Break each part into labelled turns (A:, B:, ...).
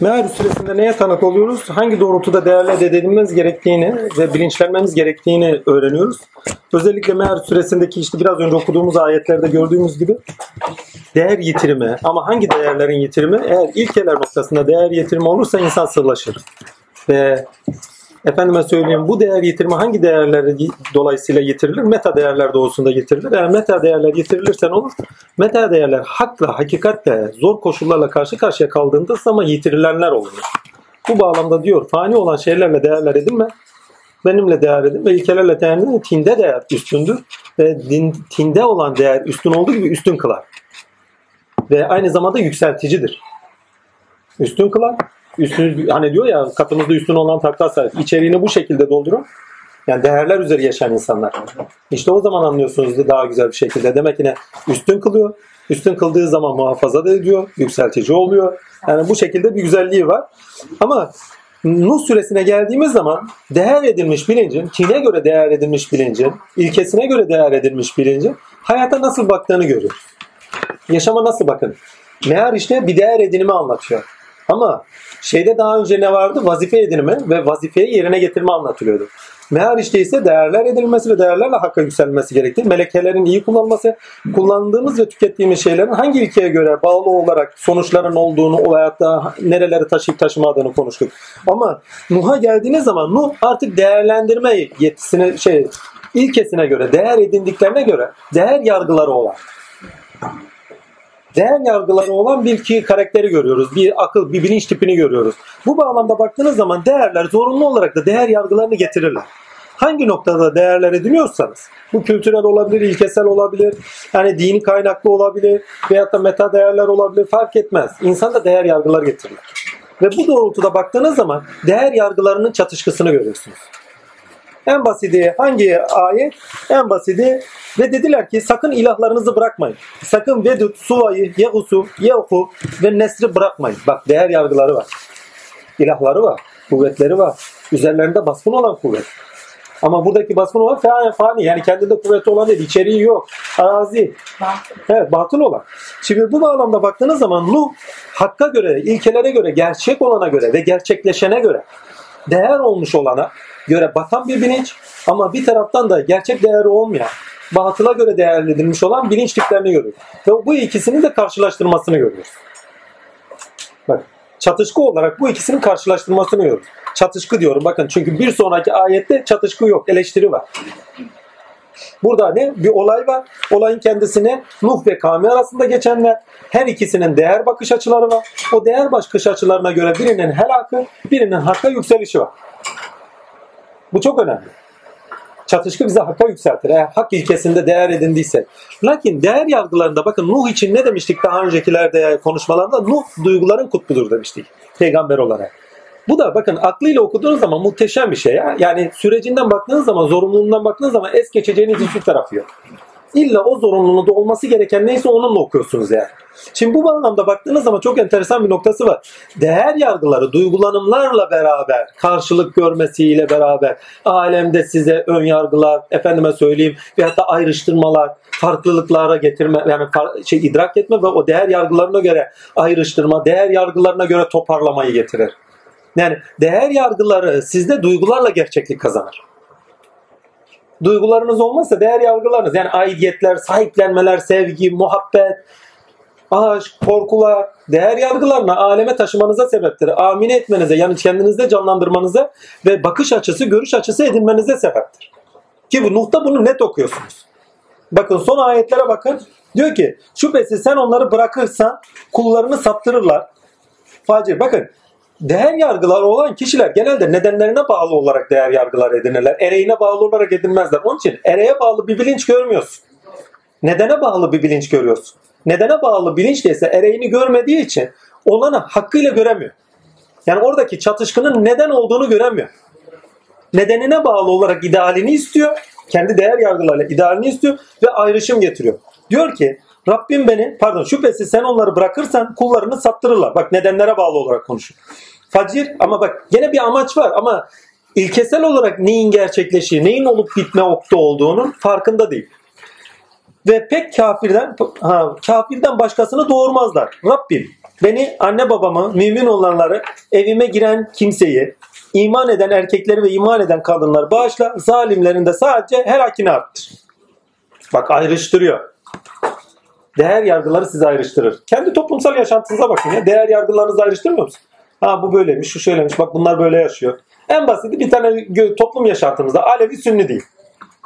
A: Meal süresinde neye tanık oluyoruz? Hangi doğrultuda değerli edilmemiz gerektiğini ve bilinçlenmemiz gerektiğini öğreniyoruz. Özellikle Meal süresindeki işte biraz önce okuduğumuz ayetlerde gördüğümüz gibi değer yitirimi ama hangi değerlerin yitirimi? Eğer ilkeler noktasında değer yitirimi olursa insan sırlaşır. Ve efendime söyleyeyim bu değer yitirme hangi değerleri dolayısıyla yitirilir? Meta değerler doğusunda yitirilir. Eğer meta değerler yitirilirse ne olur? Meta değerler hakla, hakikatle, zor koşullarla karşı karşıya kaldığında zaman yitirilenler olur. Bu bağlamda diyor fani olan şeylerle değerler edinme. Benimle değer edin ve ilkelerle değer edin. Tinde değer üstündür. Ve din, tinde olan değer üstün olduğu gibi üstün kılar. Ve aynı zamanda yükselticidir. Üstün kılar üstün hani diyor ya katımızda üstün olan takta sahip. İçeriğini bu şekilde doldurun. Yani değerler üzeri yaşayan insanlar. İşte o zaman anlıyorsunuz daha güzel bir şekilde. Demek ki ne? Üstün kılıyor. Üstün kıldığı zaman muhafaza da ediyor. Yükseltici oluyor. Yani bu şekilde bir güzelliği var. Ama Nuh süresine geldiğimiz zaman değer edilmiş bilincin, kine göre değer edilmiş bilincin, ilkesine göre değer edilmiş bilincin hayata nasıl baktığını görüyoruz. Yaşama nasıl bakın. Meğer işte bir değer edinimi anlatıyor. Ama şeyde daha önce ne vardı? Vazife edinimi ve vazifeyi yerine getirme anlatılıyordu. Meğer işte ise değerler edilmesi ve değerlerle hakka yükselmesi gerektiği, melekelerin iyi kullanılması, kullandığımız ve tükettiğimiz şeylerin hangi ilkeye göre bağlı olarak sonuçların olduğunu, o hayatta nereleri taşıyıp taşımadığını konuştuk. Ama Nuh'a geldiğiniz zaman Nuh artık değerlendirme yetisine, şey, ilkesine göre, değer edindiklerine göre değer yargıları olan değer yargıları olan bir ki karakteri görüyoruz. Bir akıl, bir bilinç tipini görüyoruz. Bu bağlamda baktığınız zaman değerler zorunlu olarak da değer yargılarını getirirler. Hangi noktada değerler ediniyorsanız, bu kültürel olabilir, ilkesel olabilir, yani dini kaynaklı olabilir veyahut da meta değerler olabilir fark etmez. İnsan da değer yargıları getirirler. Ve bu doğrultuda baktığınız zaman değer yargılarının çatışkısını görüyorsunuz. En basiti hangi ayet? En basiti ve dediler ki sakın ilahlarınızı bırakmayın. Sakın Vedut, Suva'yı, Yehusu, Yehu ve Nesri bırakmayın. Bak değer yargıları var. İlahları var. Kuvvetleri var. Üzerlerinde baskın olan kuvvet. Ama buradaki baskın olan fani, fani. Yani kendinde kuvveti olan değil. içeriği yok. Arazi. Evet batıl olan. Şimdi bu bağlamda baktığınız zaman Nuh hakka göre, ilkelere göre, gerçek olana göre ve gerçekleşene göre değer olmuş olana göre batan bir bilinç ama bir taraftan da gerçek değeri olmayan batıla göre değerlendirilmiş olan bilinç tiplerini görüyoruz. Ve bu ikisinin de karşılaştırmasını görüyoruz. Bak çatışkı olarak bu ikisinin karşılaştırmasını görüyoruz. Çatışkı diyorum bakın çünkü bir sonraki ayette çatışkı yok eleştiri var. Burada ne? Bir olay var. Olayın kendisine Nuh ve Kami arasında geçenler. Her ikisinin değer bakış açıları var. O değer bakış açılarına göre birinin helakı, birinin hakka yükselişi var. Bu çok önemli çatışkı bizi hakka yükseltir. Eğer hak ilkesinde değer edindiyse. Lakin değer yargılarında bakın Nuh için ne demiştik daha öncekilerde konuşmalarda? Nuh duyguların kutbudur demiştik peygamber olarak. Bu da bakın aklıyla okuduğunuz zaman muhteşem bir şey ya. Yani sürecinden baktığınız zaman, zorunluluğundan baktığınız zaman es geçeceğiniz hiçbir tarafı yok. İlla o zorunluluğunda olması gereken neyse onunla okuyorsunuz yani. Şimdi bu bağlamda baktığınız zaman çok enteresan bir noktası var. Değer yargıları duygulanımlarla beraber, karşılık görmesiyle beraber alemde size ön yargılar, efendime söyleyeyim veyahut da ayrıştırmalar, farklılıklara getirme yani şey idrak etme ve o değer yargılarına göre ayrıştırma, değer yargılarına göre toparlamayı getirir. Yani değer yargıları sizde duygularla gerçeklik kazanır. Duygularınız olmazsa değer yargılarınız yani aidiyetler, sahiplenmeler, sevgi, muhabbet, aşk, korkular, değer yargılarına aleme taşımanıza sebeptir. Amin etmenize yani kendinizde canlandırmanıza ve bakış açısı, görüş açısı edinmenize sebeptir. Ki bu Nuh'ta bunu net okuyorsunuz. Bakın son ayetlere bakın. Diyor ki şüphesiz sen onları bırakırsan kullarını saptırırlar. Facir bakın değer yargıları olan kişiler genelde nedenlerine bağlı olarak değer yargılar edinirler. Ereğine bağlı olarak edinmezler. Onun için ereğe bağlı bir bilinç görmüyorsun. Nedene bağlı bir bilinç görüyorsun. Nedene bağlı bilinç ise ereğini görmediği için olanı hakkıyla göremiyor. Yani oradaki çatışkının neden olduğunu göremiyor. Nedenine bağlı olarak idealini istiyor. Kendi değer yargılarıyla idealini istiyor ve ayrışım getiriyor. Diyor ki Rabbim beni pardon şüphesiz sen onları bırakırsan kullarını saptırırlar. Bak nedenlere bağlı olarak konuşuyor. Facir ama bak gene bir amaç var ama ilkesel olarak neyin gerçekleşiği, neyin olup bitme okta olduğunun farkında değil. Ve pek kafirden ha, kafirden başkasını doğurmazlar. Rabbim Beni, anne babamı, mümin olanları, evime giren kimseyi, iman eden erkekleri ve iman eden kadınları bağışla, zalimlerin de sadece helakini arttır. Bak ayrıştırıyor. Değer yargıları sizi ayrıştırır. Kendi toplumsal yaşantınıza bakın ya. Değer yargılarınızı ayrıştırmıyor musun? Ha bu böyleymiş, şu şöylemiş, bak bunlar böyle yaşıyor. En basiti bir tane toplum yaşantımızda Alevi Sünni değil.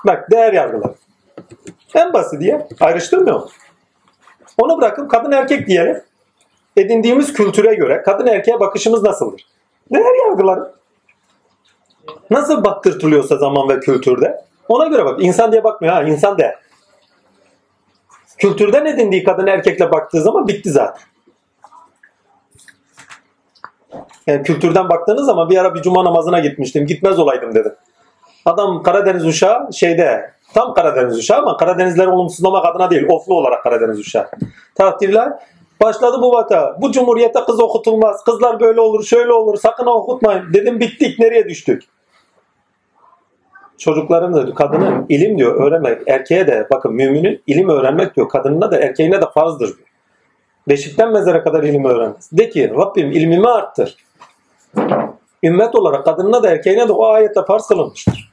A: Bak değer yargıları. En basit diye ayrıştırmıyor? Onu bırakın kadın erkek diyelim. Edindiğimiz kültüre göre kadın erkeğe bakışımız nasıldır? Değer yargıları. Nasıl baktırtılıyorsa zaman ve kültürde ona göre bak. İnsan diye bakmıyor ha insan değer. Kültürden edindiği kadın erkekle baktığı zaman bitti zaten. Yani kültürden baktığınız zaman bir ara bir cuma namazına gitmiştim. Gitmez olaydım dedim. Adam Karadeniz uşağı şeyde tam Karadeniz uşağı ama Karadenizleri olumsuzlamak adına değil. Oflu olarak Karadeniz uşağı. Takdirler başladı bu vata. Bu cumhuriyete kız okutulmaz. Kızlar böyle olur şöyle olur. Sakın okutmayın. Dedim bittik. Nereye düştük? Çocukların da kadının ilim diyor öğrenmek. Erkeğe de bakın müminin ilim öğrenmek diyor. Kadınına da erkeğine de farzdır diyor. Beşikten mezara kadar ilim öğrenmez. De ki Rabbim ilmimi arttır. Ümmet olarak kadınına da erkeğine de o ayette farz kılınmıştır.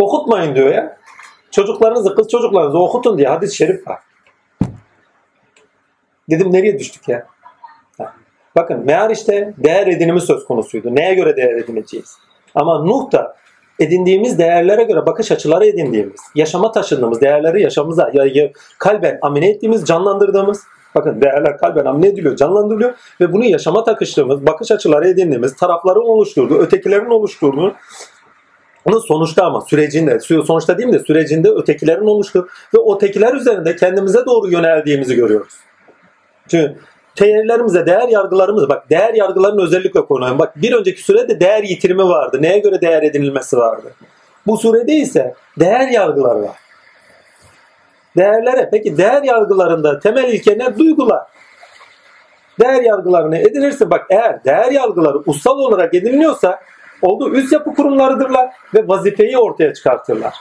A: Okutmayın diyor ya. Çocuklarınızı, kız çocuklarınızı okutun diye hadis-i şerif var. Dedim nereye düştük ya? Bakın meğer işte değer edinimi söz konusuydu. Neye göre değer edineceğiz? Ama Nuh da edindiğimiz değerlere göre bakış açıları edindiğimiz, yaşama taşındığımız değerleri yaşamımıza ya, kalben amine ettiğimiz, canlandırdığımız, bakın değerler kalben amine ediliyor, canlandırılıyor ve bunu yaşama takıştığımız, bakış açıları edindiğimiz, tarafların oluşturduğu, ötekilerin oluşturduğu onun sonuçta ama sürecinde, sonuçta değil mi de sürecinde ötekilerin oluştu ve ötekiler üzerinde kendimize doğru yöneldiğimizi görüyoruz. Çünkü değerlerimize, değer yargılarımız, bak değer yargılarının özellikle konuyorum. Bak bir önceki surede değer yitirimi vardı. Neye göre değer edinilmesi vardı? Bu surede ise değer yargıları var. Değerlere, peki değer yargılarında temel ilke ne? Duygular. Değer yargılarını edinirse bak eğer değer yargıları ussal olarak ediniliyorsa oldu üst yapı kurumlarıdırlar ve vazifeyi ortaya çıkartırlar.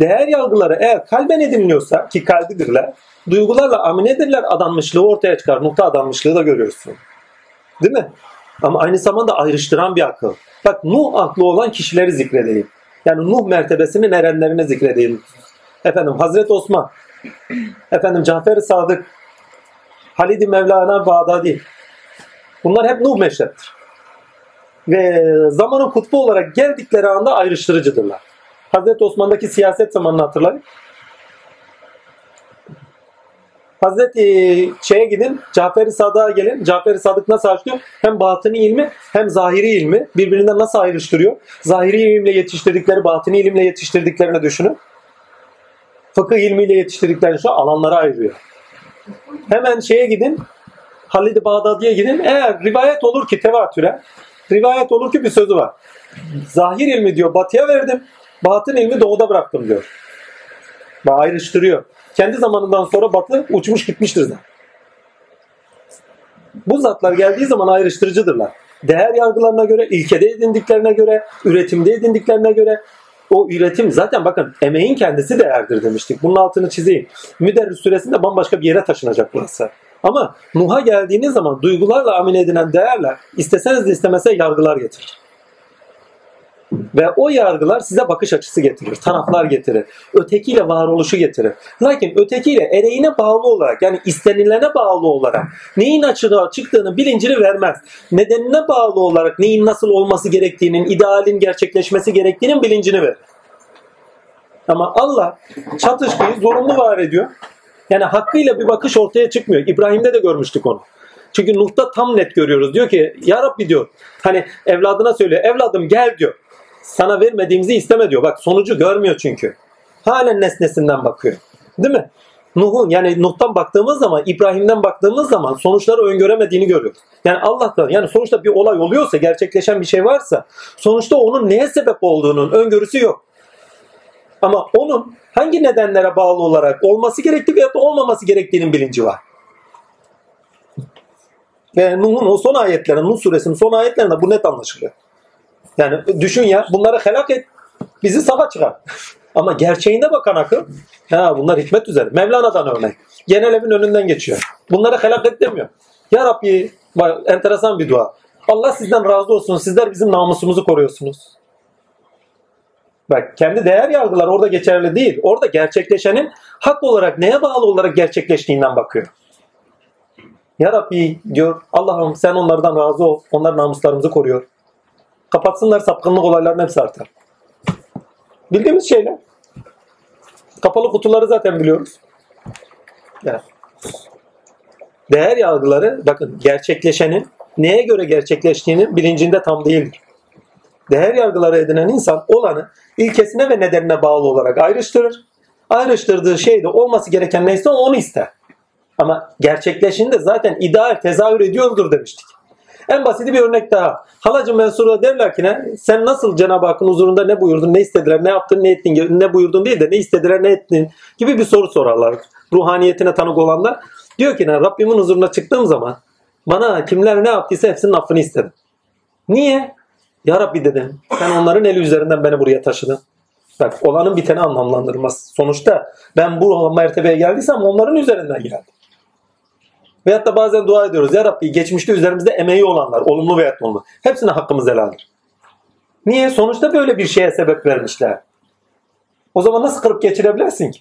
A: Değer yargıları eğer kalben ediniliyorsa ki kalbidirler duygularla aminedirler adanmışlığı ortaya çıkar. Nokta adanmışlığı da görüyorsun. Değil mi? Ama aynı zamanda ayrıştıran bir akıl. Bak Nuh aklı olan kişileri zikredeyim. Yani Nuh mertebesinin erenlerini zikredeyim. Efendim Hazreti Osman, efendim Cafer-i Sadık, Halid-i Mevlana Bağdadi. Bunlar hep Nuh meşrettir. Ve zamanın kutbu olarak geldikleri anda ayrıştırıcıdırlar. Hazreti Osman'daki siyaset zamanını hatırlayın. Hazreti şeye gidin, Cafer-i Sadık'a gelin. Cafer-i Sadık nasıl açlıyor? Hem batını ilmi hem zahiri ilmi birbirinden nasıl ayrıştırıyor? Zahiri ilimle yetiştirdikleri, batını ilimle yetiştirdiklerini düşünün. Fıkıh ilmiyle yetiştirdiklerini şu alanlara ayırıyor. Hemen şeye gidin, Halid-i Bağdadi'ye gidin. Eğer rivayet olur ki tevatüre, rivayet olur ki bir sözü var. Zahir ilmi diyor batıya verdim, batın ilmi doğuda bıraktım diyor. Ayrıştırıyor kendi zamanından sonra Batı uçmuş gitmiştir zaten. Bu zatlar geldiği zaman ayrıştırıcıdırlar. Değer yargılarına göre, ilkede edindiklerine göre, üretimde edindiklerine göre o üretim zaten bakın emeğin kendisi değerdir demiştik. Bunun altını çizeyim. Müderris süresinde bambaşka bir yere taşınacak burası. Ama Nuh'a geldiğiniz zaman duygularla amin edilen değerler isteseniz de istemese yargılar getirir. Ve o yargılar size bakış açısı getirir, taraflar getirir. Ötekiyle varoluşu getirir. Lakin ötekiyle ereğine bağlı olarak yani istenilene bağlı olarak neyin açığa çıktığını bilincini vermez. Nedenine bağlı olarak neyin nasıl olması gerektiğinin, idealin gerçekleşmesi gerektiğinin bilincini verir. Ama Allah çatışmayı zorunlu var ediyor. Yani hakkıyla bir bakış ortaya çıkmıyor. İbrahim'de de görmüştük onu. Çünkü Nuh'ta tam net görüyoruz. Diyor ki ya Rabbi diyor. Hani evladına söylüyor. Evladım gel diyor sana vermediğimizi isteme diyor. Bak sonucu görmüyor çünkü. Halen nesnesinden bakıyor. Değil mi? Nuh'un yani Nuh'tan baktığımız zaman İbrahim'den baktığımız zaman sonuçları öngöremediğini görüyoruz. Yani Allah'tan yani sonuçta bir olay oluyorsa gerçekleşen bir şey varsa sonuçta onun neye sebep olduğunun öngörüsü yok. Ama onun hangi nedenlere bağlı olarak olması gerektiği veya olmaması gerektiğinin bilinci var. Ve Nuh'un o son ayetlerinde, Nuh suresinin son ayetlerinde bu net anlaşılıyor. Yani düşün ya bunları helak et. Bizi sava çıkar. Ama gerçeğinde bakan akıl, ha bunlar hikmet üzere. Mevlana'dan örnek. Genel evin önünden geçiyor. Bunları helak et demiyor. Ya Rabbi, bak, enteresan bir dua. Allah sizden razı olsun. Sizler bizim namusumuzu koruyorsunuz. Bak kendi değer yargılar orada geçerli değil. Orada gerçekleşenin hak olarak neye bağlı olarak gerçekleştiğinden bakıyor. Ya Rabbi diyor Allah'ım sen onlardan razı ol. Onlar namuslarımızı koruyor. Kapatsınlar sapkınlık olaylarının hepsi artar. Bildiğimiz şeyler. Kapalı kutuları zaten biliyoruz. Yani. Değer yargıları bakın gerçekleşenin neye göre gerçekleştiğini bilincinde tam değildir. Değer yargıları edinen insan olanı ilkesine ve nedenine bağlı olarak ayrıştırır. Ayrıştırdığı şey de olması gereken neyse onu ister. Ama gerçekleşinde zaten ideal tezahür ediyordur demiştik. En basit bir örnek daha. Halacı mensura derler ki ne? Sen nasıl Cenab-ı Hakk'ın huzurunda ne buyurdun, ne istediler, ne yaptın, ne ettin, ne buyurdun değil de ne istediler, ne ettin gibi bir soru sorarlar. Ruhaniyetine tanık olanlar. Diyor ki ne? Rabbimin huzuruna çıktığım zaman bana kimler ne yaptıysa hepsinin affını istedim. Niye? Ya Rabbi dedim. Sen onların eli üzerinden beni buraya taşıdın. Bak olanın biteni anlamlandırmaz. Sonuçta ben bu mertebeye geldiysem onların üzerinden geldim. Veyahut da bazen dua ediyoruz. Ya Rabbi geçmişte üzerimizde emeği olanlar, olumlu veya olumlu. Hepsine hakkımız helaldir. Niye? Sonuçta böyle bir şeye sebep vermişler. O zaman nasıl kırıp geçirebilirsin ki?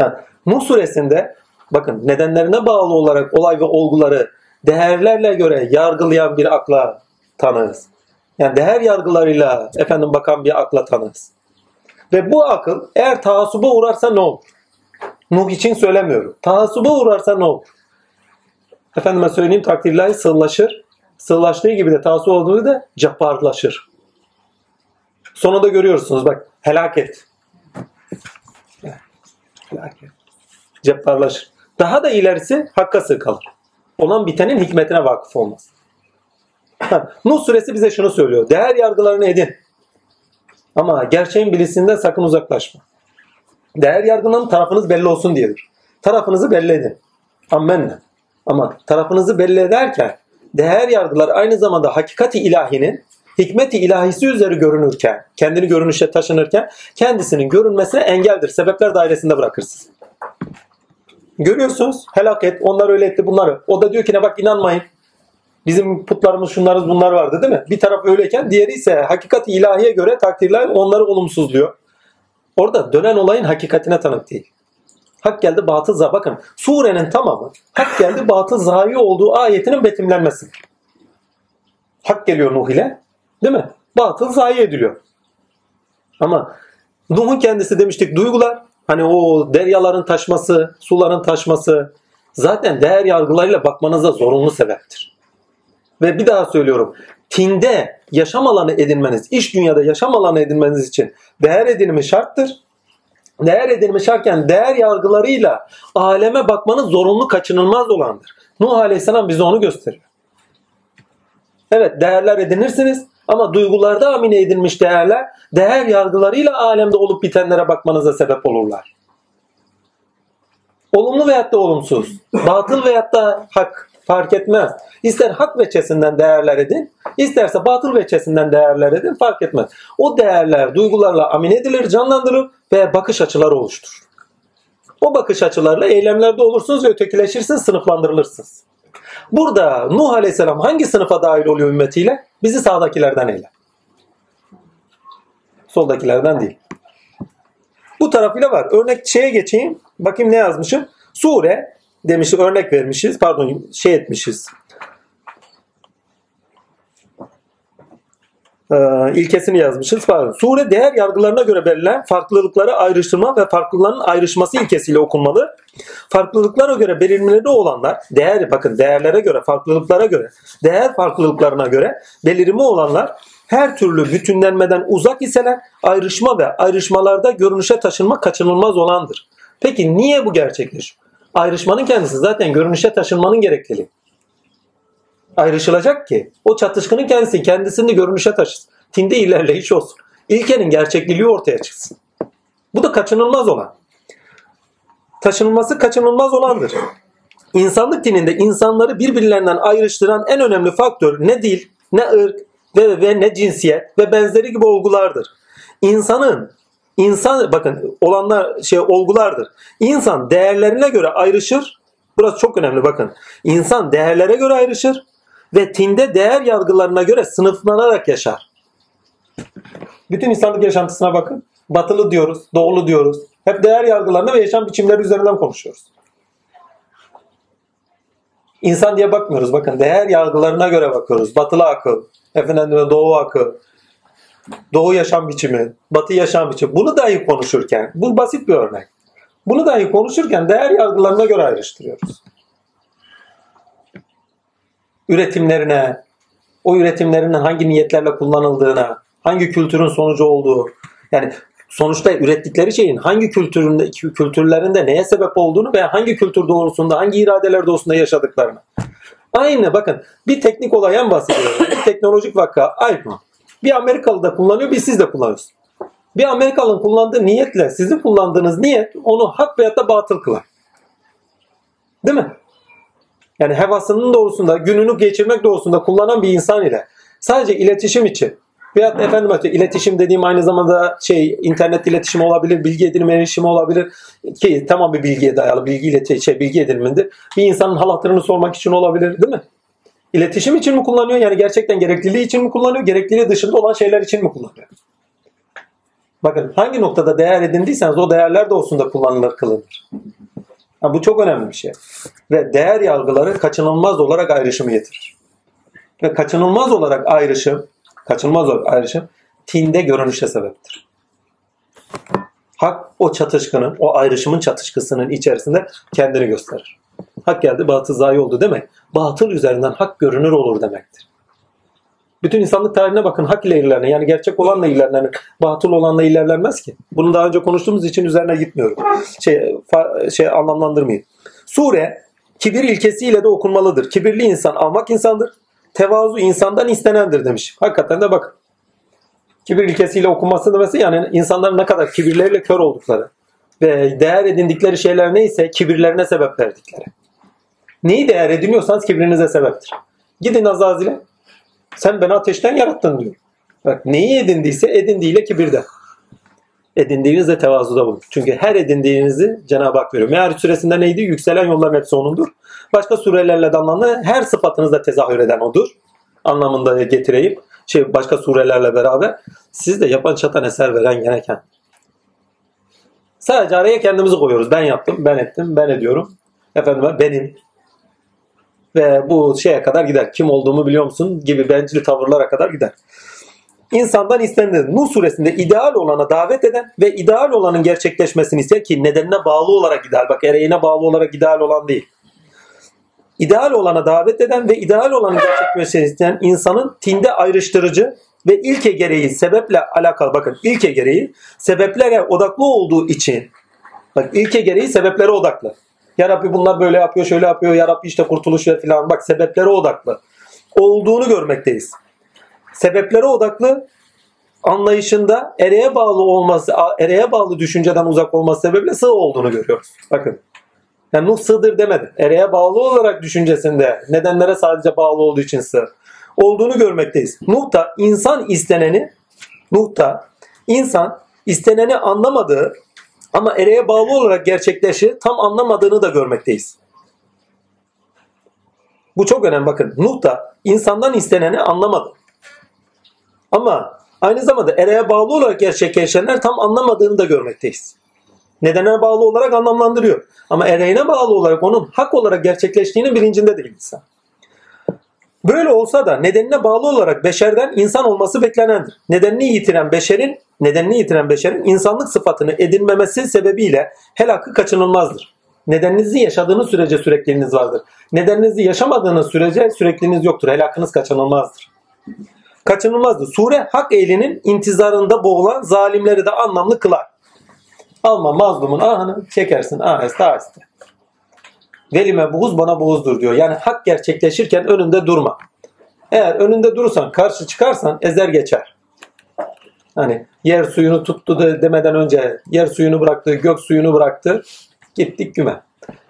A: Ha, Nuh suresinde bakın nedenlerine bağlı olarak olay ve olguları değerlerle göre yargılayan bir akla tanığız. Yani değer yargılarıyla efendim bakan bir akla tanığız. Ve bu akıl eğer taassuba uğrarsa ne olur? Nuh için söylemiyorum. Taassuba uğrarsa ne olur? Efendime söyleyeyim takdirlahi sığlaşır. Sığlaştığı gibi de taassup olduğu da cabbarlaşır. Sonunda görüyorsunuz bak helaket. Helaket. Cabbarlaşır. Daha da ilerisi hakka sığ. Olan bitenin hikmetine vakıf olmaz. Nuh suresi bize şunu söylüyor. Değer yargılarını edin. Ama gerçeğin bilisinden sakın uzaklaşma. Değer yargının tarafınız belli olsun diyedir. Tarafınızı belli edin. Ammenna. Ama tarafınızı belli ederken değer yargılar aynı zamanda hakikati ilahinin hikmeti ilahisi üzeri görünürken, kendini görünüşe taşınırken kendisinin görünmesine engeldir. Sebepler dairesinde bırakırsınız. Görüyorsunuz helaket onlar öyle etti bunları. O da diyor ki ne bak inanmayın. Bizim putlarımız şunlarız bunlar vardı değil mi? Bir taraf öyleyken diğeri ise hakikati ilahiye göre takdirler onları olumsuzluyor. Orada dönen olayın hakikatine tanık değil. Hak geldi batıl za. Bakın surenin tamamı hak geldi batıl zayi olduğu ayetinin betimlenmesi. Hak geliyor Nuh ile değil mi? Batıl zayi ediliyor. Ama Nuh'un kendisi demiştik duygular hani o deryaların taşması, suların taşması zaten değer yargılarıyla bakmanıza zorunlu sebeptir. Ve bir daha söylüyorum. Tinde yaşam alanı edinmeniz, iş dünyada yaşam alanı edinmeniz için değer edinimi şarttır. Değer edinimi şartken değer yargılarıyla aleme bakmanız zorunlu kaçınılmaz olandır. Nuh Aleyhisselam bize onu gösteriyor. Evet değerler edinirsiniz ama duygularda amine edilmiş değerler değer yargılarıyla alemde olup bitenlere bakmanıza sebep olurlar. Olumlu veyahut da olumsuz, batıl veyahut da hak fark etmez. İster hak veçesinden değerler edin, isterse batıl veçesinden değerler edin fark etmez. O değerler duygularla amin edilir, canlandırılır ve bakış açıları oluşturur. O bakış açılarla eylemlerde olursunuz ve ötekileşirsiniz, sınıflandırılırsınız. Burada Nuh Aleyhisselam hangi sınıfa dahil oluyor ümmetiyle? Bizi sağdakilerden eyle. Soldakilerden değil. Bu tarafıyla var. Örnek şeye geçeyim. Bakayım ne yazmışım. Sure demiş örnek vermişiz. Pardon şey etmişiz. Ee, ilkesini yazmışız. Pardon. Sure değer yargılarına göre belirlenen farklılıkları ayrıştırma ve farklılıkların ayrışması ilkesiyle okunmalı. Farklılıklara göre belirmeleri olanlar, değer bakın değerlere göre, farklılıklara göre, değer farklılıklarına göre belirimi olanlar her türlü bütünlenmeden uzak iseler ayrışma ve ayrışmalarda görünüşe taşınma kaçınılmaz olandır. Peki niye bu gerçekleşiyor? Ayrışmanın kendisi zaten görünüşe taşınmanın gerekliliği. Ayrışılacak ki o çatışkının kendisi kendisini görünüşe taşısın. Tinde ilerleyiş olsun. İlkenin gerçekliliği ortaya çıksın. Bu da kaçınılmaz olan. Taşınılması kaçınılmaz olandır. İnsanlık dininde insanları birbirlerinden ayrıştıran en önemli faktör ne dil, ne ırk ve, ve ne cinsiyet ve benzeri gibi olgulardır. İnsanın İnsan bakın olanlar şey olgulardır. İnsan değerlerine göre ayrışır. Burası çok önemli bakın. İnsan değerlere göre ayrışır ve tinde değer yargılarına göre sınıflanarak yaşar. Bütün insanlık yaşantısına bakın. Batılı diyoruz, doğulu diyoruz. Hep değer yargılarına ve yaşam biçimleri üzerinden konuşuyoruz. İnsan diye bakmıyoruz. Bakın değer yargılarına göre bakıyoruz. Batılı akıl, efendim doğu akıl, doğu yaşam biçimi, batı yaşam biçimi. Bunu dahi konuşurken, bu basit bir örnek. Bunu dahi konuşurken değer yargılarına göre ayrıştırıyoruz. Üretimlerine, o üretimlerinin hangi niyetlerle kullanıldığına, hangi kültürün sonucu olduğu, yani sonuçta ürettikleri şeyin hangi kültüründe, kültürlerinde neye sebep olduğunu ve hangi kültür doğrusunda, hangi iradeler doğrusunda yaşadıklarını. Aynı bakın bir teknik olaydan bahsediyorum. bir teknolojik vaka iPhone. Bir Amerikalı da kullanıyor, bir siz de kullanıyorsunuz. Bir Amerikalı'nın kullandığı niyetle sizin kullandığınız niyet onu hak veyahut da batıl kılar. Değil mi? Yani hevasının doğrusunda, gününü geçirmek doğrusunda kullanan bir insan ile sadece iletişim için Veyahut efendim öte iletişim dediğim aynı zamanda şey internet iletişimi olabilir, bilgi edinimi erişimi olabilir ki tamam bir bilgiye dayalı bilgi ileti şey bilgi edinimindir. Bir insanın hal hatırını sormak için olabilir değil mi? İletişim için mi kullanıyor? Yani gerçekten gerekliliği için mi kullanıyor? Gerekliliği dışında olan şeyler için mi kullanıyor? Bakın hangi noktada değer edindiyseniz o değerler de olsun da kullanılır kılınır. Yani bu çok önemli bir şey. Ve değer yargıları kaçınılmaz olarak ayrışımı getirir. Ve kaçınılmaz olarak ayrışım kaçınılmaz olarak ayrışım tinde görünüşe sebeptir. Hak o çatışkının, o ayrışımın çatışkısının içerisinde kendini gösterir. Hak geldi, batıl zayi oldu demek. Batıl üzerinden hak görünür olur demektir. Bütün insanlık tarihine bakın hak ile ilerlenir. Yani gerçek olanla ilerlenir. Batıl olanla ilerlenmez ki. Bunu daha önce konuştuğumuz için üzerine gitmiyorum. Şey, fa, şey anlamlandırmayayım. Sure kibir ilkesiyle de okunmalıdır. Kibirli insan almak insandır tevazu insandan istenendir demiş. Hakikaten de bak. Kibir ilkesiyle okunması demesi yani insanların ne kadar kibirleriyle kör oldukları ve değer edindikleri şeyler neyse kibirlerine sebep verdikleri. Neyi değer ediniyorsanız kibrinize sebeptir. Gidin Azazil'e. Sen beni ateşten yarattın diyor. Bak neyi edindiyse edindiğiyle kibirde. Edindiğinizde tevazuda bulun. Çünkü her edindiğinizi Cenab-ı Hak veriyor. Meğer suresinde neydi? Yükselen yolların hepsi onundur. Başka surelerle de anlamlı her sıfatınızda tezahür eden odur. Anlamında getireyim. Şey başka surelerle beraber siz de yapan çatan eser veren gereken. Sadece araya kendimizi koyuyoruz. Ben yaptım, ben ettim, ben ediyorum. Efendim benim. Ve bu şeye kadar gider. Kim olduğumu biliyor musun? Gibi bencil tavırlara kadar gider. İnsandan istenir. Nur suresinde ideal olana davet eden ve ideal olanın gerçekleşmesini isteyen ki nedenine bağlı olarak ideal. Bak ereğine bağlı olarak ideal olan değil ideal olana davet eden ve ideal olanı gerçekleşmesini isteyen insanın tinde ayrıştırıcı ve ilke gereği sebeple alakalı bakın ilke gereği sebeplere odaklı olduğu için bak ilke gereği sebeplere odaklı. Ya Rabbi bunlar böyle yapıyor şöyle yapıyor ya Rabbi işte kurtuluş ver filan bak sebeplere odaklı olduğunu görmekteyiz. Sebeplere odaklı anlayışında ereğe bağlı olması, ereğe bağlı düşünceden uzak olması sebeple sığ olduğunu görüyoruz. Bakın yani Nuh sığdır demedi. Ereğe bağlı olarak düşüncesinde nedenlere sadece bağlı olduğu için sığ olduğunu görmekteyiz. Nuh da insan isteneni Nuh da insan isteneni anlamadığı ama ereğe bağlı olarak gerçekleşi tam anlamadığını da görmekteyiz. Bu çok önemli bakın. Nuh da insandan isteneni anlamadı. Ama aynı zamanda ereğe bağlı olarak gerçekleşenler tam anlamadığını da görmekteyiz nedene bağlı olarak anlamlandırıyor. Ama ereğine bağlı olarak onun hak olarak gerçekleştiğinin bilincinde değil insan. Böyle olsa da nedenine bağlı olarak beşerden insan olması beklenendir. Nedenini yitiren beşerin, nedenini yitiren beşerin insanlık sıfatını edinmemesi sebebiyle helakı kaçınılmazdır. Nedeninizi yaşadığınız sürece sürekliliğiniz vardır. Nedeninizi yaşamadığınız sürece sürekliliğiniz yoktur. Helakınız kaçınılmazdır. Kaçınılmazdır. Sure hak ehlinin intizarında boğulan zalimleri de anlamlı kılar. Alma mazlumun ahını çekersin aheste aheste. Velime buğuz bana buğuzdur diyor. Yani hak gerçekleşirken önünde durma. Eğer önünde durursan karşı çıkarsan ezer geçer. Hani yer suyunu tuttu de demeden önce yer suyunu bıraktı, gök suyunu bıraktı. Gittik güme.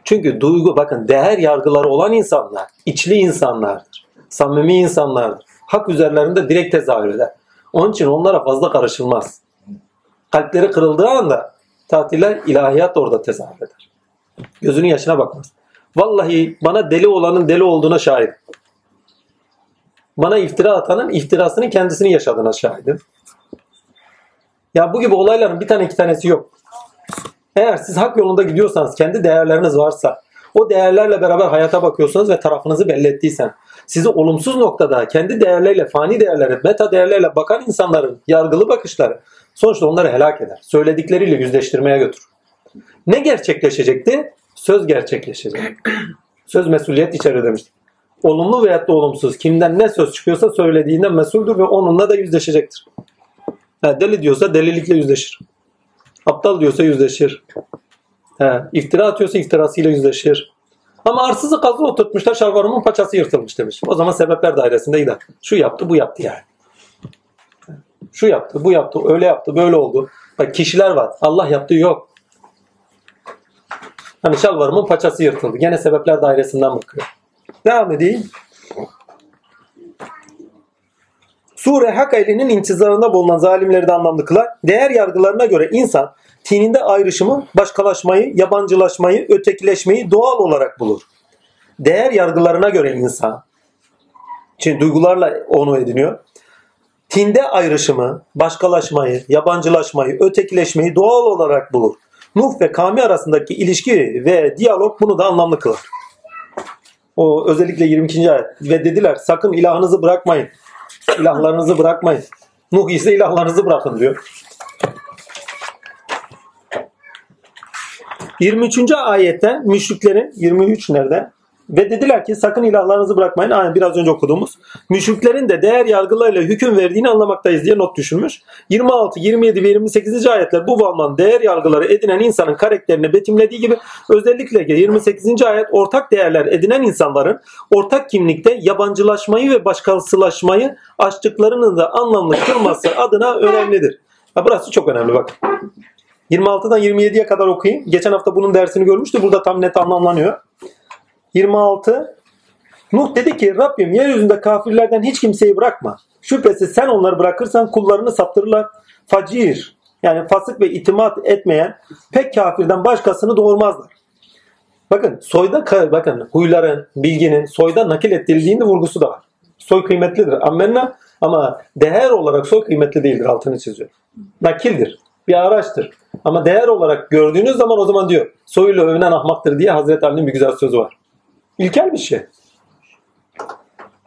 A: Çünkü duygu bakın değer yargıları olan insanlar içli insanlardır. Samimi insanlardır. Hak üzerlerinde direkt tezahür eder. Onun için onlara fazla karışılmaz. Kalpleri kırıldığı anda tatiller ilahiyat da orada tezahür eder. Gözünün yaşına bakmaz. Vallahi bana deli olanın deli olduğuna şahit. Bana iftira atanın iftirasının kendisini yaşadığına şahidim. Ya bu gibi olayların bir tane iki tanesi yok. Eğer siz hak yolunda gidiyorsanız, kendi değerleriniz varsa, o değerlerle beraber hayata bakıyorsanız ve tarafınızı belli ettiysen, sizi olumsuz noktada kendi değerleriyle, fani değerleri, meta değerlerle bakan insanların yargılı bakışları sonuçta onları helak eder. Söyledikleriyle yüzleştirmeye götür. Ne gerçekleşecekti? Söz gerçekleşecek. Söz mesuliyet içerir demiştik. Olumlu veyahut da olumsuz kimden ne söz çıkıyorsa söylediğinden mesuldür ve onunla da yüzleşecektir. Ha, deli diyorsa delilikle yüzleşir. Aptal diyorsa yüzleşir. He, iftira atıyorsa iftirasıyla yüzleşir. Ama arsızı kazı oturtmuşlar şalvarımın paçası yırtılmış demiş. O zaman sebepler dairesinde gider. Şu yaptı bu yaptı yani. Şu yaptı bu yaptı öyle yaptı böyle oldu. Bak kişiler var. Allah yaptığı yok. Hani şalvarımın paçası yırtıldı. Gene sebepler dairesinden bakıyor. Devam edeyim. Sure hak ehlinin intizarında bulunan zalimleri de anlamlı kılar. Değer yargılarına göre insan tininde ayrışımı, başkalaşmayı, yabancılaşmayı, ötekileşmeyi doğal olarak bulur. Değer yargılarına göre insan, çünkü duygularla onu ediniyor. Tinde ayrışımı, başkalaşmayı, yabancılaşmayı, ötekileşmeyi doğal olarak bulur. Nuh ve Kami arasındaki ilişki ve diyalog bunu da anlamlı kılar. O özellikle 22. ayet. Ve dediler sakın ilahınızı bırakmayın. İlahlarınızı bırakmayın. Nuh ise ilahlarınızı bırakın diyor. 23. ayette müşriklerin 23 nerede? Ve dediler ki sakın ilahlarınızı bırakmayın. Aynen biraz önce okuduğumuz. Müşriklerin de değer yargılarıyla hüküm verdiğini anlamaktayız diye not düşürmüş. 26, 27 ve 28. ayetler bu bağlamda değer yargıları edinen insanın karakterini betimlediği gibi özellikle 28. ayet ortak değerler edinen insanların ortak kimlikte yabancılaşmayı ve başkasılaşmayı açtıklarının da anlamlı kılması adına önemlidir. Ha, burası çok önemli bak. 26'dan 27'ye kadar okuyayım. Geçen hafta bunun dersini görmüştü. Burada tam net anlamlanıyor. 26 Nuh dedi ki Rabbim yeryüzünde kafirlerden hiç kimseyi bırakma. Şüphesiz sen onları bırakırsan kullarını saptırırlar. Facir yani fasık ve itimat etmeyen pek kafirden başkasını doğurmazlar. Bakın soyda bakın huyların, bilginin soyda nakil ettirildiğinde vurgusu da var. Soy kıymetlidir. Ammenna ama değer olarak soy kıymetli değildir altını çiziyor. Nakildir. Bir araçtır. Ama değer olarak gördüğünüz zaman o zaman diyor soyuyla övünen ahmaktır diye Hazreti Ali'nin bir güzel sözü var. İlkel bir şey.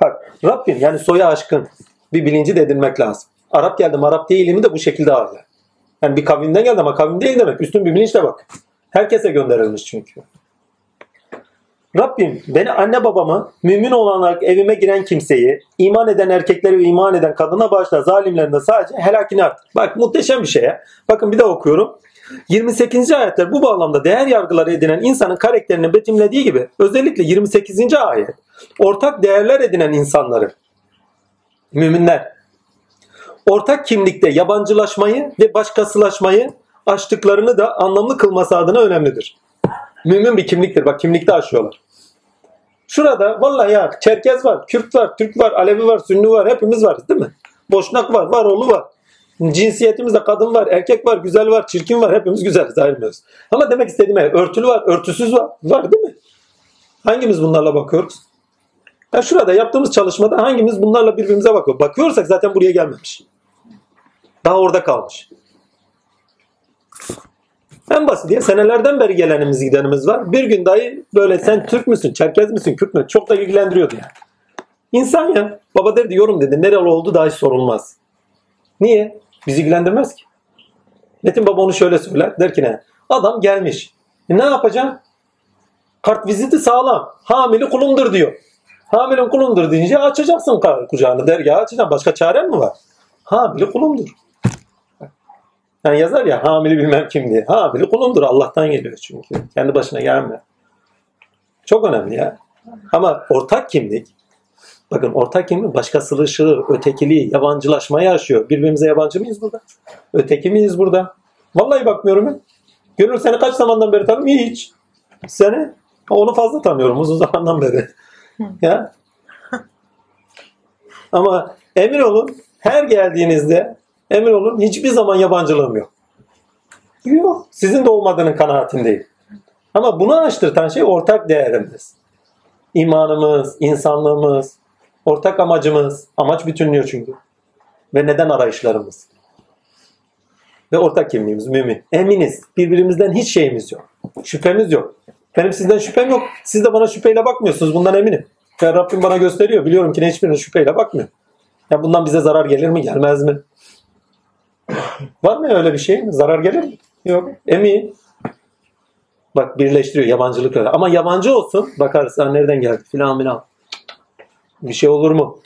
A: Bak Rabbim yani soya aşkın bir bilinci de edinmek lazım. Arap geldim Arap değilimi de bu şekilde ağırlar. Yani bir kavimden geldi ama kavim değil demek. Üstün bir bilinçle bak. Herkese gönderilmiş çünkü. Rabbim beni anne babamı mümin olarak evime giren kimseyi iman eden erkekleri ve iman eden kadına bağışla zalimlerin de sadece helakini arttır. Bak muhteşem bir şey ya. Bakın bir daha okuyorum. 28. ayetler bu bağlamda değer yargıları edinen insanın karakterini betimlediği gibi özellikle 28. ayet ortak değerler edinen insanları müminler ortak kimlikte yabancılaşmayı ve başkasılaşmayı açtıklarını da anlamlı kılması adına önemlidir. Mümin bir kimliktir. Bak kimlikte aşıyorlar. Şurada vallahi ya Çerkez var, Kürt var, Türk var, Alevi var, Sünni var. Hepimiz varız değil mi? Boşnak var, Varoğlu var. Cinsiyetimizde kadın var, erkek var, güzel var, çirkin var. Hepimiz güzeliz ayrılmıyoruz. Ama demek istediğim örtülü var, örtüsüz var. Var değil mi? Hangimiz bunlarla bakıyoruz? Ya şurada yaptığımız çalışmada hangimiz bunlarla birbirimize bakıyor? Bakıyorsak zaten buraya gelmemiş. Daha orada kalmış. En basit diye senelerden beri gelenimiz gidenimiz var. Bir gün dahi böyle sen Türk müsün, Çerkez misin, Kürt mü? Çok da ilgilendiriyordu yani. İnsan ya. Baba derdi yorum dedi. Nereli oldu dahi sorulmaz. Niye? Bizi ilgilendirmez ki. Metin baba onu şöyle söyler. Der ki ne? Adam gelmiş. E ne yapacaksın? Kart viziti sağlam. Hamili kulumdur diyor. Hamilin kulumdur deyince açacaksın kucağını dergahı açacaksın. Başka çaren mi var? Hamili kulumdur. Yani yazar ya hamili bilmem kim diye. Hamili kulumdur. Allah'tan geliyor çünkü. Kendi başına gelmiyor. Çok önemli ya. Ama ortak kimlik Bakın ortak kimlik başkasılışı, ötekiliği, yabancılaşmayı aşıyor. Birbirimize yabancı mıyız burada? Öteki miyiz burada? Vallahi bakmıyorum ya. Gönül seni kaç zamandan beri tanıyorum? Hiç. Seni? Onu fazla tanıyorum uzun zamandan beri. ya. Ama emin olun her geldiğinizde emin olun hiçbir zaman yabancılığım yok. Yok. Sizin de olmadığının kanaatindeyim. Ama bunu araştırtan şey ortak değerimiz. İmanımız, insanlığımız, ortak amacımız. Amaç bütünlüyor çünkü. Ve neden arayışlarımız. Ve ortak kimliğimiz mümin. Eminiz. Birbirimizden hiç şeyimiz yok. Şüphemiz yok. Benim sizden şüphem yok. Siz de bana şüpheyle bakmıyorsunuz. Bundan eminim. Ve Rabbim bana gösteriyor. Biliyorum ki hiçbirine şüpheyle bakmıyor. Ya bundan bize zarar gelir mi gelmez mi? Var mı öyle bir şey? Zarar gelir mi? Yok. Emin. Bak birleştiriyor yabancılıkla. Ama yabancı olsun bakarız ha nereden geldi filan filan. Bir şey olur mu?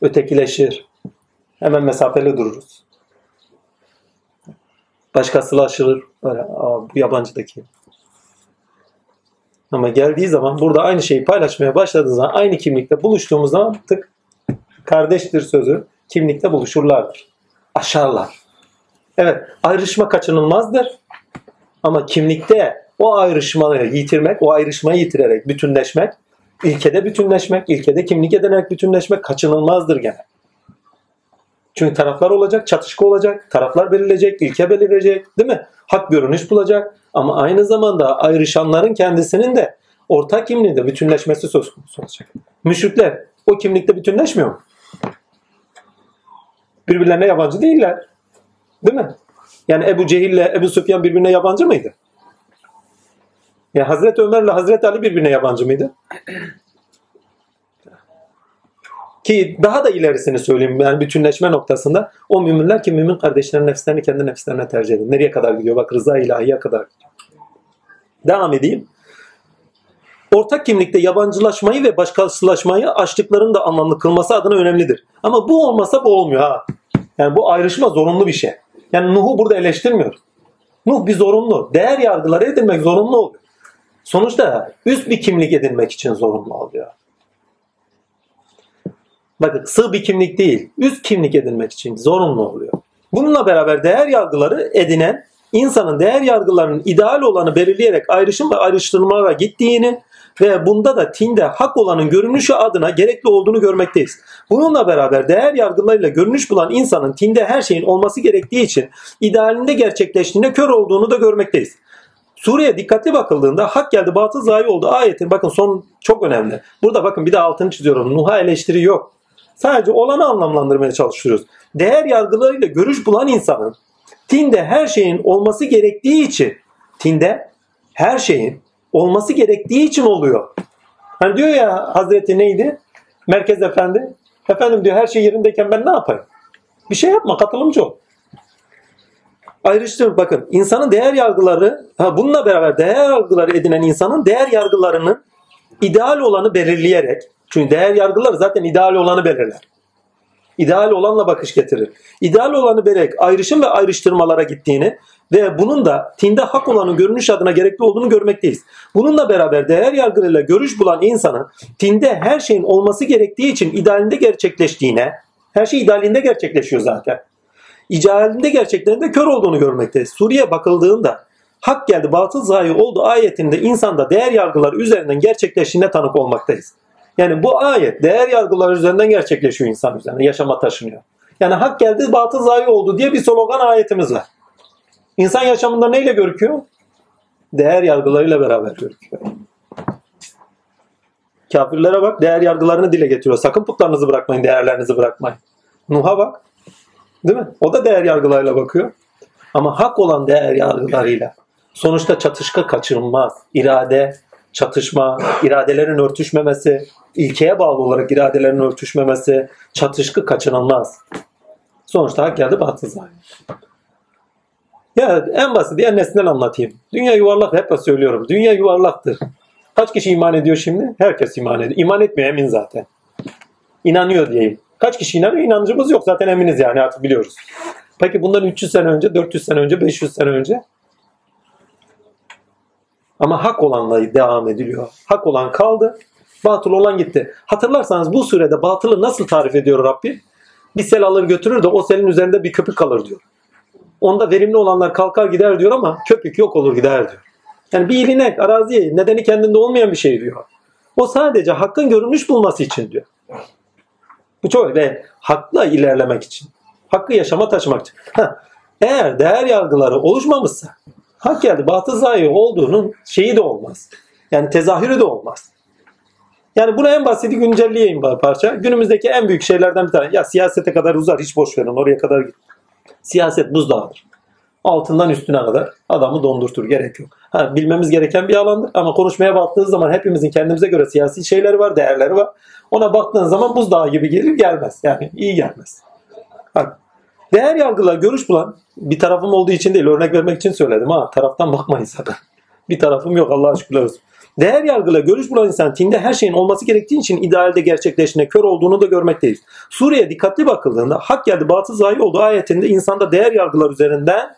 A: Ötekileşir. Hemen mesafeli dururuz. Başkasılaşılır. Böyle, Aa, bu yabancıdaki. Ama geldiği zaman burada aynı şeyi paylaşmaya başladığı zaman aynı kimlikte buluştuğumuz zaman tık kardeştir sözü kimlikte buluşurlardır. Aşarlar. Evet ayrışma kaçınılmazdır. Ama kimlikte o ayrışmayı yitirmek, o ayrışmayı yitirerek bütünleşmek, ilkede bütünleşmek, ilkede kimlik edinerek bütünleşmek kaçınılmazdır gene. Çünkü taraflar olacak, çatışma olacak, taraflar belirleyecek, ilke belirleyecek, değil mi? Hak görünüş bulacak ama aynı zamanda ayrışanların kendisinin de ortak kimliğinde bütünleşmesi söz konusu olacak. Müşrikler o kimlikte bütünleşmiyor mu? Birbirlerine yabancı değiller. Değil mi? Yani Ebu Cehil ile Ebu Süfyan birbirine yabancı mıydı? Yani Hazreti Ömer ile Hazreti Ali birbirine yabancı mıydı? Ki daha da ilerisini söyleyeyim yani bütünleşme noktasında o müminler ki mümin kardeşlerin nefislerini kendi nefislerine tercih edin. Nereye kadar gidiyor? Bak rıza ilahiye kadar. Devam edeyim. Ortak kimlikte yabancılaşmayı ve başkasılaşmayı açtıklarını da anlamlı kılması adına önemlidir. Ama bu olmasa bu olmuyor ha. Yani bu ayrışma zorunlu bir şey. Yani Nuh'u burada eleştirmiyor. Nuh bir zorunlu. Değer yargıları edinmek zorunlu oluyor. Sonuçta üst bir kimlik edinmek için zorunlu oluyor. Bakın sığ bir kimlik değil, üst kimlik edinmek için zorunlu oluyor. Bununla beraber değer yargıları edinen insanın değer yargılarının ideal olanı belirleyerek ayrışım ve ayrıştırmalara gittiğini ve bunda da tinde hak olanın görünüşü adına gerekli olduğunu görmekteyiz. Bununla beraber değer yargılarıyla görünüş bulan insanın tinde her şeyin olması gerektiği için idealinde gerçekleştiğine kör olduğunu da görmekteyiz. Suriye dikkatli bakıldığında hak geldi batıl zayi oldu ayetin bakın son çok önemli. Burada bakın bir de altını çiziyorum. Nuh'a eleştiri yok. Sadece olanı anlamlandırmaya çalışıyoruz. Değer yargılarıyla görüş bulan insanın tinde her şeyin olması gerektiği için tinde her şeyin olması gerektiği için oluyor. Hani diyor ya Hazreti neydi? Merkez Efendi. Efendim diyor her şey yerindeyken ben ne yapayım? Bir şey yapma katılımcı ol. Ayrıştırın bakın insanın değer yargıları ha bununla beraber değer yargıları edinen insanın değer yargılarının ideal olanı belirleyerek çünkü değer yargıları zaten ideal olanı belirler. İdeal olanla bakış getirir. İdeal olanı berek ayrışım ve ayrıştırmalara gittiğini ve bunun da tinde hak olanın görünüş adına gerekli olduğunu görmekteyiz. Bununla beraber değer yargılarıyla görüş bulan insanın tinde her şeyin olması gerektiği için idealinde gerçekleştiğine, her şey idealinde gerçekleşiyor zaten. İdealinde gerçeklerinde kör olduğunu görmekteyiz. Suriye bakıldığında hak geldi batıl zayi oldu ayetinde insanda değer yargıları üzerinden gerçekleştiğine tanık olmaktayız. Yani bu ayet değer yargıları üzerinden gerçekleşiyor insan üzerinde. Yaşama taşınıyor. Yani hak geldi batıl zayi oldu diye bir slogan ayetimiz var. İnsan yaşamında neyle görüküyor? Değer yargılarıyla beraber görüküyor. Kafirlere bak değer yargılarını dile getiriyor. Sakın putlarınızı bırakmayın, değerlerinizi bırakmayın. Nuh'a bak. Değil mi? O da değer yargılarıyla bakıyor. Ama hak olan değer yargılarıyla. Sonuçta çatışka kaçınılmaz. İrade, çatışma, iradelerin örtüşmemesi, ilkeye bağlı olarak iradelerin örtüşmemesi, çatışkı kaçınılmaz. Sonuçta hak geldi batıl zayi. Ya en basit en nesnel anlatayım. Dünya yuvarlak hep söylüyorum. Dünya yuvarlaktır. Kaç kişi iman ediyor şimdi? Herkes iman ediyor. İman etmiyor emin zaten. İnanıyor diyeyim. Kaç kişi inanıyor? İnancımız yok zaten eminiz yani artık biliyoruz. Peki bundan 300 sene önce, 400 sene önce, 500 sene önce ama hak olanla devam ediliyor. Hak olan kaldı, batıl olan gitti. Hatırlarsanız bu sürede batılı nasıl tarif ediyor Rabbim? Bir sel alır götürür de o selin üzerinde bir köpük kalır diyor. Onda verimli olanlar kalkar gider diyor ama köpük yok olur gider diyor. Yani bir ilinek, araziye, nedeni kendinde olmayan bir şey diyor. O sadece hakkın görünmüş bulması için diyor. Bu çok ve hakla ilerlemek için. Hakkı yaşama taşımak için. Heh. Eğer değer yargıları oluşmamışsa hak geldi batıl zahir olduğunun şeyi de olmaz. Yani tezahürü de olmaz. Yani buna en basiti güncelleyeyim parça. Günümüzdeki en büyük şeylerden bir tane. Ya siyasete kadar uzar hiç boş verin oraya kadar git. Siyaset buzdağıdır. Altından üstüne kadar adamı dondurtur gerek yok. Ha, bilmemiz gereken bir alandır ama konuşmaya baktığınız zaman hepimizin kendimize göre siyasi şeyleri var, değerleri var. Ona baktığın zaman buzdağı gibi gelir gelmez. Yani iyi gelmez. Bak, değer yargılar görüş bulan bir tarafım olduğu için değil örnek vermek için söyledim ha taraftan bakmayın sakın. Bir tarafım yok Allah'a şükürler olsun. Değer yargıyla görüş bulan insan tinde her şeyin olması gerektiği için idealde gerçekleşine kör olduğunu da görmekteyiz. Suriye dikkatli bakıldığında hak geldi batı zayi olduğu ayetinde insanda değer yargılar üzerinden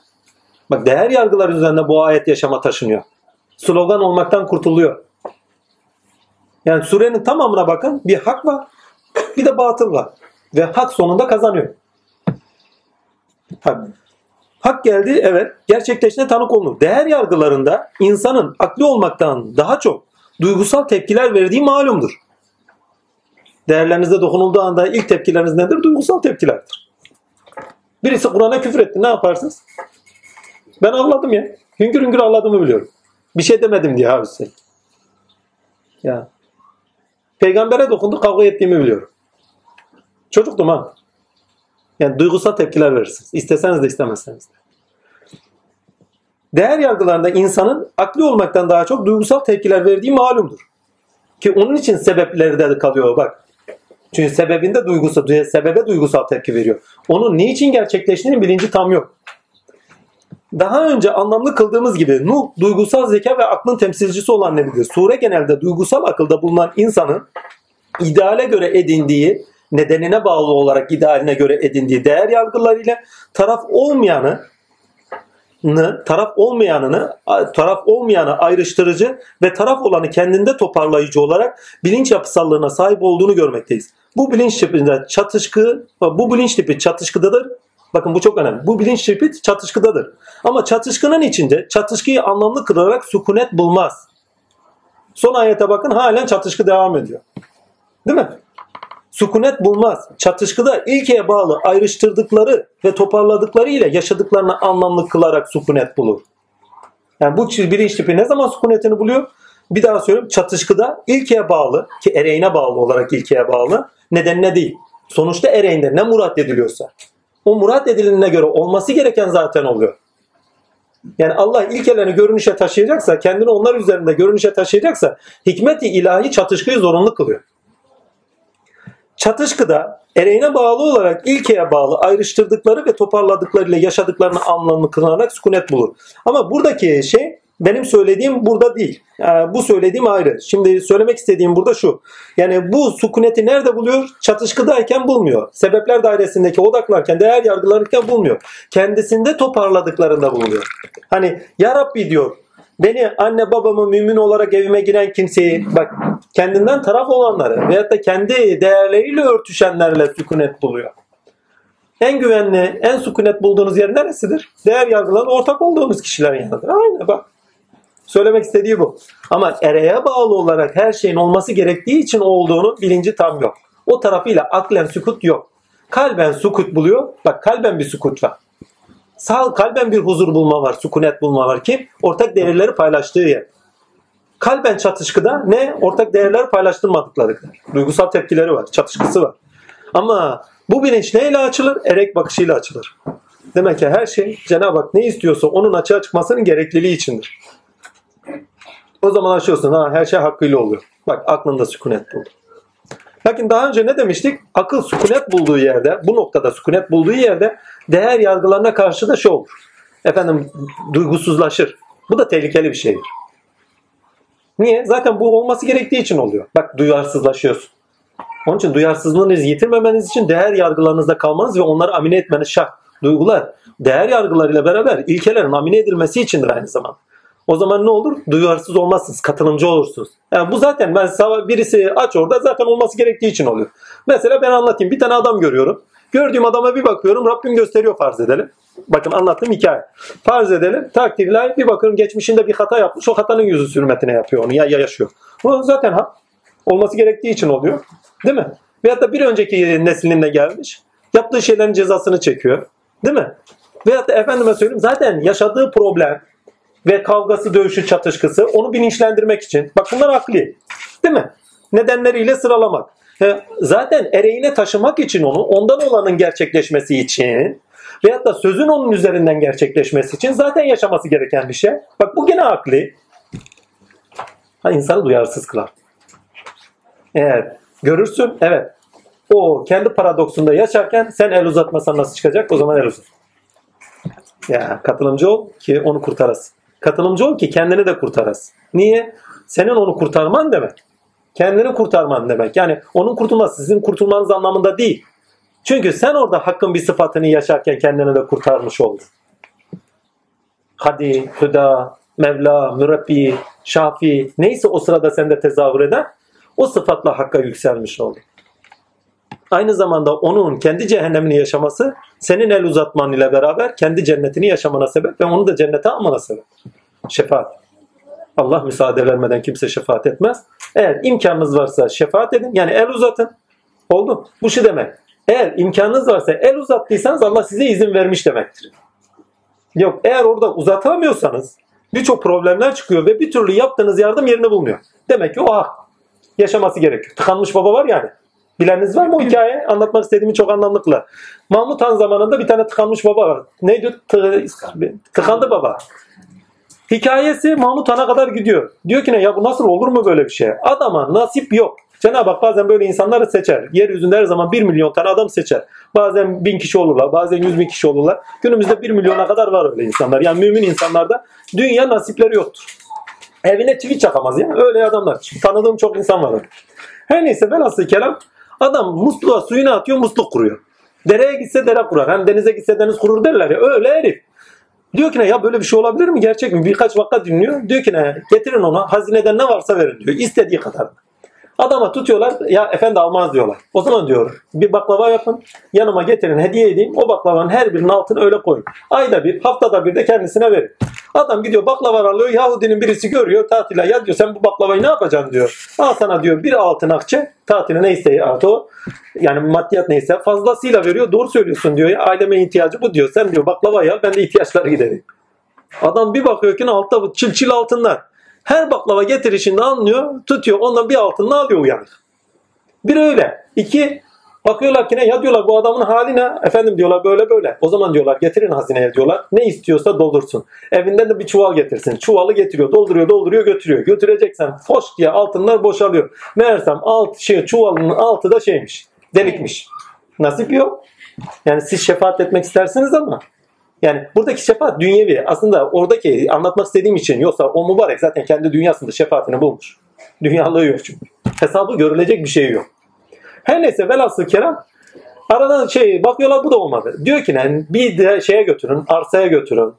A: bak değer yargılar üzerinden bu ayet yaşama taşınıyor. Slogan olmaktan kurtuluyor. Yani surenin tamamına bakın bir hak var bir de batıl var. Ve hak sonunda kazanıyor. Hak, hak geldi evet gerçekleşine tanık olunur. Değer yargılarında insanın akli olmaktan daha çok duygusal tepkiler verdiği malumdur. Değerlerinizde dokunulduğu anda ilk tepkileriniz nedir? Duygusal tepkilerdir. Birisi Kur'an'a küfür etti ne yaparsınız? Ben ağladım ya. Hüngür hüngür ağladığımı biliyorum. Bir şey demedim diye abi sen. Ya. Peygambere dokundu kavga ettiğimi biliyorum. Çocuktum ha. Yani duygusal tepkiler verirsiniz. İsteseniz de istemezseniz de. Değer yargılarında insanın akli olmaktan daha çok duygusal tepkiler verdiği malumdur. Ki onun için sebepleri de kalıyor bak. Çünkü sebebinde duygusal, sebebe duygusal tepki veriyor. Onun niçin gerçekleştiğinin bilinci tam yok. Daha önce anlamlı kıldığımız gibi Nuh duygusal zeka ve aklın temsilcisi olan nebidir. Sure genelde duygusal akılda bulunan insanın ideale göre edindiği nedenine bağlı olarak idealine göre edindiği değer yargılarıyla taraf olmayanı taraf olmayanını taraf olmayanı ayrıştırıcı ve taraf olanı kendinde toparlayıcı olarak bilinç yapısallığına sahip olduğunu görmekteyiz. Bu bilinç tipinde çatışkı, bu bilinç tipi çatışkıdadır. Bakın bu çok önemli. Bu bilinç tipi çatışkıdadır. Ama çatışkının içinde çatışkıyı anlamlı kılarak sükunet bulmaz. Son ayete bakın halen çatışkı devam ediyor. Değil mi? Sükunet bulmaz. Çatışkıda ilkeye bağlı ayrıştırdıkları ve toparladıkları ile yaşadıklarını anlamlı kılarak sükunet bulur. Yani bu bilinç tipi ne zaman sükunetini buluyor? Bir daha söyleyeyim. Çatışkıda ilkeye bağlı ki ereğine bağlı olarak ilkeye bağlı nedenine değil. Sonuçta ereğinde ne murat ediliyorsa o murat edilene göre olması gereken zaten oluyor. Yani Allah ilkelerini görünüşe taşıyacaksa, kendini onlar üzerinde görünüşe taşıyacaksa hikmet-i ilahi çatışkıyı zorunlu kılıyor. Çatışkıda ereğine bağlı olarak ilkeye bağlı ayrıştırdıkları ve toparladıklarıyla yaşadıklarını anlamlı kılarak sükunet bulur. Ama buradaki şey benim söylediğim burada değil. Yani bu söylediğim ayrı. Şimdi söylemek istediğim burada şu. Yani bu sükuneti nerede buluyor? Çatışkıdayken bulmuyor. Sebepler dairesindeki odaklarken, değer yargılarken bulmuyor. Kendisinde toparladıklarında buluyor. Hani Ya Rabbi diyor beni anne babamı mümin olarak evime giren kimseyi bak kendinden taraf olanları veyahut da kendi değerleriyle örtüşenlerle sükunet buluyor. En güvenli, en sükunet bulduğunuz yer neresidir? Değer yargılarına ortak olduğunuz kişilerin yanıdır. Aynen bak. Söylemek istediği bu. Ama ereğe bağlı olarak her şeyin olması gerektiği için olduğunu bilinci tam yok. O tarafıyla aklen sükut yok. Kalben sukut buluyor. Bak kalben bir sukut var. Sağ kalben bir huzur bulma var, sükunet bulma var ki ortak değerleri paylaştığı yer. Kalben çatışkıda ne? Ortak değerler paylaştırmadıkları. Duygusal tepkileri var, çatışkısı var. Ama bu bilinç neyle açılır? Erek bakışıyla açılır. Demek ki her şey Cenab-ı Hak ne istiyorsa onun açığa çıkmasının gerekliliği içindir. O zaman açıyorsun ha her şey hakkıyla oluyor. Bak aklında sükunet buldu. Lakin daha önce ne demiştik? Akıl sükunet bulduğu yerde, bu noktada sükunet bulduğu yerde değer yargılarına karşı da şey olur. Efendim duygusuzlaşır. Bu da tehlikeli bir şeydir. Niye? Zaten bu olması gerektiği için oluyor. Bak duyarsızlaşıyorsun. Onun için duyarsızlığınızı yitirmemeniz için değer yargılarınızda kalmanız ve onları amine etmeniz şart. Duygular değer yargılarıyla beraber ilkelerin amine edilmesi içindir aynı zamanda. O zaman ne olur? Duyarsız olmazsınız. Katılımcı olursunuz. Yani bu zaten ben birisi aç orada zaten olması gerektiği için oluyor. Mesela ben anlatayım. Bir tane adam görüyorum. Gördüğüm adama bir bakıyorum. Rabbim gösteriyor farz edelim. Bakın anlattığım hikaye. Farz edelim. Takdirler bir bakıyorum geçmişinde bir hata yapmış. O hatanın yüzü sürmetine yapıyor onu. Ya, ya yaşıyor. Bu zaten ha. Olması gerektiği için oluyor. Değil mi? Veyahut da bir önceki neslinde gelmiş. Yaptığı şeylerin cezasını çekiyor. Değil mi? Veyahut da efendime söyleyeyim zaten yaşadığı problem ve kavgası, dövüşü, çatışkısı onu bilinçlendirmek için. Bak bunlar akli. Değil mi? Nedenleriyle sıralamak. Zaten ereğine taşımak için onu, ondan olanın gerçekleşmesi için veyahut da sözün onun üzerinden gerçekleşmesi için zaten yaşaması gereken bir şey. Bak bu gene akli. Ha, insanı duyarsız kılar. Eğer görürsün, evet. O kendi paradoksunda yaşarken sen el uzatmasan nasıl çıkacak? O zaman el uzat. Ya katılımcı ol ki onu kurtarasın. Katılımcı ol ki kendini de kurtarasın. Niye? Senin onu kurtarman demek. Kendini kurtarman demek. Yani onun kurtulması sizin kurtulmanız anlamında değil. Çünkü sen orada hakkın bir sıfatını yaşarken kendini de kurtarmış oldun. Hadi, Hüda, Mevla, Mürabbi, Şafi neyse o sırada sende tezahür eden o sıfatla hakka yükselmiş oldun. Aynı zamanda onun kendi cehennemini yaşaması senin el uzatman ile beraber kendi cennetini yaşamana sebep ve onu da cennete almana sebep. Şefaat. Allah müsaade vermeden kimse şefaat etmez. Eğer imkanınız varsa şefaat edin. Yani el uzatın. Oldu. Bu şu demek. Eğer imkanınız varsa el uzattıysanız Allah size izin vermiş demektir. Yok eğer orada uzatamıyorsanız birçok problemler çıkıyor ve bir türlü yaptığınız yardım yerini bulmuyor. Demek ki o hak yaşaması gerekiyor. Tıkanmış baba var yani. Bileniniz var mı o hikaye? Anlatmak istediğimi çok anlamlı kılar. Mahmut Han zamanında bir tane tıkanmış baba var. Neydi? Tı tıkandı baba. Hikayesi Mahmut Han'a kadar gidiyor. Diyor ki ne ya bu nasıl olur mu böyle bir şey? Adama nasip yok. Cenab-ı Hak bazen böyle insanları seçer. Yeryüzünde her zaman 1 milyon tane adam seçer. Bazen 1000 kişi olurlar, bazen 100 bin kişi olurlar. Günümüzde 1 milyona kadar var öyle insanlar. Yani mümin insanlarda dünya nasipleri yoktur. Evine tweet çakamaz ya. Öyle adamlar. Tanıdığım çok insan var. Her neyse velhasıl kelam adam musluğa suyunu atıyor musluk kuruyor. Dereye gitse dere kurar. Hem denize gitse deniz kurur derler ya. Öyle herif. Diyor ki ne ya böyle bir şey olabilir mi? Gerçek mi? Birkaç vaka dinliyor. Diyor ki ne getirin ona hazineden ne varsa verin diyor. İstediği kadar. Adama tutuyorlar ya efendi almaz diyorlar. O zaman diyor bir baklava yapın yanıma getirin hediye edeyim o baklavanın her birinin altına öyle koyun. Ayda bir haftada bir de kendisine verin. Adam gidiyor baklava alıyor Yahudinin birisi görüyor tatile ya diyor sen bu baklavayı ne yapacaksın diyor. Al sana diyor bir altın akçe tatile neyse artı o yani maddiyat neyse fazlasıyla veriyor doğru söylüyorsun diyor ya aileme ihtiyacı bu diyor sen diyor baklava ya ben de ihtiyaçları gidereyim. Adam bir bakıyor ki altta bu çil çil altınlar. Her baklava getirişinde anlıyor, tutuyor. Ondan bir altını alıyor uyanık. Bir öyle. İki, bakıyorlar ki ne? Ya diyorlar bu adamın hali ne? Efendim diyorlar böyle böyle. O zaman diyorlar getirin hazineye diyorlar. Ne istiyorsa doldursun. Evinden de bir çuval getirsin. Çuvalı getiriyor, dolduruyor, dolduruyor, götürüyor. Götüreceksen foş diye altınlar boşalıyor. Meğersem alt şey çuvalının altı da şeymiş. Delikmiş. Nasip yok. Yani siz şefaat etmek istersiniz ama yani buradaki şefaat dünyevi. Aslında oradaki anlatmak istediğim için yoksa o mübarek zaten kendi dünyasında şefaatini bulmuş. Dünyalığı yok çünkü. Hesabı görülecek bir şey yok. Her neyse velhasıl keram aradan şey bakıyorlar bu da olmadı. Diyor ki ne bir de şeye götürün arsaya götürün.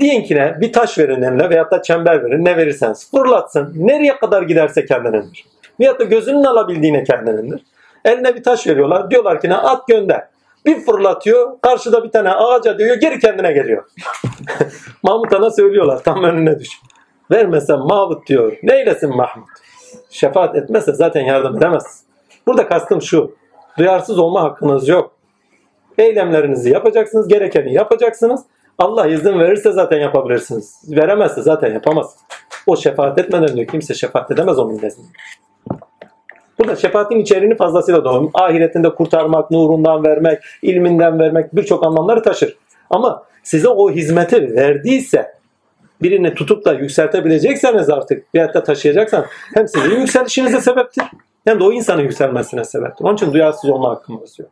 A: Diyin ki ne bir taş verin eline veyahut da çember verin ne verirseniz fırlatsın. Nereye kadar giderse kendinendir. Veyahut da gözünün alabildiğine kendinendir. Eline bir taş veriyorlar. Diyorlar ki ne at gönder. Bir fırlatıyor. Karşıda bir tane ağaca diyor. Geri kendine geliyor. Mahmut Han'a söylüyorlar. Tam önüne düş. Vermesen Mahmut diyor. Neylesin Mahmut? Şefaat etmezse zaten yardım edemez. Burada kastım şu. Duyarsız olma hakkınız yok. Eylemlerinizi yapacaksınız. Gerekeni yapacaksınız. Allah izin verirse zaten yapabilirsiniz. Veremezse zaten yapamaz. O şefaat etmeden diyor kimse şefaat edemez onun nezdinde. Burada şefaatin içeriğini fazlasıyla doğru. Ahiretinde kurtarmak, nurundan vermek, ilminden vermek birçok anlamları taşır. Ama size o hizmeti verdiyse birini tutup da yükseltebilecekseniz artık veyahut da taşıyacaksan hem sizin yükselişinize sebeptir hem de o insanın yükselmesine sebeptir. Onun için duyarsız olma hakkımız yok.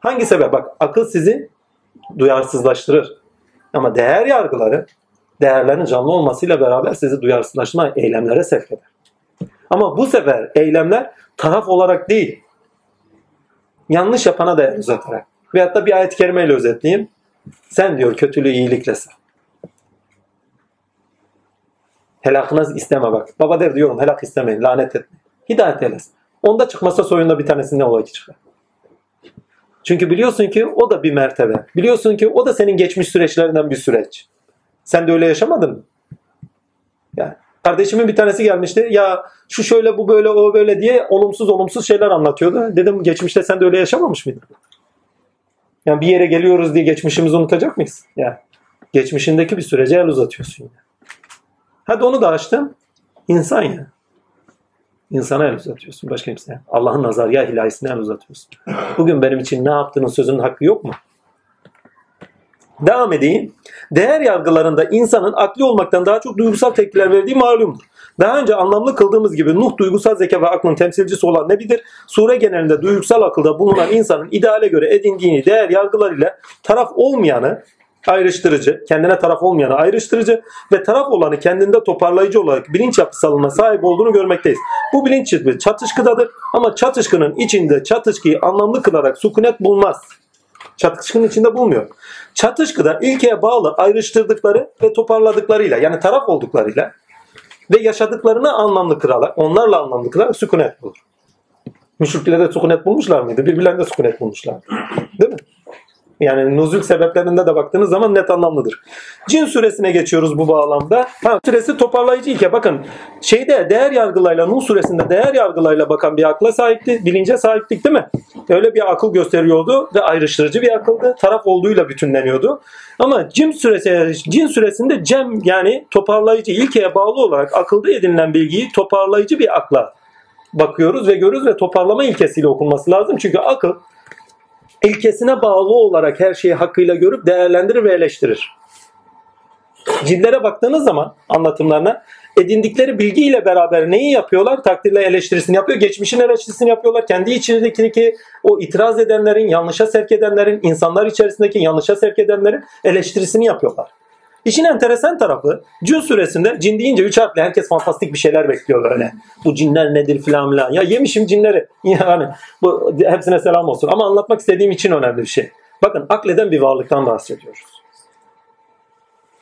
A: Hangi sebep? Bak akıl sizi duyarsızlaştırır. Ama değer yargıları değerlerin canlı olmasıyla beraber sizi duyarsızlaşma eylemlere sevk eder. Ama bu sefer eylemler taraf olarak değil, yanlış yapana da uzatarak. Veyahut da bir ayet-i kerimeyle özetleyeyim. Sen diyor kötülüğü iyilikle sev. Helakınız isteme bak. Baba der diyorum helak istemeyin, lanet etmeyin. Hidayet eylesin. Onda çıkmasa soyunda bir tanesi ne çıkar. Çünkü biliyorsun ki o da bir mertebe. Biliyorsun ki o da senin geçmiş süreçlerinden bir süreç. Sen de öyle yaşamadın mı? Yani Kardeşimin bir tanesi gelmişti. Ya şu şöyle bu böyle o böyle diye olumsuz olumsuz şeyler anlatıyordu. Dedim geçmişte sen de öyle yaşamamış mıydın? Yani bir yere geliyoruz diye geçmişimizi unutacak mıyız? Yani geçmişindeki bir sürece el uzatıyorsun. Yani. Hadi onu da açtım. İnsan ya. İnsana el uzatıyorsun. Başka kimseye. Allah'ın nazarya ilahisine el uzatıyorsun. Bugün benim için ne yaptığının sözünün hakkı yok mu? Devam edeyim. Değer yargılarında insanın akli olmaktan daha çok duygusal tepkiler verdiği malumdur. Daha önce anlamlı kıldığımız gibi Nuh duygusal zeka ve aklın temsilcisi olan Nebidir. Sure genelinde duygusal akılda bulunan insanın ideale göre edindiğini değer yargılarıyla taraf olmayanı ayrıştırıcı, kendine taraf olmayanı ayrıştırıcı ve taraf olanı kendinde toparlayıcı olarak bilinç yapısalına sahip olduğunu görmekteyiz. Bu bilinç çizgi çatışkıdadır ama çatışkının içinde çatışkıyı anlamlı kılarak sukunet bulmaz. Çatışkının içinde bulmuyor. Çatışkıda ilkeye bağlı ayrıştırdıkları ve toparladıklarıyla yani taraf olduklarıyla ve yaşadıklarını anlamlı kırarak, onlarla anlamlı kırarak sükunet bulur. Müşrikler de sükunet bulmuşlar mıydı? Birbirlerinde sükunet bulmuşlar. Değil mi? Yani nuzul sebeplerinde de baktığınız zaman net anlamlıdır. Cin suresine geçiyoruz bu bağlamda. Ha, süresi toparlayıcı ilke. Bakın şeyde değer yargılayla Nuh suresinde değer yargılayla bakan bir akla sahipti. Bilince sahiptik değil mi? Öyle bir akıl gösteriyordu ve ayrıştırıcı bir akıldı. Taraf olduğuyla bütünleniyordu. Ama cin süresi, cin süresinde cem yani toparlayıcı ilkeye bağlı olarak akılda edinilen bilgiyi toparlayıcı bir akla bakıyoruz ve görürüz ve toparlama ilkesiyle okunması lazım. Çünkü akıl ilkesine bağlı olarak her şeyi hakkıyla görüp değerlendirir ve eleştirir. Cinlere baktığınız zaman anlatımlarına edindikleri bilgiyle beraber neyi yapıyorlar? Takdirle eleştirisini yapıyor. Geçmişin eleştirisini yapıyorlar. Kendi içindeki o itiraz edenlerin, yanlışa sevk edenlerin, insanlar içerisindeki yanlışa sevk edenlerin eleştirisini yapıyorlar. İşin enteresan tarafı cin suresinde cin deyince üç harfle herkes fantastik bir şeyler bekliyor böyle. Bu cinler nedir filan filan. Ya yemişim cinleri. Yani bu hepsine selam olsun. Ama anlatmak istediğim için önemli bir şey. Bakın akleden bir varlıktan bahsediyoruz.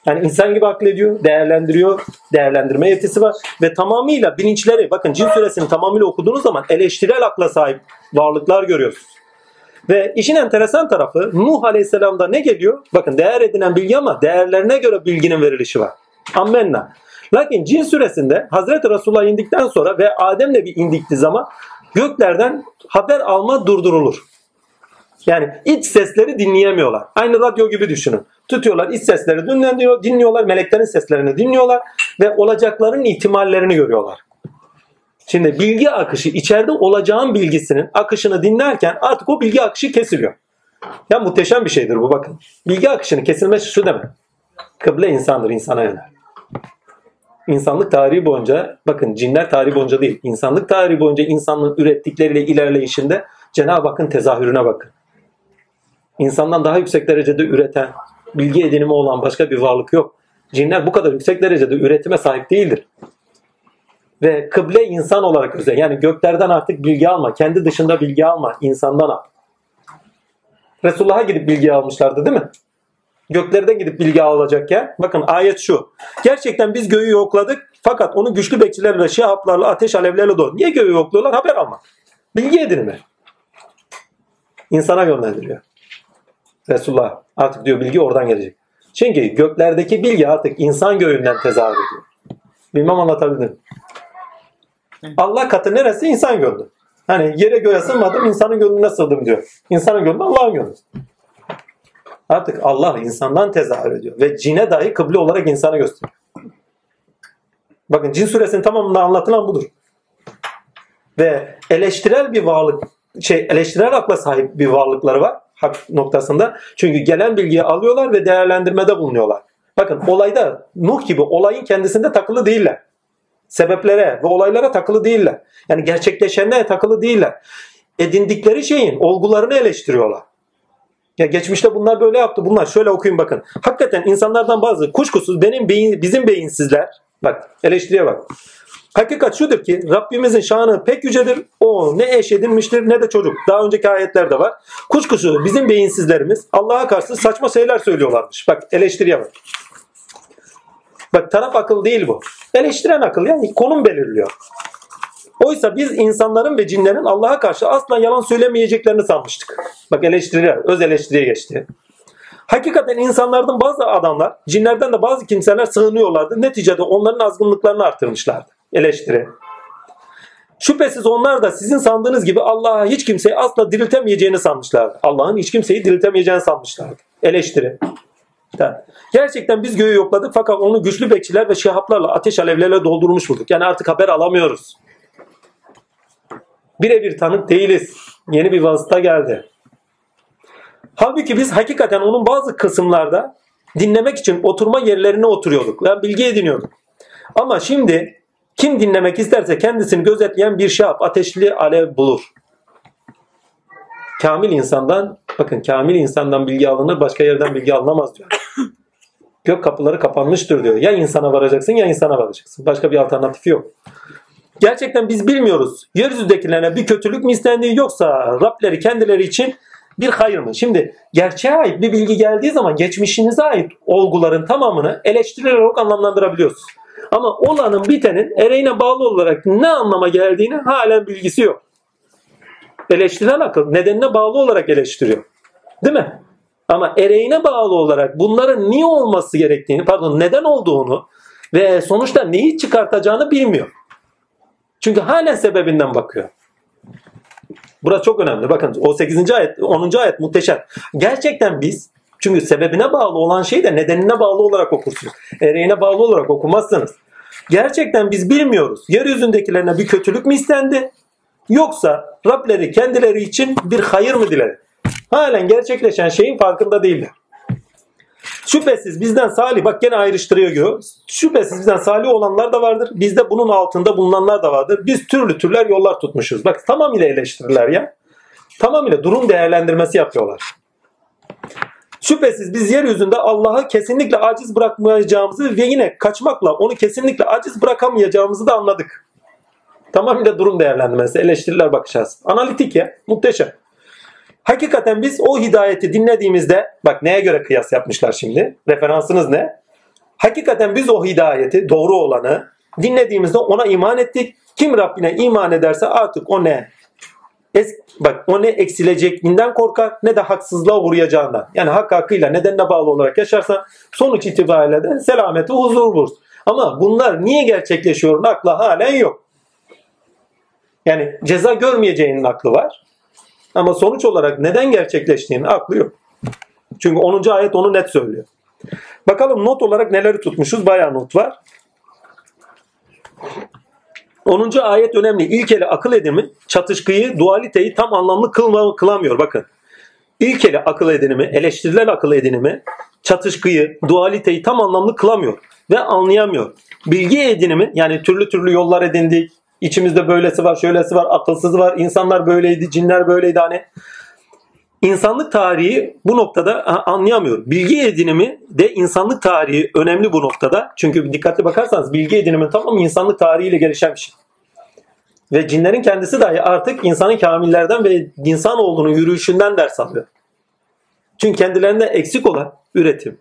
A: Yani insan gibi aklediyor, değerlendiriyor, değerlendirme yetisi var ve tamamıyla bilinçleri, bakın cin suresini tamamıyla okuduğunuz zaman eleştirel akla sahip varlıklar görüyorsunuz. Ve işin enteresan tarafı Nuh Aleyhisselam'da ne geliyor? Bakın değer edinen bilgi ama değerlerine göre bilginin verilişi var. Ammenna. Lakin cin süresinde Hazreti Resulullah indikten sonra ve Adem'le bir indiktiği zaman göklerden haber alma durdurulur. Yani iç sesleri dinleyemiyorlar. Aynı radyo gibi düşünün. Tutuyorlar iç sesleri dinliyor, dinliyorlar, meleklerin seslerini dinliyorlar ve olacakların ihtimallerini görüyorlar. Şimdi bilgi akışı içeride olacağın bilgisinin akışını dinlerken artık o bilgi akışı kesiliyor. Ya muhteşem bir şeydir bu bakın. Bilgi akışının kesilmesi şu demek. Kıble insandır, insana yönelir. İnsanlık tarihi boyunca, bakın cinler tarihi boyunca değil, insanlık tarihi boyunca insanlığın ürettikleriyle ilerleyişinde Cenab-ı Hakk'ın tezahürüne bakın. İnsandan daha yüksek derecede üreten, bilgi edinimi olan başka bir varlık yok. Cinler bu kadar yüksek derecede üretime sahip değildir ve kıble insan olarak özel. Yani göklerden artık bilgi alma. Kendi dışında bilgi alma. insandan al. Resulullah'a gidip bilgi almışlardı değil mi? Göklerden gidip bilgi alacakken bakın ayet şu. Gerçekten biz göğü yokladık fakat onu güçlü bekçilerle, şihaplarla, ateş alevlerle dolu. Niye göğü yokluyorlar? Haber almak. Bilgi edinimi. İnsana yönlendiriyor. Resulullah artık diyor bilgi oradan gelecek. Çünkü göklerdeki bilgi artık insan göğünden tezahür ediyor. Bilmem anlatabildim. Allah katı neresi? İnsan gönlü. Hani yere göğe sığmadım, insanın gönlüne sığdım diyor. İnsanın gönlü Allah'ın gönlü. Artık Allah insandan tezahür ediyor. Ve cine dahi kıble olarak insanı gösteriyor. Bakın cin suresinin tamamında anlatılan budur. Ve eleştirel bir varlık, şey eleştirel akla sahip bir varlıkları var hak noktasında. Çünkü gelen bilgiyi alıyorlar ve değerlendirmede bulunuyorlar. Bakın olayda Nuh gibi olayın kendisinde takılı değiller sebeplere ve olaylara takılı değiller. Yani gerçekleşenlere takılı değiller. Edindikleri şeyin olgularını eleştiriyorlar. Ya geçmişte bunlar böyle yaptı. Bunlar şöyle okuyun bakın. Hakikaten insanlardan bazı kuşkusuz benim beyin, bizim beyinsizler bak eleştiriye bak. Hakikat şudur ki Rabbimizin şanı pek yücedir. O ne eş edinmiştir ne de çocuk. Daha önceki ayetlerde var. Kuşkusuz bizim beyinsizlerimiz Allah'a karşı saçma şeyler söylüyorlarmış. Bak eleştiriye bak. Bak taraf akıl değil bu. Eleştiren akıl yani konum belirliyor. Oysa biz insanların ve cinlerin Allah'a karşı asla yalan söylemeyeceklerini sanmıştık. Bak eleştiriler, öz eleştiriye geçti. Hakikaten insanlardan bazı adamlar, cinlerden de bazı kimseler sığınıyorlardı. Neticede onların azgınlıklarını artırmışlardı. Eleştiri. Şüphesiz onlar da sizin sandığınız gibi Allah'a hiç kimseyi asla diriltemeyeceğini sanmışlardı. Allah'ın hiç kimseyi diriltemeyeceğini sanmışlardı. Eleştiri. Gerçekten biz göğü yokladık fakat onu güçlü bekçiler ve şihaplarla ateş alevlerle doldurmuş bulduk. Yani artık haber alamıyoruz. Birebir tanık değiliz. Yeni bir vasıta geldi. Halbuki biz hakikaten onun bazı kısımlarda dinlemek için oturma yerlerine oturuyorduk ve bilgi ediniyorduk. Ama şimdi kim dinlemek isterse kendisini gözetleyen bir şahap ateşli alev bulur. Kamil insandan bakın kamil insandan bilgi alınır başka yerden bilgi alınamaz diyor. Gök kapıları kapanmıştır diyor. Ya insana varacaksın ya insana varacaksın. Başka bir alternatifi yok. Gerçekten biz bilmiyoruz. Yeryüzündekilerine bir kötülük mü istendiği yoksa Rableri kendileri için bir hayır mı? Şimdi gerçeğe ait bir bilgi geldiği zaman geçmişinize ait olguların tamamını eleştirilerek anlamlandırabiliyorsunuz. Ama olanın bitenin ereğine bağlı olarak ne anlama geldiğini halen bilgisi yok. Eleştiren akıl nedenine bağlı olarak eleştiriyor. Değil mi? Ama ereğine bağlı olarak bunların niye olması gerektiğini, pardon neden olduğunu ve sonuçta neyi çıkartacağını bilmiyor. Çünkü halen sebebinden bakıyor. Burası çok önemli. Bakın o 8. ayet, 10. ayet muhteşem. Gerçekten biz çünkü sebebine bağlı olan şeyi de nedenine bağlı olarak okursunuz. Ereğine bağlı olarak okumazsınız. Gerçekten biz bilmiyoruz. Yeryüzündekilerine bir kötülük mü istendi? Yoksa Rableri kendileri için bir hayır mı diledi? Halen gerçekleşen şeyin farkında değiller. Şüphesiz bizden salih bak gene ayrıştırıyor diyor. Şüphesiz bizden salih olanlar da vardır. Bizde bunun altında bulunanlar da vardır. Biz türlü türler yollar tutmuşuz. Bak tamamıyla eleştirirler ya. Tamamıyla durum değerlendirmesi yapıyorlar. Şüphesiz biz yeryüzünde Allah'ı kesinlikle aciz bırakmayacağımızı ve yine kaçmakla onu kesinlikle aciz bırakamayacağımızı da anladık. Tamamıyla durum değerlendirmesi, eleştiriler bakacağız. Analitik ya, muhteşem. Hakikaten biz o hidayeti dinlediğimizde bak neye göre kıyas yapmışlar şimdi? Referansınız ne? Hakikaten biz o hidayeti doğru olanı dinlediğimizde ona iman ettik. Kim Rabbine iman ederse artık o ne? Es, bak o ne eksileceğinden korkar ne de haksızlığa uğrayacağından. Yani hak hakkıyla nedenine bağlı olarak yaşarsa sonuç itibariyle de selameti huzur bulur. Ama bunlar niye gerçekleşiyor akla halen yok. Yani ceza görmeyeceğinin aklı var. Ama sonuç olarak neden gerçekleştiğini aklı yok. Çünkü 10. ayet onu net söylüyor. Bakalım not olarak neleri tutmuşuz? Bayağı not var. 10. ayet önemli. İlkeli akıl edimi çatışkıyı, dualiteyi tam anlamlı kılma, kılamıyor. Bakın. İlkeli akıl edinimi, eleştiriler akıl edinimi çatışkıyı, dualiteyi tam anlamlı kılamıyor ve anlayamıyor. Bilgi edinimi yani türlü türlü yollar edindik, İçimizde böylesi var, şöylesi var, akılsızı var, insanlar böyleydi, cinler böyleydi hani. İnsanlık tarihi bu noktada anlayamıyor. Bilgi edinimi de insanlık tarihi önemli bu noktada. Çünkü dikkatli bakarsanız bilgi edinimin tamamı insanlık tarihiyle gelişen bir şey. Ve cinlerin kendisi dahi artık insanın kamillerden ve insan olduğunu yürüyüşünden ders alıyor. Çünkü kendilerinde eksik olan üretim.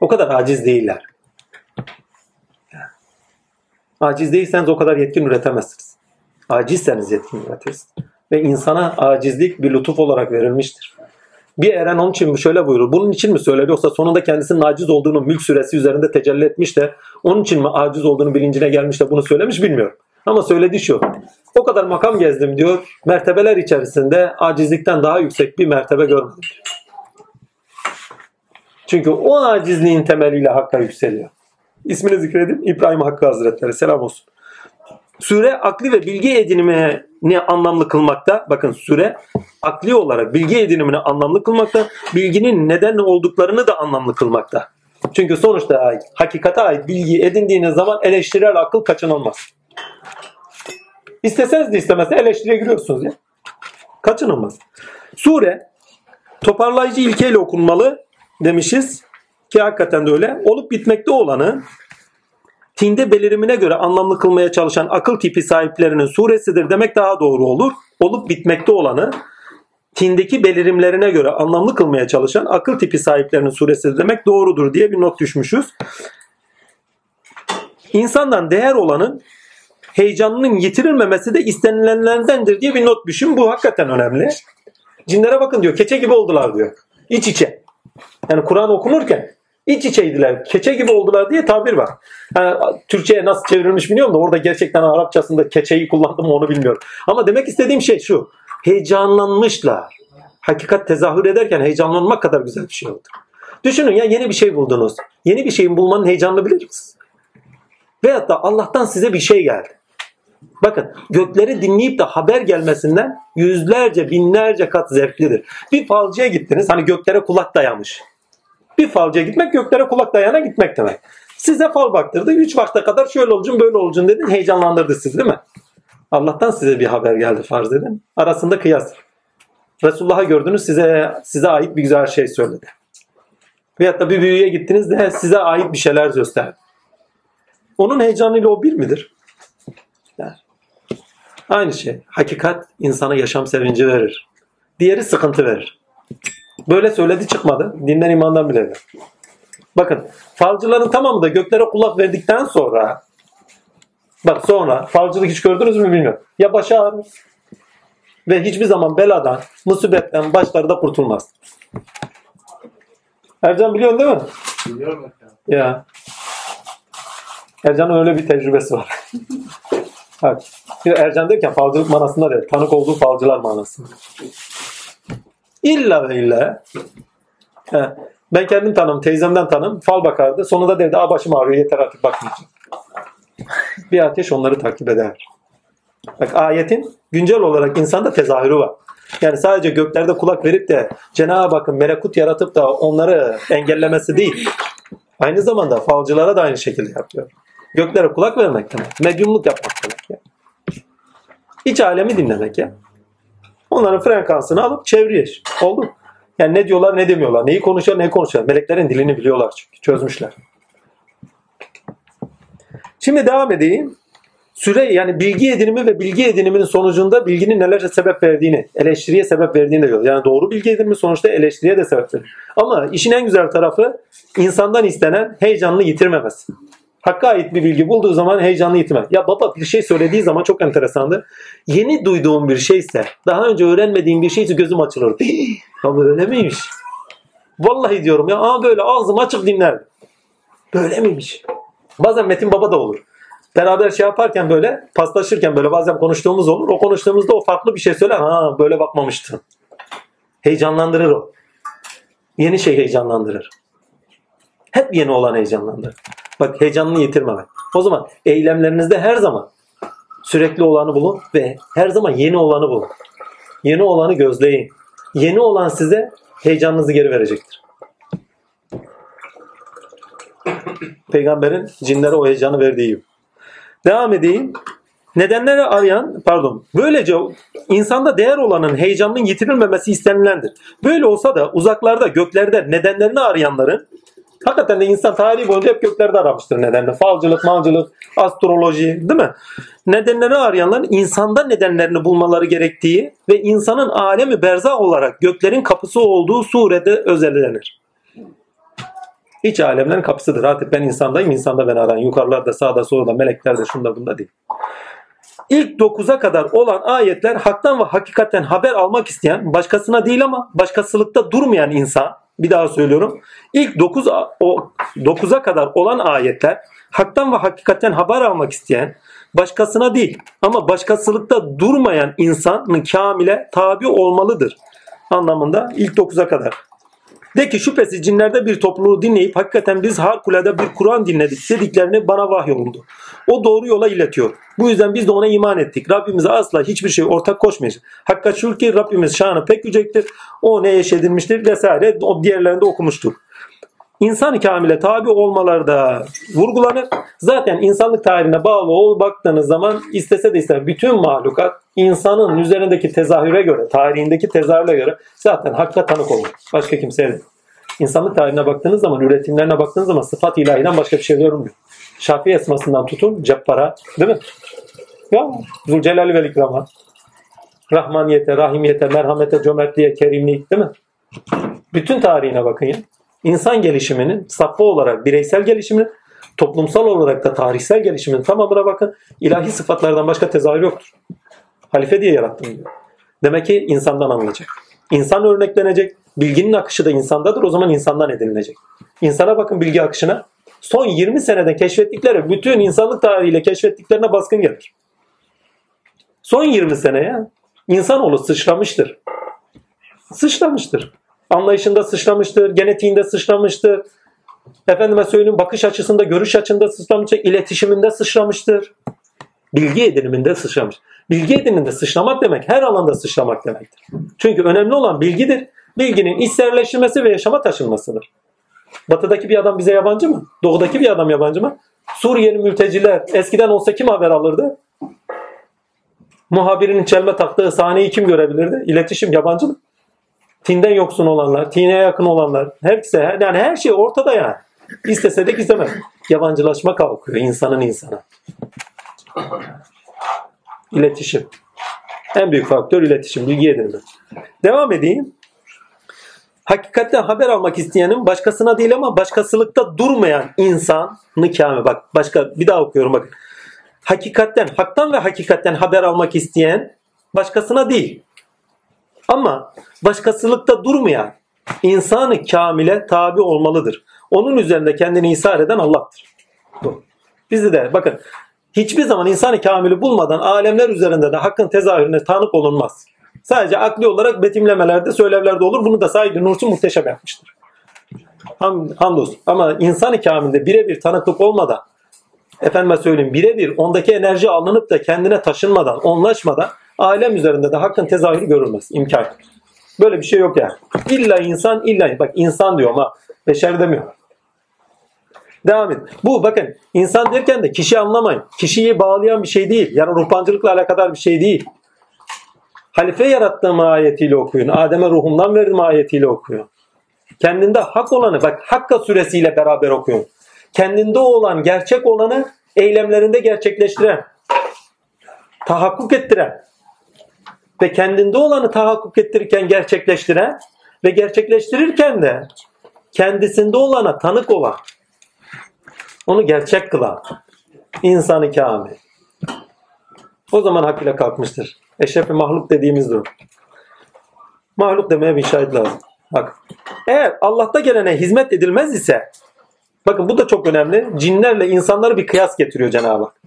A: O kadar aciz değiller. Aciz değilseniz o kadar yetkin üretemezsiniz. Acizseniz yetkin üretirsiniz. Ve insana acizlik bir lütuf olarak verilmiştir. Bir eren onun için şöyle buyurur. Bunun için mi söyledi yoksa sonunda kendisinin aciz olduğunu mülk süresi üzerinde tecelli etmiş de onun için mi aciz olduğunu bilincine gelmiş de bunu söylemiş bilmiyorum. Ama söylediği şu. O kadar makam gezdim diyor. Mertebeler içerisinde acizlikten daha yüksek bir mertebe görmedim. Çünkü o acizliğin temeliyle Hakk'a yükseliyor. İsmini zikredin. İbrahim Hakkı Hazretleri. Selam olsun. Süre akli ve bilgi edinimini anlamlı kılmakta. Bakın süre akli olarak bilgi edinimini anlamlı kılmakta. Bilginin neden olduklarını da anlamlı kılmakta. Çünkü sonuçta ait, hakikate ait bilgi edindiğiniz zaman eleştirel akıl kaçınılmaz. İsteseniz de istemezse eleştiriye giriyorsunuz ya. Kaçınılmaz. Sure toparlayıcı ilkeyle okunmalı demişiz. Ki hakikaten de öyle. Olup bitmekte olanı tinde belirimine göre anlamlı kılmaya çalışan akıl tipi sahiplerinin suresidir demek daha doğru olur. Olup bitmekte olanı tindeki belirimlerine göre anlamlı kılmaya çalışan akıl tipi sahiplerinin suresidir demek doğrudur diye bir not düşmüşüz. İnsandan değer olanın heyecanının yitirilmemesi de istenilenlerdendir diye bir not düşün. Bu hakikaten önemli. Cinlere bakın diyor. Keçe gibi oldular diyor. İç içe. Yani Kur'an okunurken İç içeydiler. Keçe gibi oldular diye tabir var. Yani, Türkçe'ye nasıl çevrilmiş bilmiyorum da orada gerçekten Arapçasında keçeyi kullandım onu bilmiyorum. Ama demek istediğim şey şu. Heyecanlanmışlar. Hakikat tezahür ederken heyecanlanmak kadar güzel bir şey oldu. Düşünün ya yeni bir şey buldunuz. Yeni bir şeyin bulmanın heyecanını bilir misiniz? Veyahut da Allah'tan size bir şey geldi. Bakın gökleri dinleyip de haber gelmesinden yüzlerce binlerce kat zevklidir. Bir falcıya gittiniz hani göklere kulak dayamış. Bir falcıya gitmek göklere kulak dayana gitmek demek. Size fal baktırdı. Üç vakte kadar şöyle olacaksın böyle olacaksın dedin. Heyecanlandırdı sizi değil mi? Allah'tan size bir haber geldi farz edin. Arasında kıyas. Resulullah'ı gördünüz size size ait bir güzel şey söyledi. Veyahut da bir büyüye gittiniz de size ait bir şeyler gösterdi. Onun heyecanıyla o bir midir? Yani. Aynı şey. Hakikat insana yaşam sevinci verir. Diğeri sıkıntı verir. Böyle söyledi çıkmadı. Dinden imandan bile. Bakın falcıların tamamı da göklere kulak verdikten sonra bak sonra falcılık hiç gördünüz mü bilmiyorum. Ya başı ağrır ve hiçbir zaman beladan, musibetten başları da kurtulmaz. Ercan biliyorsun değil mi?
B: Biliyorum
A: Ya. Ercan'ın öyle bir tecrübesi var. evet. Ercan derken falcılık manasında değil. Tanık olduğu falcılar manasında. İlla ve illa. He. Ben kendim tanım, teyzemden tanım. Fal bakardı. Sonunda derdi, aa başım ağrıyor yeter artık bakmayacağım. bir ateş onları takip eder. Bak ayetin güncel olarak insanda tezahürü var. Yani sadece göklerde kulak verip de Cenab-ı Hakk'ın melekut yaratıp da onları engellemesi değil. Aynı zamanda falcılara da aynı şekilde yapıyor. Göklere kulak vermek demek. Medyumluk yapmak demek ya. İç alemi dinlemek ya. Onların frekansını alıp çeviriyor. Oldu. Yani ne diyorlar ne demiyorlar. Neyi konuşuyor neyi konuşuyor. Meleklerin dilini biliyorlar çünkü. Çözmüşler. Şimdi devam edeyim. Süre yani bilgi edinimi ve bilgi ediniminin sonucunda bilginin nelere sebep verdiğini, eleştiriye sebep verdiğini de. Yani doğru bilgi edinimi sonuçta eleştiriye de sebep veriyor. Ama işin en güzel tarafı insandan istenen heyecanını yitirmemesi. Hakka ait bir bilgi bulduğu zaman heyecanlı yitirmez. Ya baba bir şey söylediği zaman çok enteresandı. Yeni duyduğum bir şeyse, daha önce öğrenmediğim bir şeyse gözüm açılır. Ya böyle miymiş? Vallahi diyorum ya aa böyle ağzım açık dinler. Böyle miymiş? Bazen Metin Baba da olur beraber şey yaparken böyle paslaşırken böyle bazen konuştuğumuz olur. O konuştuğumuzda o farklı bir şey söyler. Ha böyle bakmamıştım. Heyecanlandırır o. Yeni şey heyecanlandırır. Hep yeni olan heyecanlandırır. Bak heyecanını yitirmemek. O zaman eylemlerinizde her zaman sürekli olanı bulun ve her zaman yeni olanı bulun. Yeni olanı gözleyin. Yeni olan size heyecanınızı geri verecektir. Peygamberin cinlere o heyecanı verdiği gibi. Devam edeyim. Nedenleri arayan, pardon, böylece insanda değer olanın heyecanının yitirilmemesi istenilendir. Böyle olsa da uzaklarda, göklerde nedenlerini arayanların hakikaten de insan tarihi boyunca hep göklerde aramıştır nedenle. Falcılık, malcılık, astroloji değil mi? Nedenlerini arayanların insanda nedenlerini bulmaları gerektiği ve insanın alemi berzah olarak göklerin kapısı olduğu surede özellenir. İç alemlerin kapısıdır. Artık ben insandayım, insanda ben arayın. Yukarılarda, sağda, solda, meleklerde, şunda, bunda değil. İlk 9'a kadar olan ayetler haktan ve hakikaten haber almak isteyen, başkasına değil ama başkasılıkta durmayan insan, bir daha söylüyorum. İlk 9 o 9'a kadar olan ayetler haktan ve hakikaten haber almak isteyen, başkasına değil ama başkasılıkta durmayan insanın kamile tabi olmalıdır anlamında ilk 9'a kadar. De ki şüphesiz cinlerde bir topluluğu dinleyip hakikaten biz harikulade bir Kur'an dinledik dediklerini bana vahyolundu. O doğru yola iletiyor. Bu yüzden biz de ona iman ettik. Rabbimize asla hiçbir şey ortak koşmayacak. Hakka şükür ki Rabbimiz şanı pek yücektir. O ne eşedilmiştir vesaire. O diğerlerinde okumuştuk. İnsan kamile tabi olmaları da vurgulanır. Zaten insanlık tarihine bağlı ol baktığınız zaman istese de ister bütün mahlukat insanın üzerindeki tezahüre göre, tarihindeki tezahüre göre zaten hakka tanık olur. Başka kimseye değil. İnsanlık tarihine baktığınız zaman, üretimlerine baktığınız zaman sıfat ilahiden başka bir şey görmüyor. Şafii esmasından tutun cebbara değil mi? Ya Zülcelal ve İkram'a. Rahmaniyete, rahimiyete, merhamete, cömertliğe, kerimlik değil mi? Bütün tarihine bakın ya. İnsan gelişiminin safha olarak bireysel gelişiminin toplumsal olarak da tarihsel gelişiminin tamamına bakın. ilahi sıfatlardan başka tezahür yoktur. Halife diye yarattım diyor. Demek ki insandan anlayacak. İnsan örneklenecek. bilginin akışı da insandadır. O zaman insandan edinilecek. İnsana bakın bilgi akışına. Son 20 senede keşfettikleri bütün insanlık tarihiyle keşfettiklerine baskın gelir. Son 20 seneye insanoğlu sıçramıştır. Sıçramıştır. Anlayışında sıçramıştır, genetiğinde sıçramıştır. Efendime söyleyeyim bakış açısında, görüş açısında sıçramıştır, iletişiminde sıçramıştır. Bilgi ediniminde sıçramış. Bilgi ediniminde sıçramak demek her alanda sıçramak demektir. Çünkü önemli olan bilgidir. Bilginin içselleştirmesi ve yaşama taşınmasıdır. Batıdaki bir adam bize yabancı mı? Doğudaki bir adam yabancı mı? Suriyeli mülteciler eskiden olsa kim haber alırdı? Muhabirinin çelme taktığı sahneyi kim görebilirdi? İletişim yabancı mı? Tinden yoksun olanlar, tine yakın olanlar, hepsi yani her şey ortada yani. İstese de istemez. Yabancılaşma kalkıyor insanın insana. İletişim. En büyük faktör iletişim, bilgi edinme. Devam edeyim. Hakikaten haber almak isteyenin başkasına değil ama başkasılıkta durmayan insan nikame bak başka bir daha okuyorum bakın. Hakikatten, haktan ve hakikatten haber almak isteyen başkasına değil. Ama başkasılıkta durmayan insanı kamile tabi olmalıdır. Onun üzerinde kendini isar eden Allah'tır. Bu. Bizi de bakın hiçbir zaman insanı kamili bulmadan alemler üzerinde de hakkın tezahürüne tanık olunmaz. Sadece akli olarak betimlemelerde, söylevlerde olur. Bunu da Said Nursi muhteşem yapmıştır. Ham, hamdolsun. Ama insanı kamilde birebir tanıklık olmadan, efendime söyleyeyim birebir ondaki enerji alınıp da kendine taşınmadan, onlaşmadan alem üzerinde de hakkın tezahürü görülmez. İmkan. Böyle bir şey yok yani. İlla insan, illa bak insan diyor ama beşer demiyor. Devam edin. Bu bakın insan derken de kişi anlamayın. Kişiyi bağlayan bir şey değil. Yani ruhbancılıkla alakadar bir şey değil. Halife yarattığım ayetiyle okuyun. Adem'e ruhumdan verdim ayetiyle okuyun. Kendinde hak olanı bak Hakka suresiyle beraber okuyun. Kendinde olan gerçek olanı eylemlerinde gerçekleştiren, tahakkuk ettiren ve kendinde olanı tahakkuk ettirirken gerçekleştiren ve gerçekleştirirken de kendisinde olana tanık olan onu gerçek kılan insanı kamil. O zaman hak ile kalkmıştır. Eşrefi mahluk dediğimiz o. Mahluk demeye bir şahit lazım. Bak. Eğer Allah'ta gelene hizmet edilmez ise bakın bu da çok önemli. Cinlerle insanları bir kıyas getiriyor Cenab-ı Hak.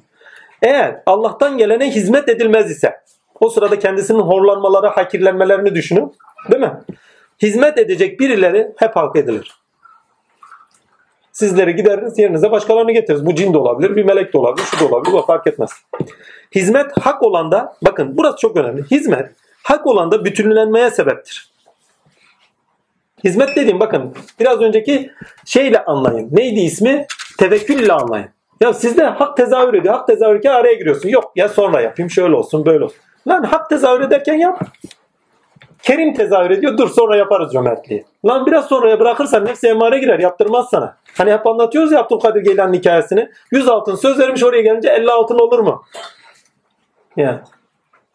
A: Eğer Allah'tan gelene hizmet edilmez ise o sırada kendisinin horlanmaları, hakirlenmelerini düşünün. Değil mi? Hizmet edecek birileri hep halk edilir. Sizleri gideriz yerinize başkalarını getiririz. Bu cin de olabilir, bir melek de olabilir, şu da olabilir. Bu fark etmez. Hizmet hak olan da bakın burası çok önemli. Hizmet hak olan da bütünlenmeye sebeptir. Hizmet dediğim bakın biraz önceki şeyle anlayın. Neydi ismi? Tevekkülle anlayın. Ya sizde hak tezahür ediyor. Hak tezahürken araya giriyorsun. Yok ya sonra yapayım şöyle olsun böyle olsun. Lan hak tezahür ederken yap. Kerim tezahür ediyor. Dur sonra yaparız cömertliği. Lan biraz sonraya bırakırsan nefsi emare girer. Yaptırmaz sana. Hani hep anlatıyoruz ya Abdülkadir Geylan'ın hikayesini. 100 altın söz vermiş oraya gelince 50 altın olur mu? Ya.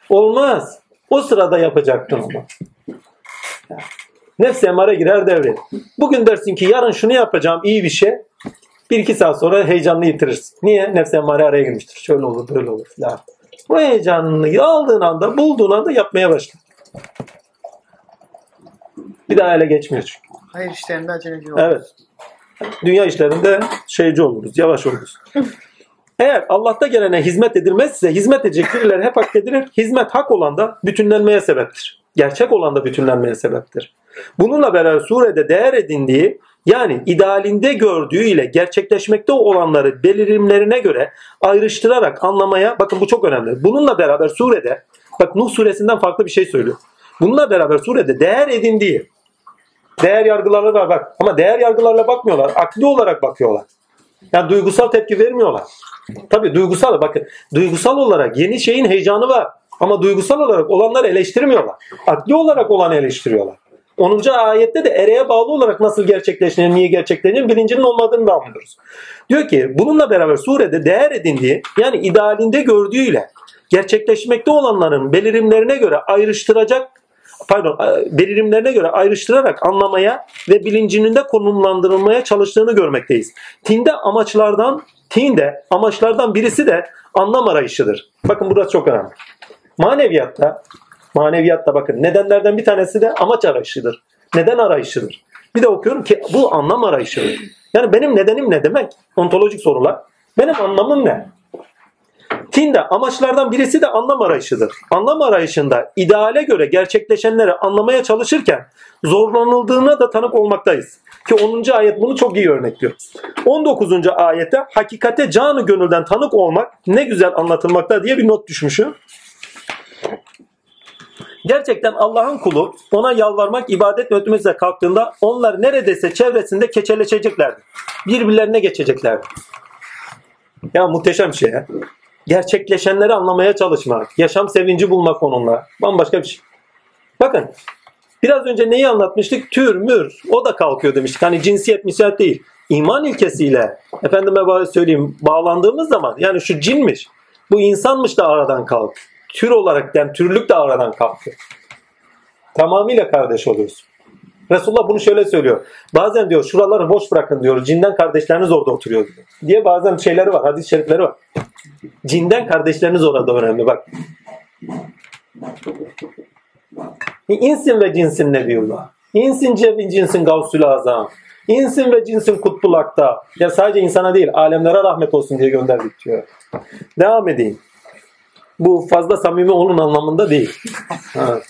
A: Olmaz. O sırada yapacaktın onu. Ya. Nefsi emare girer devre. Bugün dersin ki yarın şunu yapacağım iyi bir şey. Bir iki saat sonra heyecanını yitirirsin. Niye? Nefsi emare araya girmiştir. Şöyle olur böyle olur filan. O heyecanını aldığın anda bulduğun anda yapmaya başla. Bir daha ele geçmiyor çünkü.
B: Hayır işlerinde aceleci olur.
A: Evet. Dünya işlerinde şeyci oluruz, yavaş oluruz. Eğer Allah'ta gelene hizmet edilmezse hizmet edecek birileri hep hak edilir. Hizmet hak olan da bütünlenmeye sebeptir. Gerçek olan da bütünlenmeye sebeptir. Bununla beraber surede değer edindiği yani idealinde gördüğü ile gerçekleşmekte olanları belirimlerine göre ayrıştırarak anlamaya bakın bu çok önemli. Bununla beraber surede bak Nuh suresinden farklı bir şey söylüyor. Bununla beraber surede değer edindiği değer yargıları var bak ama değer yargılarla bakmıyorlar. Akli olarak bakıyorlar. Yani duygusal tepki vermiyorlar. Tabii duygusal bakın duygusal olarak yeni şeyin heyecanı var. Ama duygusal olarak olanları eleştirmiyorlar. Akli olarak olanı eleştiriyorlar. 10. ayette de ereğe bağlı olarak nasıl gerçekleştiğini, niye gerçekleştiğini bilincinin olmadığını da anlıyoruz. Diyor ki bununla beraber surede değer edindiği yani idealinde gördüğüyle gerçekleşmekte olanların belirimlerine göre ayrıştıracak pardon belirimlerine göre ayrıştırarak anlamaya ve bilincinin de konumlandırılmaya çalıştığını görmekteyiz. Tinde amaçlardan tinde amaçlardan birisi de anlam arayışıdır. Bakın burası çok önemli. Maneviyatta maneviyatta bakın nedenlerden bir tanesi de amaç arayışıdır. neden arayışıdır. Bir de okuyorum ki bu anlam arayışıdır. Yani benim nedenim ne demek? Ontolojik sorular. Benim anlamım ne? Tinde amaçlardan birisi de anlam arayışıdır. Anlam arayışında ideale göre gerçekleşenleri anlamaya çalışırken zorlanıldığına da tanık olmaktayız. Ki 10. ayet bunu çok iyi örnekliyor. 19. ayette hakikate canı gönülden tanık olmak ne güzel anlatılmakta diye bir not düşmüşüm. Gerçekten Allah'ın kulu ona yalvarmak, ibadet etmekle kalktığında onlar neredeyse çevresinde keçeleşeceklerdi. Birbirlerine geçeceklerdi. Ya muhteşem şey ya. Gerçekleşenleri anlamaya çalışmak, yaşam sevinci bulmak onunla. Bambaşka bir şey. Bakın biraz önce neyi anlatmıştık? Tür, mür. O da kalkıyor demiştik. Hani cinsiyet, misiyet değil. İman ilkesiyle efendime söyleyeyim bağlandığımız zaman yani şu cinmiş, bu insanmış da aradan kalk. Tür olarak yani türlük de aradan kalkıyor. Tamamıyla kardeş oluyoruz. Resulullah bunu şöyle söylüyor. Bazen diyor şuraları boş bırakın diyor. Cinden kardeşleriniz orada oturuyor diyor. Diye bazen şeyleri var. Hadis-i şerifleri var. Cinden kardeşleriniz orada önemli bak. İnsin ve cinsin ne diyorlar? İnsin ve cinsin gavsül azam. İnsin ve cinsin kutbulakta. Ya sadece insana değil alemlere rahmet olsun diye gönderdik diyor. Devam edeyim. Bu fazla samimi onun anlamında değil. Ha.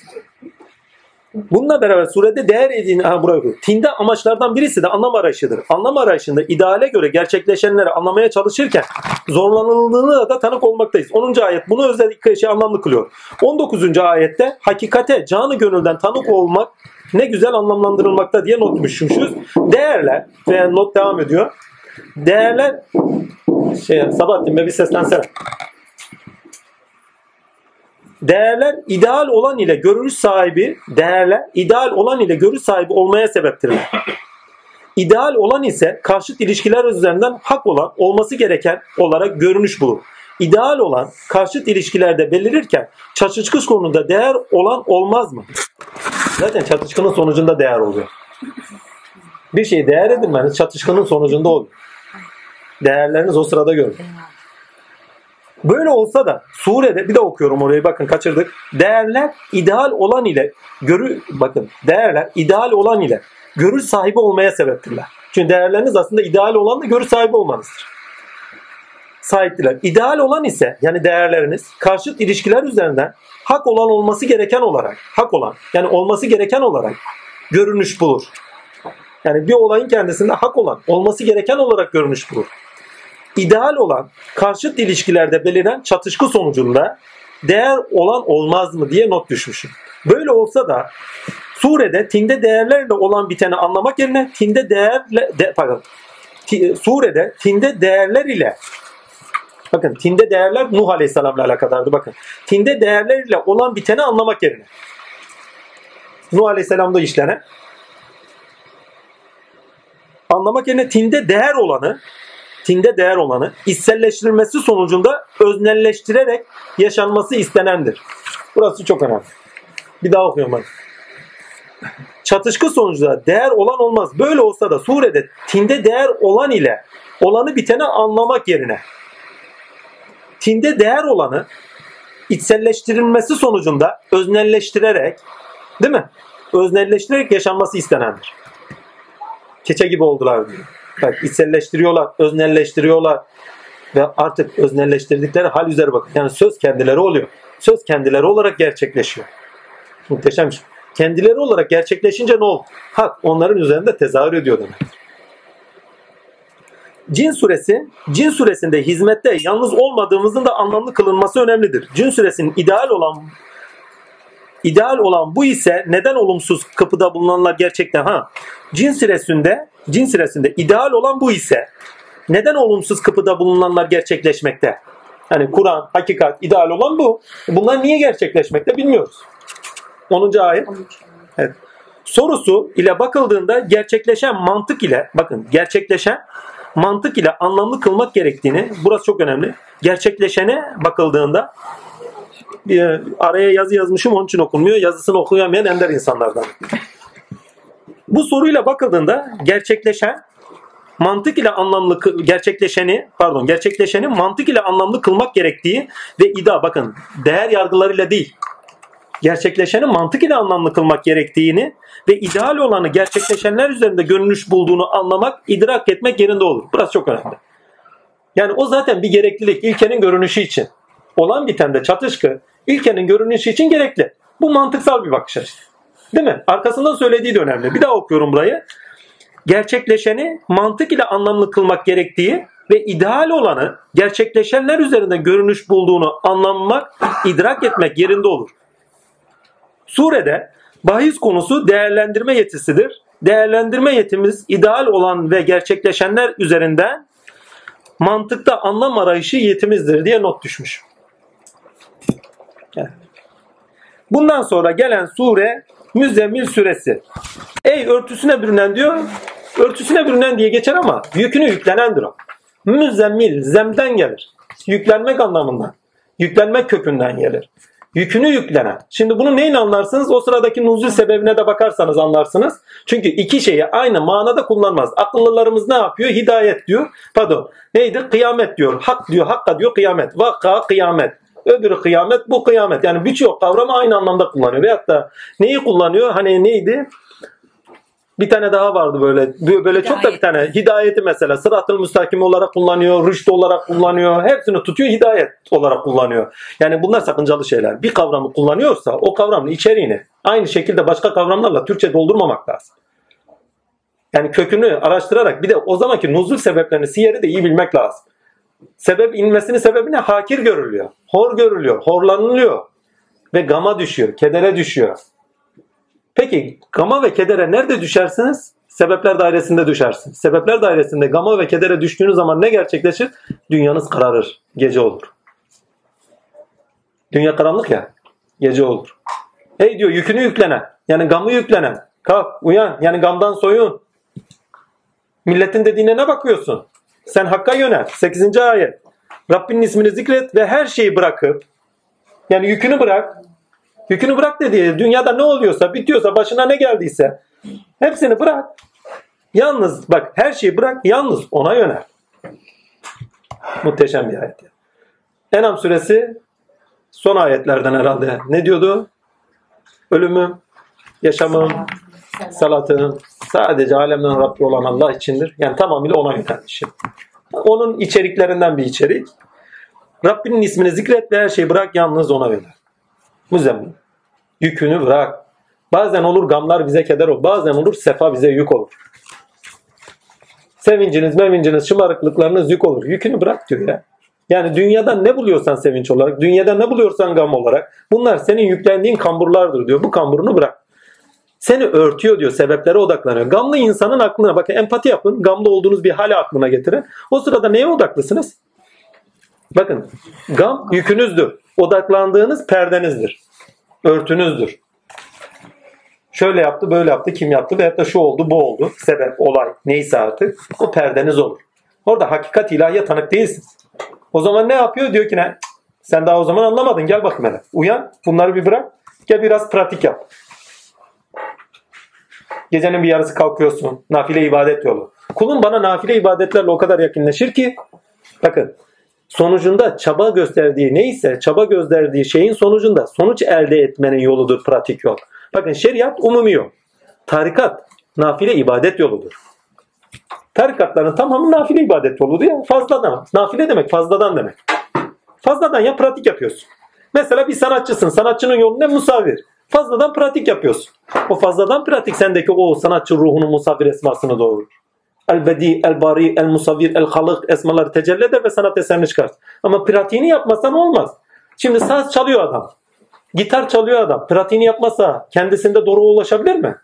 A: Bununla beraber surede değer edin ha buraya koy. Tinde amaçlardan birisi de anlam arayışıdır. Anlam arayışında ideale göre gerçekleşenleri anlamaya çalışırken zorlanıldığını da tanık olmaktayız. 10. ayet bunu özellikle şey anlamlı kılıyor. 19. ayette hakikate canı gönülden tanık olmak ne güzel anlamlandırılmakta diye not düşmüşüz. Değerler ve not devam ediyor. Değerler şey Sabahattin be bir seslensene. Değerler ideal olan ile görünüş sahibi, değerler ideal olan ile görünüş sahibi olmaya sebeptirler. İdeal olan ise karşıt ilişkiler üzerinden hak olan, olması gereken olarak görünüş bulur. İdeal olan karşıt ilişkilerde belirirken çatışkı konuda değer olan olmaz mı? Zaten çatışkının sonucunda değer oluyor. Bir şey değer edinmeniz çatışkının sonucunda oluyor. Değerleriniz o sırada görülür. Böyle olsa da surede bir de okuyorum orayı bakın kaçırdık. Değerler ideal olan ile görü bakın değerler ideal olan ile görüş sahibi olmaya sebeptirler. Çünkü değerleriniz aslında ideal olan da görüş sahibi olmanızdır. Sahiptiler. İdeal olan ise yani değerleriniz karşıt ilişkiler üzerinden hak olan olması gereken olarak hak olan yani olması gereken olarak görünüş bulur. Yani bir olayın kendisinde hak olan olması gereken olarak görünüş bulur ideal olan karşıt ilişkilerde beliren çatışkı sonucunda değer olan olmaz mı diye not düşmüşüm. Böyle olsa da surede tinde değerlerle olan biteni anlamak yerine tinde değerle de, pardon surede tinde değerler ile bakın tinde değerler Nuh Aleyhisselam'la alakadardı bakın. Tinde değerlerle olan biteni anlamak yerine Nuh Aleyhisselam'da işlenen anlamak yerine tinde değer olanı tinde değer olanı içselleştirilmesi sonucunda öznelleştirerek yaşanması istenendir. Burası çok önemli. Bir daha okuyorum bak. Çatışkı sonucunda değer olan olmaz. Böyle olsa da surede tinde değer olan ile olanı biteni anlamak yerine tinde değer olanı içselleştirilmesi sonucunda öznelleştirerek değil mi? Öznelleştirerek yaşanması istenendir. Keçe gibi oldular diyor. Bak içselleştiriyorlar, öznelleştiriyorlar ve artık öznelleştirdikleri hal üzere bakın. Yani söz kendileri oluyor. Söz kendileri olarak gerçekleşiyor. Muhteşem şey. Kendileri olarak gerçekleşince ne oldu? Hak onların üzerinde tezahür ediyor demek. Cin suresi, Cin suresinde hizmette yalnız olmadığımızın da anlamlı kılınması önemlidir. Cin suresinin ideal olan ideal olan bu ise neden olumsuz kapıda bulunanlar gerçekten ha cin suresinde cin süresinde ideal olan bu ise neden olumsuz kapıda bulunanlar gerçekleşmekte? Hani Kur'an, hakikat, ideal olan bu. Bunlar niye gerçekleşmekte bilmiyoruz. 10. ayet. Evet. Sorusu ile bakıldığında gerçekleşen mantık ile bakın gerçekleşen mantık ile anlamlı kılmak gerektiğini burası çok önemli. Gerçekleşene bakıldığında bir araya yazı yazmışım onun için okunmuyor. Yazısını okuyamayan ender insanlardan. Bu soruyla bakıldığında gerçekleşen mantık ile anlamlı gerçekleşeni pardon gerçekleşeni mantık ile anlamlı kılmak gerektiği ve ida bakın değer yargılarıyla değil gerçekleşeni mantık ile anlamlı kılmak gerektiğini ve ideal olanı gerçekleşenler üzerinde görünüş bulduğunu anlamak, idrak etmek yerinde olur. Burası çok önemli. Yani o zaten bir gereklilik ilkenin görünüşü için. Olan bitende çatışkı ilkenin görünüşü için gerekli. Bu mantıksal bir bakış açısı. Değil mi? Arkasından söylediği de önemli. Bir daha okuyorum burayı. Gerçekleşeni mantık ile anlamlı kılmak gerektiği ve ideal olanı gerçekleşenler üzerinde görünüş bulduğunu anlamak, idrak etmek yerinde olur. Surede bahis konusu değerlendirme yetisidir. Değerlendirme yetimiz ideal olan ve gerçekleşenler üzerinden mantıkta anlam arayışı yetimizdir diye not düşmüş. Bundan sonra gelen sure Müzzemmil suresi. Ey örtüsüne bürünen diyor. Örtüsüne bürünen diye geçer ama yükünü yüklenendir o. Müzzemmil zemden gelir. Yüklenmek anlamından. Yüklenmek kökünden gelir. Yükünü yüklenen. Şimdi bunu neyin anlarsınız? O sıradaki nuzul sebebine de bakarsanız anlarsınız. Çünkü iki şeyi aynı manada kullanmaz. Akıllılarımız ne yapıyor? Hidayet diyor. Pardon. Neydi? Kıyamet diyor. Hak diyor. Hakka diyor kıyamet. Vakka kıyamet. Öbürü kıyamet bu kıyamet. Yani birçok kavramı aynı anlamda kullanıyor. Veyahut da neyi kullanıyor? Hani neydi? Bir tane daha vardı böyle. Böyle çok da bir tane. Hidayeti mesela sıratıl müstakim olarak kullanıyor, rüşt olarak kullanıyor. Hepsini tutuyor hidayet olarak kullanıyor. Yani bunlar sakıncalı şeyler. Bir kavramı kullanıyorsa o kavramın içeriğini aynı şekilde başka kavramlarla Türkçe doldurmamak lazım. Yani kökünü araştırarak bir de o zamanki nuzul sebeplerini, siyeri de iyi bilmek lazım. Sebep inmesinin sebebine hakir görülüyor. Hor görülüyor, horlanılıyor ve gama düşüyor, kedere düşüyor. Peki gama ve kedere nerede düşersiniz? Sebepler dairesinde düşersiniz. Sebepler dairesinde gama ve kedere düştüğünüz zaman ne gerçekleşir? Dünyanız kararır. Gece olur. Dünya karanlık ya. Gece olur. Hey diyor yükünü yüklenen. Yani gamı yüklenen. Kalk uyan. Yani gamdan soyun. Milletin dediğine ne bakıyorsun? Sen hakka yönel. 8. ayet. Rabbinin ismini zikret ve her şeyi bırakıp yani yükünü bırak. Yükünü bırak dedi. Dünyada ne oluyorsa, bitiyorsa, başına ne geldiyse hepsini bırak. Yalnız bak her şeyi bırak, yalnız ona yönel. Muhteşem bir ayet. Enam suresi son ayetlerden herhalde. Ne diyordu? Ölümüm, yaşamım, salatım sadece alemden Rabbi olan Allah içindir. Yani tamamıyla ona yönelmişim. Onun içeriklerinden bir içerik. Rabbinin ismini zikret ve her şeyi bırak yalnız ona yönel. Müzemmil. Yükünü bırak. Bazen olur gamlar bize keder olur. Bazen olur sefa bize yük olur. Sevinciniz, mevinciniz, şımarıklıklarınız yük olur. Yükünü bırak diyor ya. Yani dünyada ne buluyorsan sevinç olarak, dünyada ne buluyorsan gam olarak bunlar senin yüklendiğin kamburlardır diyor. Bu kamburunu bırak. Seni örtüyor diyor. Sebeplere odaklanıyor. Gamlı insanın aklına bakın empati yapın. Gamlı olduğunuz bir hale aklına getirin. O sırada neye odaklısınız? Bakın gam yükünüzdür. Odaklandığınız perdenizdir. Örtünüzdür. Şöyle yaptı, böyle yaptı, kim yaptı veyahut da şu oldu, bu oldu. Sebep, olay neyse artık o perdeniz olur. Orada hakikat ilahiye tanık değilsiniz. O zaman ne yapıyor? Diyor ki ne? Sen daha o zaman anlamadın. Gel bakayım hele. Uyan. Bunları bir bırak. Gel biraz pratik yap. Gecenin bir yarısı kalkıyorsun. Nafile ibadet yolu. Kulun bana nafile ibadetlerle o kadar yakınlaşır ki bakın sonucunda çaba gösterdiği neyse çaba gösterdiği şeyin sonucunda sonuç elde etmenin yoludur pratik yol. Bakın şeriat umumi yol. Tarikat nafile ibadet yoludur. Tarikatların tamamı nafile ibadet yoludur ya. Fazladan. Nafile demek fazladan demek. Fazladan ya pratik yapıyorsun. Mesela bir sanatçısın. Sanatçının yolu ne? Musavir. Fazladan pratik yapıyorsun. O fazladan pratik sendeki o sanatçı ruhunun musavir esmasını doğurur. El-Bedi, El-Bari, El-Musavir, El-Halık esmaları tecelli eder ve sanat eserini çıkar. Ama pratiğini yapmazsan olmaz. Şimdi saz çalıyor adam. Gitar çalıyor adam. Pratiğini yapmasa kendisinde doğru ulaşabilir mi?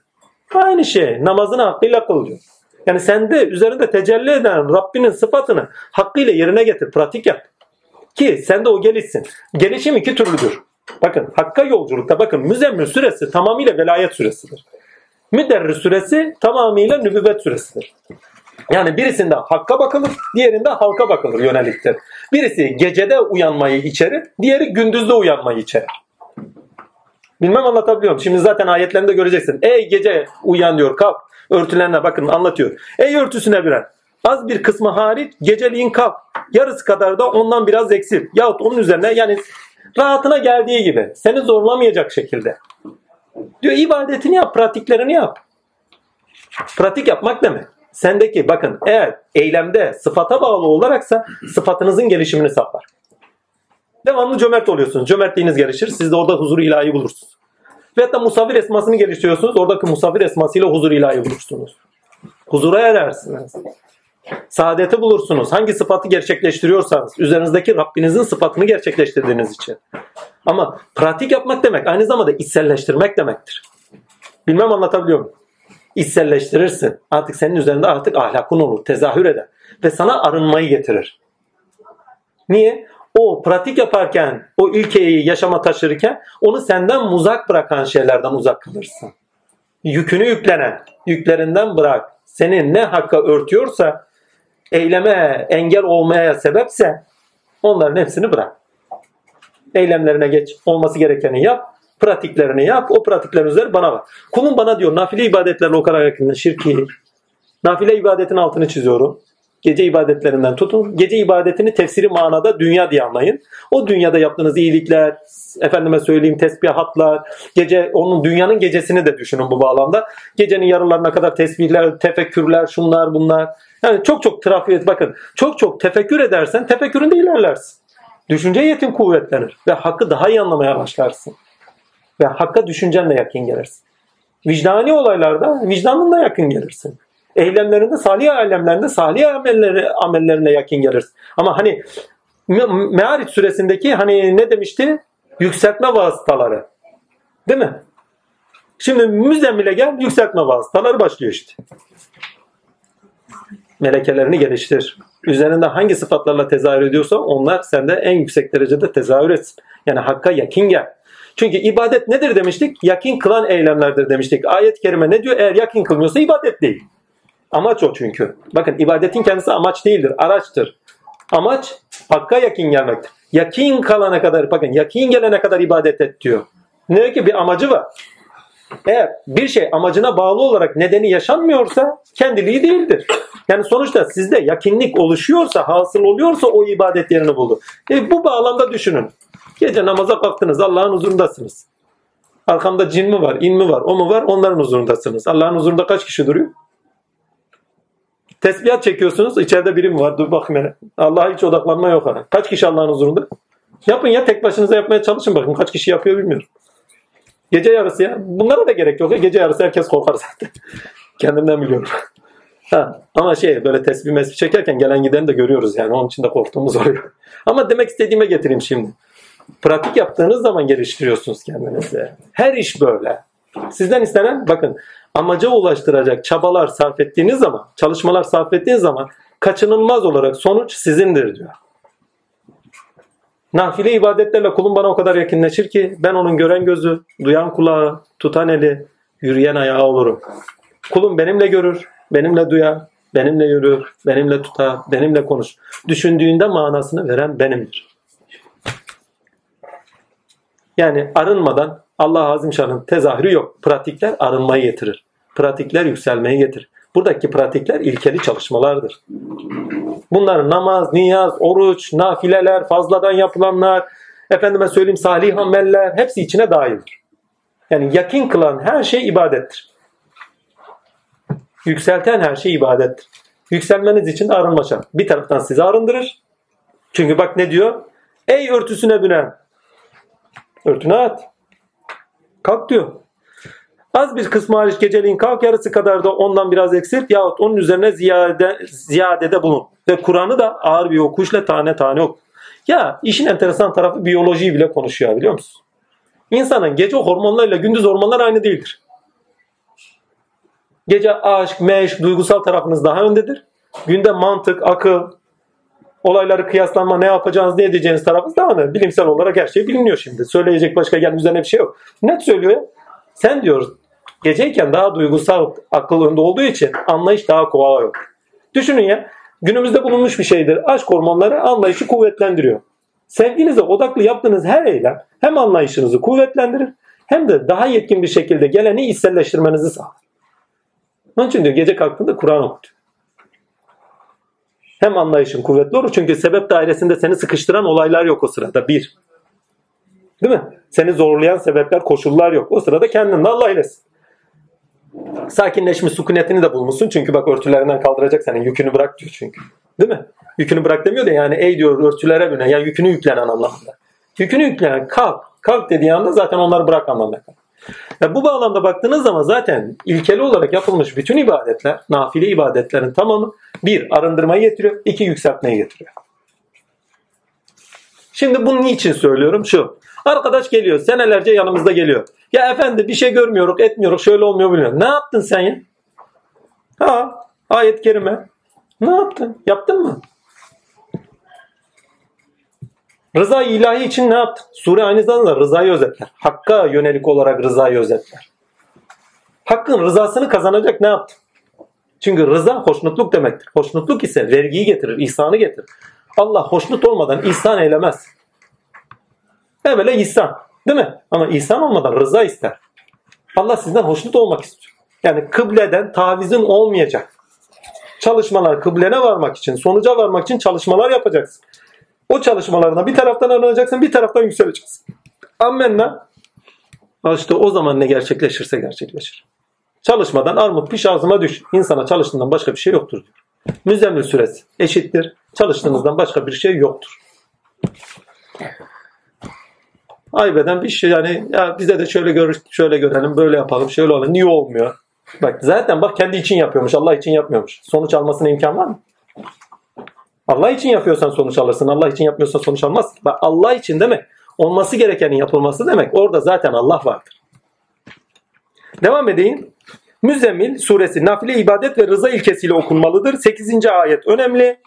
A: Aynı şey. Namazını hakkıyla kıl diyor. Yani sende üzerinde tecelli eden Rabbinin sıfatını hakkıyla yerine getir. Pratik yap. Ki sende o gelişsin. Gelişim iki türlüdür. Bakın Hakka yolculukta bakın Müzemmil süresi tamamıyla velayet süresidir. Müderris süresi tamamıyla nübüvvet süresidir. Yani birisinde hakka bakılır, diğerinde halka bakılır yöneliktir. Birisi gecede uyanmayı içerir, diğeri gündüzde uyanmayı içerir. Bilmem anlatabiliyor muyum? Şimdi zaten ayetlerinde göreceksin. Ey gece uyan diyor kalk. Örtülerine bakın anlatıyor. Ey örtüsüne birer. Az bir kısmı hariç geceliğin kalk. Yarısı kadar da ondan biraz eksil. Yahut onun üzerine yani rahatına geldiği gibi. Seni zorlamayacak şekilde. Diyor ibadetini yap, pratiklerini yap. Pratik yapmak demek. Sendeki bakın eğer eylemde sıfata bağlı olaraksa sıfatınızın gelişimini sağlar. Devamlı cömert oluyorsunuz. Cömertliğiniz gelişir. Siz de orada huzur ilahi bulursunuz. Ve hatta musavvir esmasını geliştiriyorsunuz. Oradaki musavvir esmasıyla huzur ilahi bulursunuz. Huzura erersiniz. Saadeti bulursunuz. Hangi sıfatı gerçekleştiriyorsanız üzerinizdeki Rabbinizin sıfatını gerçekleştirdiğiniz için. Ama pratik yapmak demek aynı zamanda içselleştirmek demektir. Bilmem anlatabiliyor muyum? İçselleştirirsin. Artık senin üzerinde artık ahlakın olur, tezahür eder. Ve sana arınmayı getirir. Niye? O pratik yaparken, o ilkeyi yaşama taşırken onu senden uzak bırakan şeylerden uzak kalırsın. Yükünü yüklenen, yüklerinden bırak. Seni ne hakka örtüyorsa, eyleme engel olmaya sebepse onların hepsini bırak. Eylemlerine geç, olması gerekeni yap, pratiklerini yap, o pratiklerin üzeri bana bak. Kulun bana diyor nafile ibadetlerle o kadar yakında şirki. Nafile ibadetin altını çiziyorum. Gece ibadetlerinden tutun. Gece ibadetini tefsiri manada dünya diye anlayın. O dünyada yaptığınız iyilikler, efendime söyleyeyim tesbihatlar, gece onun dünyanın gecesini de düşünün bu bağlamda. Gecenin yarılarına kadar tesbihler, tefekkürler, şunlar bunlar. Yani çok çok trafik bakın. Çok çok tefekkür edersen tefekküründe ilerlersin. Düşünce yetin kuvvetlenir ve hakkı daha iyi anlamaya başlarsın. Ve hakka düşüncenle yakın gelirsin. Vicdani olaylarda vicdanınla yakın gelirsin eylemlerinde, salih eylemlerinde, salih amelleri, amellerine yakın geliriz. Ama hani Me'ariç suresindeki hani ne demişti? Yükseltme vasıtaları. Değil mi? Şimdi müzzemmile gel yükseltme vasıtaları başlıyor işte. Melekelerini geliştir. Üzerinde hangi sıfatlarla tezahür ediyorsa onlar sende en yüksek derecede tezahür etsin. Yani hakka yakin gel. Çünkü ibadet nedir demiştik? Yakin kılan eylemlerdir demiştik. Ayet-i kerime ne diyor? Eğer yakin kılmıyorsa ibadet değil. Amaç o çünkü. Bakın ibadetin kendisi amaç değildir, araçtır. Amaç hakka yakin gelmektir. Yakin kalana kadar, bakın yakin gelene kadar ibadet et diyor. Ne ki bir amacı var. Eğer bir şey amacına bağlı olarak nedeni yaşanmıyorsa kendiliği değildir. Yani sonuçta sizde yakinlik oluşuyorsa, hasıl oluyorsa o ibadet yerini buldu. E bu bağlamda düşünün. Gece namaza kalktınız, Allah'ın huzurundasınız. Arkamda cin mi var, in mi var, o mu var, onların huzurundasınız. Allah'ın huzurunda kaç kişi duruyor? Tesbihat çekiyorsunuz. içeride birim var. Dur bakayım hele. Allah'a hiç odaklanma yok. Hani. Kaç kişi Allah'ın huzurunda? Yapın ya tek başınıza yapmaya çalışın bakın. Kaç kişi yapıyor bilmiyorum. Gece yarısı ya. Bunlara da gerek yok. Gece yarısı herkes korkar zaten. Kendimden biliyorum. ha, ama şey böyle tesbih mesbih çekerken gelen giden de görüyoruz yani. Onun için de korktuğumuz oluyor. Ama demek istediğime getireyim şimdi. Pratik yaptığınız zaman geliştiriyorsunuz kendinizi. Her iş böyle. Sizden istenen bakın amaca ulaştıracak çabalar sarf ettiğiniz zaman, çalışmalar sarf ettiğiniz zaman kaçınılmaz olarak sonuç sizindir diyor. Nafile ibadetlerle kulum bana o kadar yakınlaşır ki ben onun gören gözü, duyan kulağı, tutan eli, yürüyen ayağı olurum. Kulum benimle görür, benimle duyar, benimle yürür, benimle tutar, benimle konuş. Düşündüğünde manasını veren benimdir. Yani arınmadan Allah Azimşan'ın tezahürü yok. Pratikler arınmayı getirir. Pratikler yükselmeyi getirir. Buradaki pratikler ilkeli çalışmalardır. Bunlar namaz, niyaz, oruç, nafileler, fazladan yapılanlar, efendime söyleyeyim salih ameller hepsi içine dahildir. Yani yakin kılan her şey ibadettir. Yükselten her şey ibadettir. Yükselmeniz için de arınma şart. Bir taraftan sizi arındırır. Çünkü bak ne diyor? Ey örtüsüne bünen. Örtüne at. Kalk diyor. Az bir kısmı hariç geceliğin kalk yarısı kadar da ondan biraz eksilt yahut onun üzerine ziyade, ziyadede bulun. Ve Kur'an'ı da ağır bir okuyuşla tane tane oku. Ya işin enteresan tarafı biyolojiyi bile konuşuyor biliyor musun? İnsanın gece hormonlarıyla gündüz hormonlar aynı değildir. Gece aşk, meşk, duygusal tarafınız daha öndedir. Günde mantık, akıl, olayları kıyaslanma, ne yapacağınız, ne edeceğiniz tarafınız daha önemli. Bilimsel olarak her şey biliniyor şimdi. Söyleyecek başka gelme üzerine bir şey yok. Net söylüyor. Sen diyor geceyken daha duygusal akıl önde olduğu için anlayış daha kolay olur. Düşünün ya günümüzde bulunmuş bir şeydir. Aşk hormonları anlayışı kuvvetlendiriyor. Sevginize odaklı yaptığınız her eylem hem anlayışınızı kuvvetlendirir hem de daha yetkin bir şekilde geleni içselleştirmenizi sağlar. Onun için diyor gece kalktığında Kur'an oku Hem anlayışın kuvvetli olur çünkü sebep dairesinde seni sıkıştıran olaylar yok o sırada. Bir. Değil mi? Seni zorlayan sebepler, koşullar yok. O sırada kendin Allah eylesin. Sakinleşmiş sükunetini de bulmuşsun. Çünkü bak örtülerinden kaldıracak senin yükünü bırak diyor çünkü. Değil mi? Yükünü bırak demiyor da yani ey diyor örtülere binen yani yükünü yüklenen anlamında. Yükünü yüklenen kalk. Kalk dediği anda zaten onları bırak anlamında. Ya bu bağlamda baktığınız zaman zaten ilkeli olarak yapılmış bütün ibadetler, nafile ibadetlerin tamamı bir arındırmayı getiriyor, iki yükseltmeyi getiriyor. Şimdi bunun niçin söylüyorum? Şu. Arkadaş geliyor. Senelerce yanımızda geliyor. Ya efendi bir şey görmüyoruz, etmiyoruz. Şöyle olmuyor bilmiyorum. Ne yaptın sen ya? Ha, ayet kerime. Ne yaptın? Yaptın mı? Rıza ilahi için ne yaptın? Sure aynı zamanda rızayı özetler. Hakka yönelik olarak rızayı özetler. Hakkın rızasını kazanacak ne yaptın? Çünkü rıza hoşnutluk demektir. Hoşnutluk ise vergiyi getirir, ihsanı getirir. Allah hoşnut olmadan ihsan eylemez. Evvela ihsan. Değil mi? Ama ihsan olmadan rıza ister. Allah sizden hoşnut olmak istiyor. Yani kıbleden tavizin olmayacak. Çalışmalar kıblene varmak için, sonuca varmak için çalışmalar yapacaksın. O çalışmalarına bir taraftan aranacaksın, bir taraftan yükseleceksin. Ammenna. İşte o zaman ne gerçekleşirse gerçekleşir. Çalışmadan armut piş ağzıma düş. İnsana çalıştığından başka bir şey yoktur diyor. Müzzemmil süresi eşittir. Çalıştığınızdan başka bir şey yoktur. Aybeden bir şey yani ya bize de şöyle gör, şöyle görelim, böyle yapalım, şöyle olalım. Niye olmuyor? Bak zaten bak kendi için yapıyormuş, Allah için yapmıyormuş. Sonuç almasına imkan var mı? Allah için yapıyorsan sonuç alırsın. Allah için yapmıyorsan sonuç almaz. Bak Allah için mi? Olması gerekenin yapılması demek. Orada zaten Allah vardır. Devam edeyim. Müzzemmil suresi nafile ibadet ve rıza ilkesiyle okunmalıdır. 8. ayet önemli.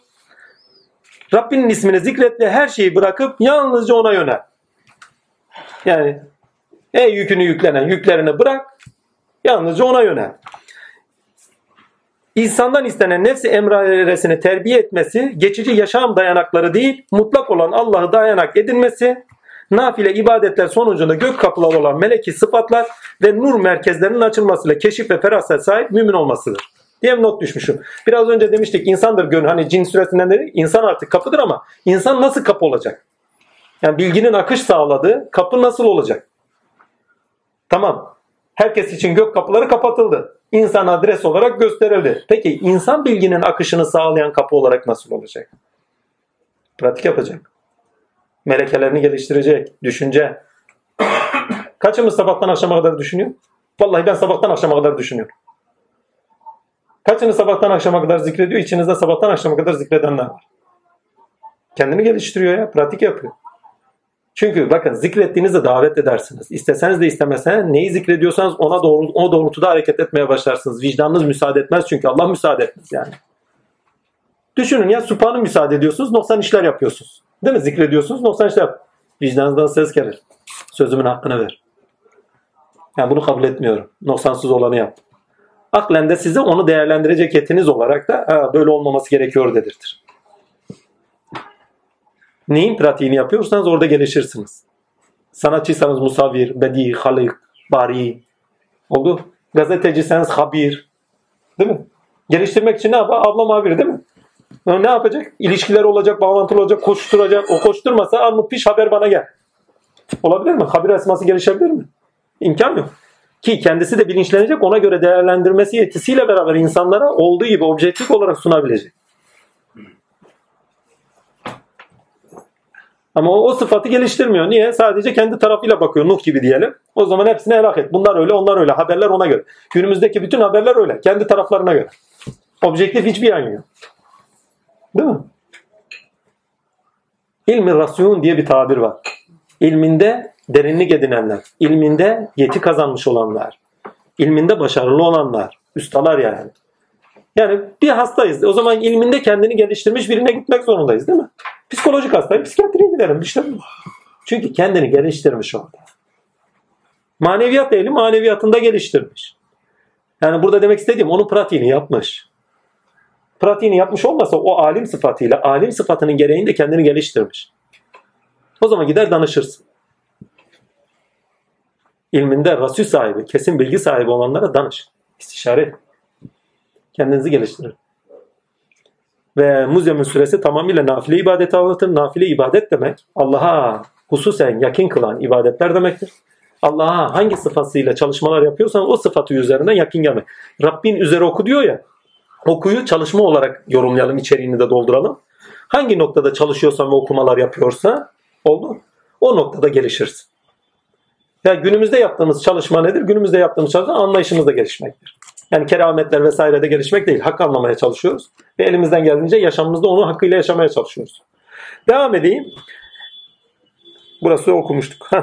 A: Rabbinin ismini zikret ve her şeyi bırakıp yalnızca ona yönel. Yani ey yükünü yüklenen yüklerini bırak yalnızca ona yönel. İnsandan istenen nefsi emraresini terbiye etmesi, geçici yaşam dayanakları değil, mutlak olan Allah'ı dayanak edinmesi, nafile ibadetler sonucunda gök kapıları olan meleki sıfatlar ve nur merkezlerinin açılmasıyla keşif ve feraset sahip mümin olmasıdır. Diye not düşmüşüm. Biraz önce demiştik insandır gönül. Hani cin süresinden dedik insan artık kapıdır ama insan nasıl kapı olacak? Yani bilginin akış sağladığı kapı nasıl olacak? Tamam. Herkes için gök kapıları kapatıldı. İnsan adres olarak gösterildi. Peki insan bilginin akışını sağlayan kapı olarak nasıl olacak? Pratik yapacak. Melekelerini geliştirecek. Düşünce. Kaçımız sabahtan akşama kadar düşünüyor? Vallahi ben sabahtan akşama kadar düşünüyorum. Kaçınız sabahtan akşama kadar zikrediyor? İçinizde sabahtan akşama kadar zikredenler var. Kendini geliştiriyor ya. Pratik yapıyor. Çünkü bakın zikrettiğinizde davet edersiniz. İsteseniz de istemeseniz neyi zikrediyorsanız ona doğru, o doğrultuda hareket etmeye başlarsınız. Vicdanınız müsaade etmez çünkü Allah müsaade etmez yani. Düşünün ya supanı müsaade ediyorsunuz, noksan işler yapıyorsunuz. Değil mi? Zikrediyorsunuz, noksan işler yap. Vicdanınızdan ses gelir. Sözümün hakkını ver. Yani bunu kabul etmiyorum. Noksansız olanı yap. Aklen de size onu değerlendirecek yetiniz olarak da böyle olmaması gerekiyor dedirtir. Neyin pratiğini yapıyorsanız orada gelişirsiniz. Sanatçıysanız musavir, bedi, halik, bari oldu. Gazeteciyseniz habir. Değil mi? Geliştirmek için ne yapar? Abla mavir değil mi? Ne yapacak? İlişkiler olacak, bağlantılı olacak, koşturacak. O koşturmasa armut piş haber bana gel. Olabilir mi? Haber esması gelişebilir mi? İmkan yok. Ki kendisi de bilinçlenecek ona göre değerlendirmesi yetisiyle beraber insanlara olduğu gibi objektif olarak sunabilecek. Ama o, o sıfatı geliştirmiyor. Niye? Sadece kendi tarafıyla bakıyor. Nuh gibi diyelim. O zaman hepsini helak et. Bunlar öyle, onlar öyle. Haberler ona göre. Günümüzdeki bütün haberler öyle. Kendi taraflarına göre. Objektif hiçbir yan yok. Değil mi? İlmi rasyon diye bir tabir var. İlminde derinlik edinenler, ilminde yeti kazanmış olanlar, ilminde başarılı olanlar, ustalar yani. Yani bir hastayız. O zaman ilminde kendini geliştirmiş birine gitmek zorundayız değil mi? Psikolojik hastayım, psikiyatriye giderim. İşte Çünkü kendini geliştirmiş orada. Maneviyat ehli maneviyatında geliştirmiş. Yani burada demek istediğim onun pratiğini yapmış. Pratiğini yapmış olmasa o alim sıfatıyla, alim sıfatının gereğinde kendini geliştirmiş. O zaman gider danışırsın. İlminde rasü sahibi, kesin bilgi sahibi olanlara danış. İstişare Kendinizi geliştirin. Ve Muzyem'in süresi tamamıyla nafile ibadeti anlatır. Nafile ibadet demek Allah'a hususen yakin kılan ibadetler demektir. Allah'a hangi sıfatıyla çalışmalar yapıyorsan o sıfatı üzerinden yakin gelmek. Rabbin üzeri oku diyor ya. Okuyu çalışma olarak yorumlayalım, içeriğini de dolduralım. Hangi noktada çalışıyorsan ve okumalar yapıyorsa oldu. O noktada gelişirsin. Ya günümüzde yaptığımız çalışma nedir? Günümüzde yaptığımız çalışma anlayışımızda gelişmektir. Yani kerametler vesairede gelişmek değil. Hak anlamaya çalışıyoruz. Ve elimizden geldiğince yaşamımızda onu hakkıyla yaşamaya çalışıyoruz. Devam edeyim. Burası okumuştuk.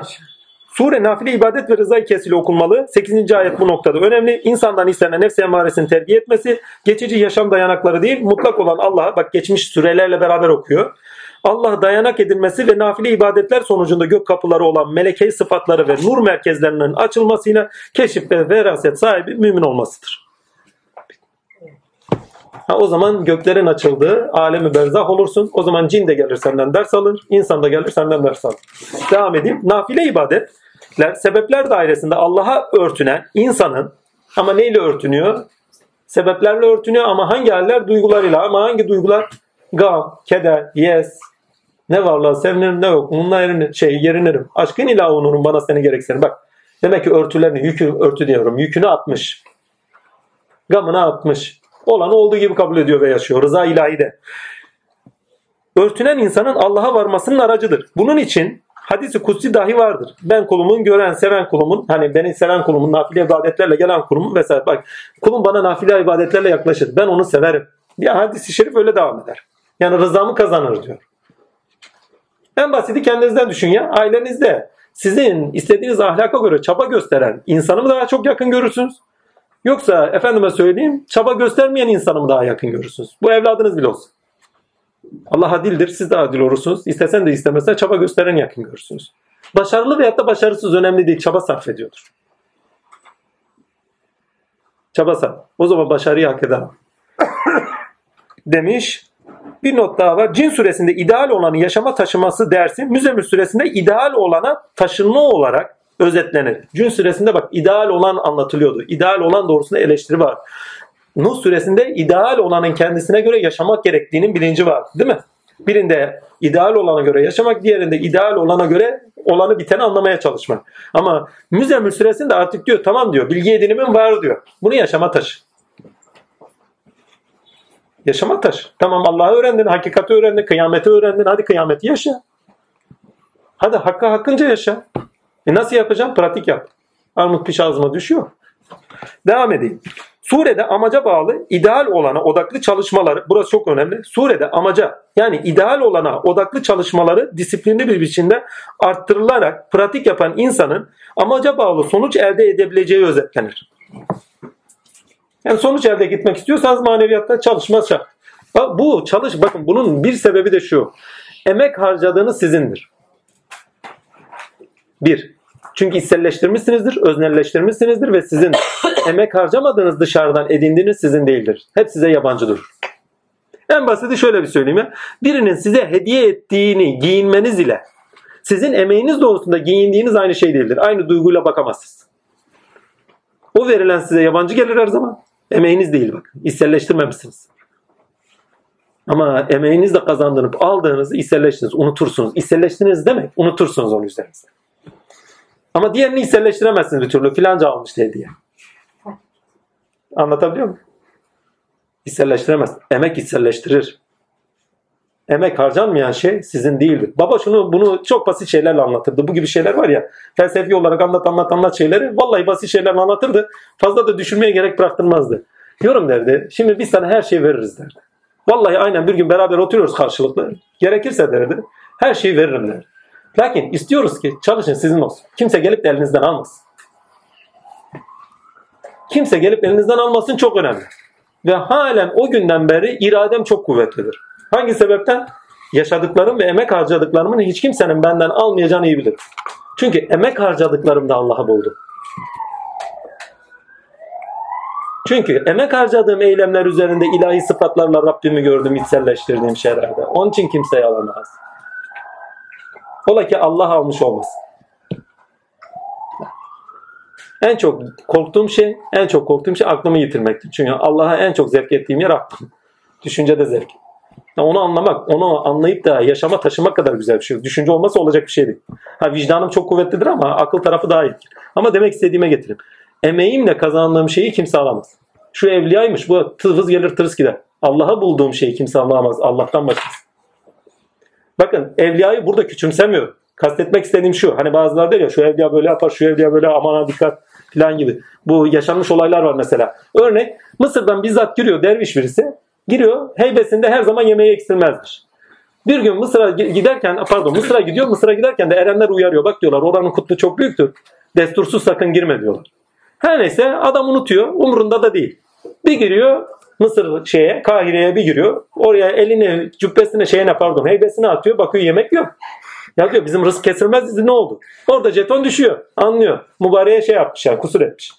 A: Sure nafile ibadet ve rızayı kesili okunmalı. 8. ayet bu noktada önemli. İnsandan istenen nefs emaresini terbiye etmesi, geçici yaşam dayanakları değil, mutlak olan Allah'a, bak geçmiş sürelerle beraber okuyor. Allah dayanak edilmesi ve nafile ibadetler sonucunda gök kapıları olan melekey sıfatları ve nur merkezlerinin açılmasıyla keşif ve veraset sahibi mümin olmasıdır. Ha, o zaman göklerin açıldığı alemi berzah olursun. O zaman cin de gelir senden ders alır. insan da gelir senden ders alır. Devam edeyim. Nafile ibadetler sebepler dairesinde Allah'a örtünen insanın ama neyle örtünüyor? Sebeplerle örtünüyor ama hangi haller? Duygularıyla. Ama hangi duygular? Gam, keder, yes, ne varlığa sevinirim ne yok. Bununla yerini, şey, yerinirim. Aşkın ilah onurum bana seni gereksin. Bak demek ki örtülerini, yükü örtü diyorum. Yükünü atmış. Gamını atmış. Olan olduğu gibi kabul ediyor ve yaşıyor. Rıza ilahi de. Örtünen insanın Allah'a varmasının aracıdır. Bunun için hadisi kutsi dahi vardır. Ben kulumun gören, seven kulumun, hani beni seven kulumun, nafile ibadetlerle gelen kulumun vesaire. Bak kulum bana nafile ibadetlerle yaklaşır. Ben onu severim. Ya hadisi şerif öyle devam eder. Yani rızamı kazanır diyor. En basiti kendinizden düşün ya. Ailenizde sizin istediğiniz ahlaka göre çaba gösteren insanı mı daha çok yakın görürsünüz? Yoksa efendime söyleyeyim çaba göstermeyen insanı mı daha yakın görürsünüz? Bu evladınız bile olsun. Allah adildir. Siz de adil olursunuz. İstesen de istemesen çaba gösteren yakın görürsünüz. Başarılı veyahut da başarısız önemli değil. Çaba sarf ediyordur. Çaba sarf. O zaman başarıyı hak eder. Demiş bir not daha var. Cin suresinde ideal olanı yaşama taşıması dersi Müzemül suresinde ideal olana taşınma olarak özetlenir. Cin suresinde bak ideal olan anlatılıyordu. İdeal olan doğrusunda eleştiri var. Nuh suresinde ideal olanın kendisine göre yaşamak gerektiğinin bilinci var. Değil mi? Birinde ideal olana göre yaşamak, diğerinde ideal olana göre olanı biteni anlamaya çalışmak. Ama Müzemül suresinde artık diyor tamam diyor bilgi edinimin var diyor. Bunu yaşama taşı. Yaşama taş. Tamam Allah'ı öğrendin, hakikati öğrendin, kıyameti öğrendin. Hadi kıyameti yaşa. Hadi hakka hakkınca yaşa. E nasıl yapacağım? Pratik yap. Armut piş ağzıma düşüyor. Devam edeyim. Surede amaca bağlı ideal olana odaklı çalışmaları, burası çok önemli. Surede amaca yani ideal olana odaklı çalışmaları disiplinli bir biçimde arttırılarak pratik yapan insanın amaca bağlı sonuç elde edebileceği özetlenir. Yani sonuç elde gitmek istiyorsanız maneviyatta çalışma şart. Bu çalış bakın bunun bir sebebi de şu. Emek harcadığınız sizindir. Bir. Çünkü içselleştirmişsinizdir, öznelleştirmişsinizdir ve sizin emek harcamadığınız dışarıdan edindiğiniz sizin değildir. Hep size yabancıdır. En basiti şöyle bir söyleyeyim ya. Birinin size hediye ettiğini giyinmeniz ile sizin emeğiniz doğrusunda giyindiğiniz aynı şey değildir. Aynı duyguyla bakamazsınız. O verilen size yabancı gelir her zaman. Emeğiniz değil bak. İçselleştirmemişsiniz. Ama emeğinizle kazandırıp aldığınızı içselleştiniz. Unutursunuz. İçselleştiniz demek unutursunuz onu üzerinizde. Ama diğerini içselleştiremezsiniz bir türlü. Filanca almış diye. Anlatabiliyor muyum? İçselleştiremez. Emek içselleştirir. Emek harcanmayan şey sizin değildir. Baba şunu bunu çok basit şeylerle anlatırdı. Bu gibi şeyler var ya felsefi olarak anlat anlat anlat şeyleri vallahi basit şeylerle anlatırdı. Fazla da düşünmeye gerek bıraktırmazdı. Yorum derdi. Şimdi biz sana her şeyi veririz derdi. Vallahi aynen bir gün beraber oturuyoruz karşılıklı. Gerekirse derdi. Her şeyi veririm derdi. Lakin istiyoruz ki çalışın sizin olsun. Kimse gelip de elinizden almasın. Kimse gelip elinizden almasın çok önemli. Ve halen o günden beri iradem çok kuvvetlidir. Hangi sebepten? Yaşadıklarım ve emek harcadıklarımın hiç kimsenin benden almayacağını iyi bilir. Çünkü emek harcadıklarımda Allah'ı buldum. Çünkü emek harcadığım eylemler üzerinde ilahi sıfatlarla Rabbimi gördüm, içselleştirdiğim şeylerde. Onun için kimseye alamaz. Ola ki Allah almış olmasın. En çok korktuğum şey, en çok korktuğum şey aklımı yitirmektir. Çünkü Allah'a en çok zevk ettiğim yer aklım. Düşünce de zevk. Onu anlamak, onu anlayıp da yaşama taşımak kadar güzel bir şey. Düşünce olmasa olacak bir şey değil. Ha vicdanım çok kuvvetlidir ama akıl tarafı daha iyi. Ama demek istediğime getireyim. Emeğimle kazandığım şeyi kimse alamaz. Şu evliyaymış bu tırız gelir tırıs gider. Allah'a bulduğum şeyi kimse alamaz. Allah'tan başkası. Bakın evliyayı burada küçümsemiyor. Kastetmek istediğim şu. Hani bazıları der ya şu evliya böyle yapar, şu evliya böyle amana dikkat falan gibi. Bu yaşanmış olaylar var mesela. Örnek Mısır'dan bizzat giriyor derviş birisi. Giriyor heybesinde her zaman yemeği eksilmezmiş. Bir gün Mısır'a giderken pardon Mısır'a gidiyor. Mısır'a giderken de erenler uyarıyor. Bak diyorlar oranın kutlu çok büyüktür. Destursuz sakın girme diyorlar. Her neyse adam unutuyor. Umrunda da değil. Bir giriyor Mısır şeye Kahire'ye bir giriyor. Oraya elini cübbesine şeyine pardon heybesine atıyor. Bakıyor yemek yok. Ya diyor bizim rızk kesilmez ne oldu? Orada jeton düşüyor. Anlıyor. Mübareğe şey yapmış ya kusur etmiş.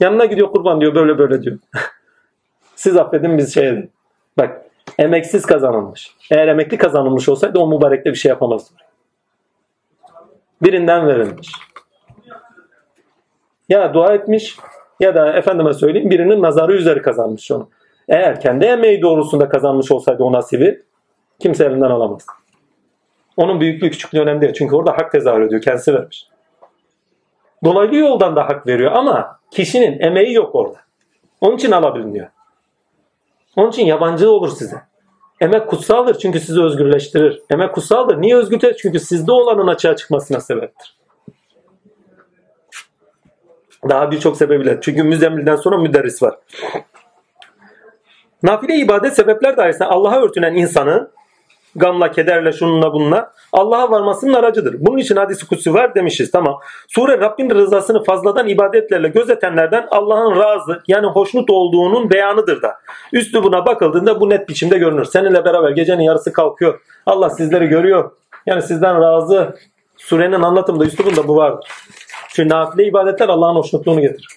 A: Yanına gidiyor kurban diyor böyle böyle diyor. Siz affedin biz şey edin. Bak emeksiz kazanılmış. Eğer emekli kazanılmış olsaydı o mübarekte bir şey yapamazdı. Birinden verilmiş. Ya dua etmiş ya da efendime söyleyeyim birinin nazarı üzeri kazanmış onu. Eğer kendi emeği doğrusunda kazanmış olsaydı o nasibi kimse elinden alamaz. Onun büyüklüğü küçüklüğü önemli değil. Çünkü orada hak tezahür ediyor. Kendisi vermiş. Dolaylı yoldan da hak veriyor ama kişinin emeği yok orada. Onun için alabiliniyor. Onun için yabancı olur size. Emek kutsaldır çünkü sizi özgürleştirir. Emek kutsaldır. Niye özgürleştirir? Çünkü sizde olanın açığa çıkmasına sebeptir. Daha birçok sebebiyle. Çünkü müzemmilden sonra müderris var. Nafile ibadet sebepler dairesinde Allah'a örtünen insanın gamla, kederle, şununla bununla Allah'a varmasının aracıdır. Bunun için hadisi kutsu var demişiz. Tamam. Sure Rabbin rızasını fazladan ibadetlerle gözetenlerden Allah'ın razı yani hoşnut olduğunun beyanıdır da. Üstü buna bakıldığında bu net biçimde görünür. Seninle beraber gecenin yarısı kalkıyor. Allah sizleri görüyor. Yani sizden razı. Surenin anlatımında üslubunda bu vardır. Çünkü nafile ibadetler Allah'ın hoşnutluğunu getirir.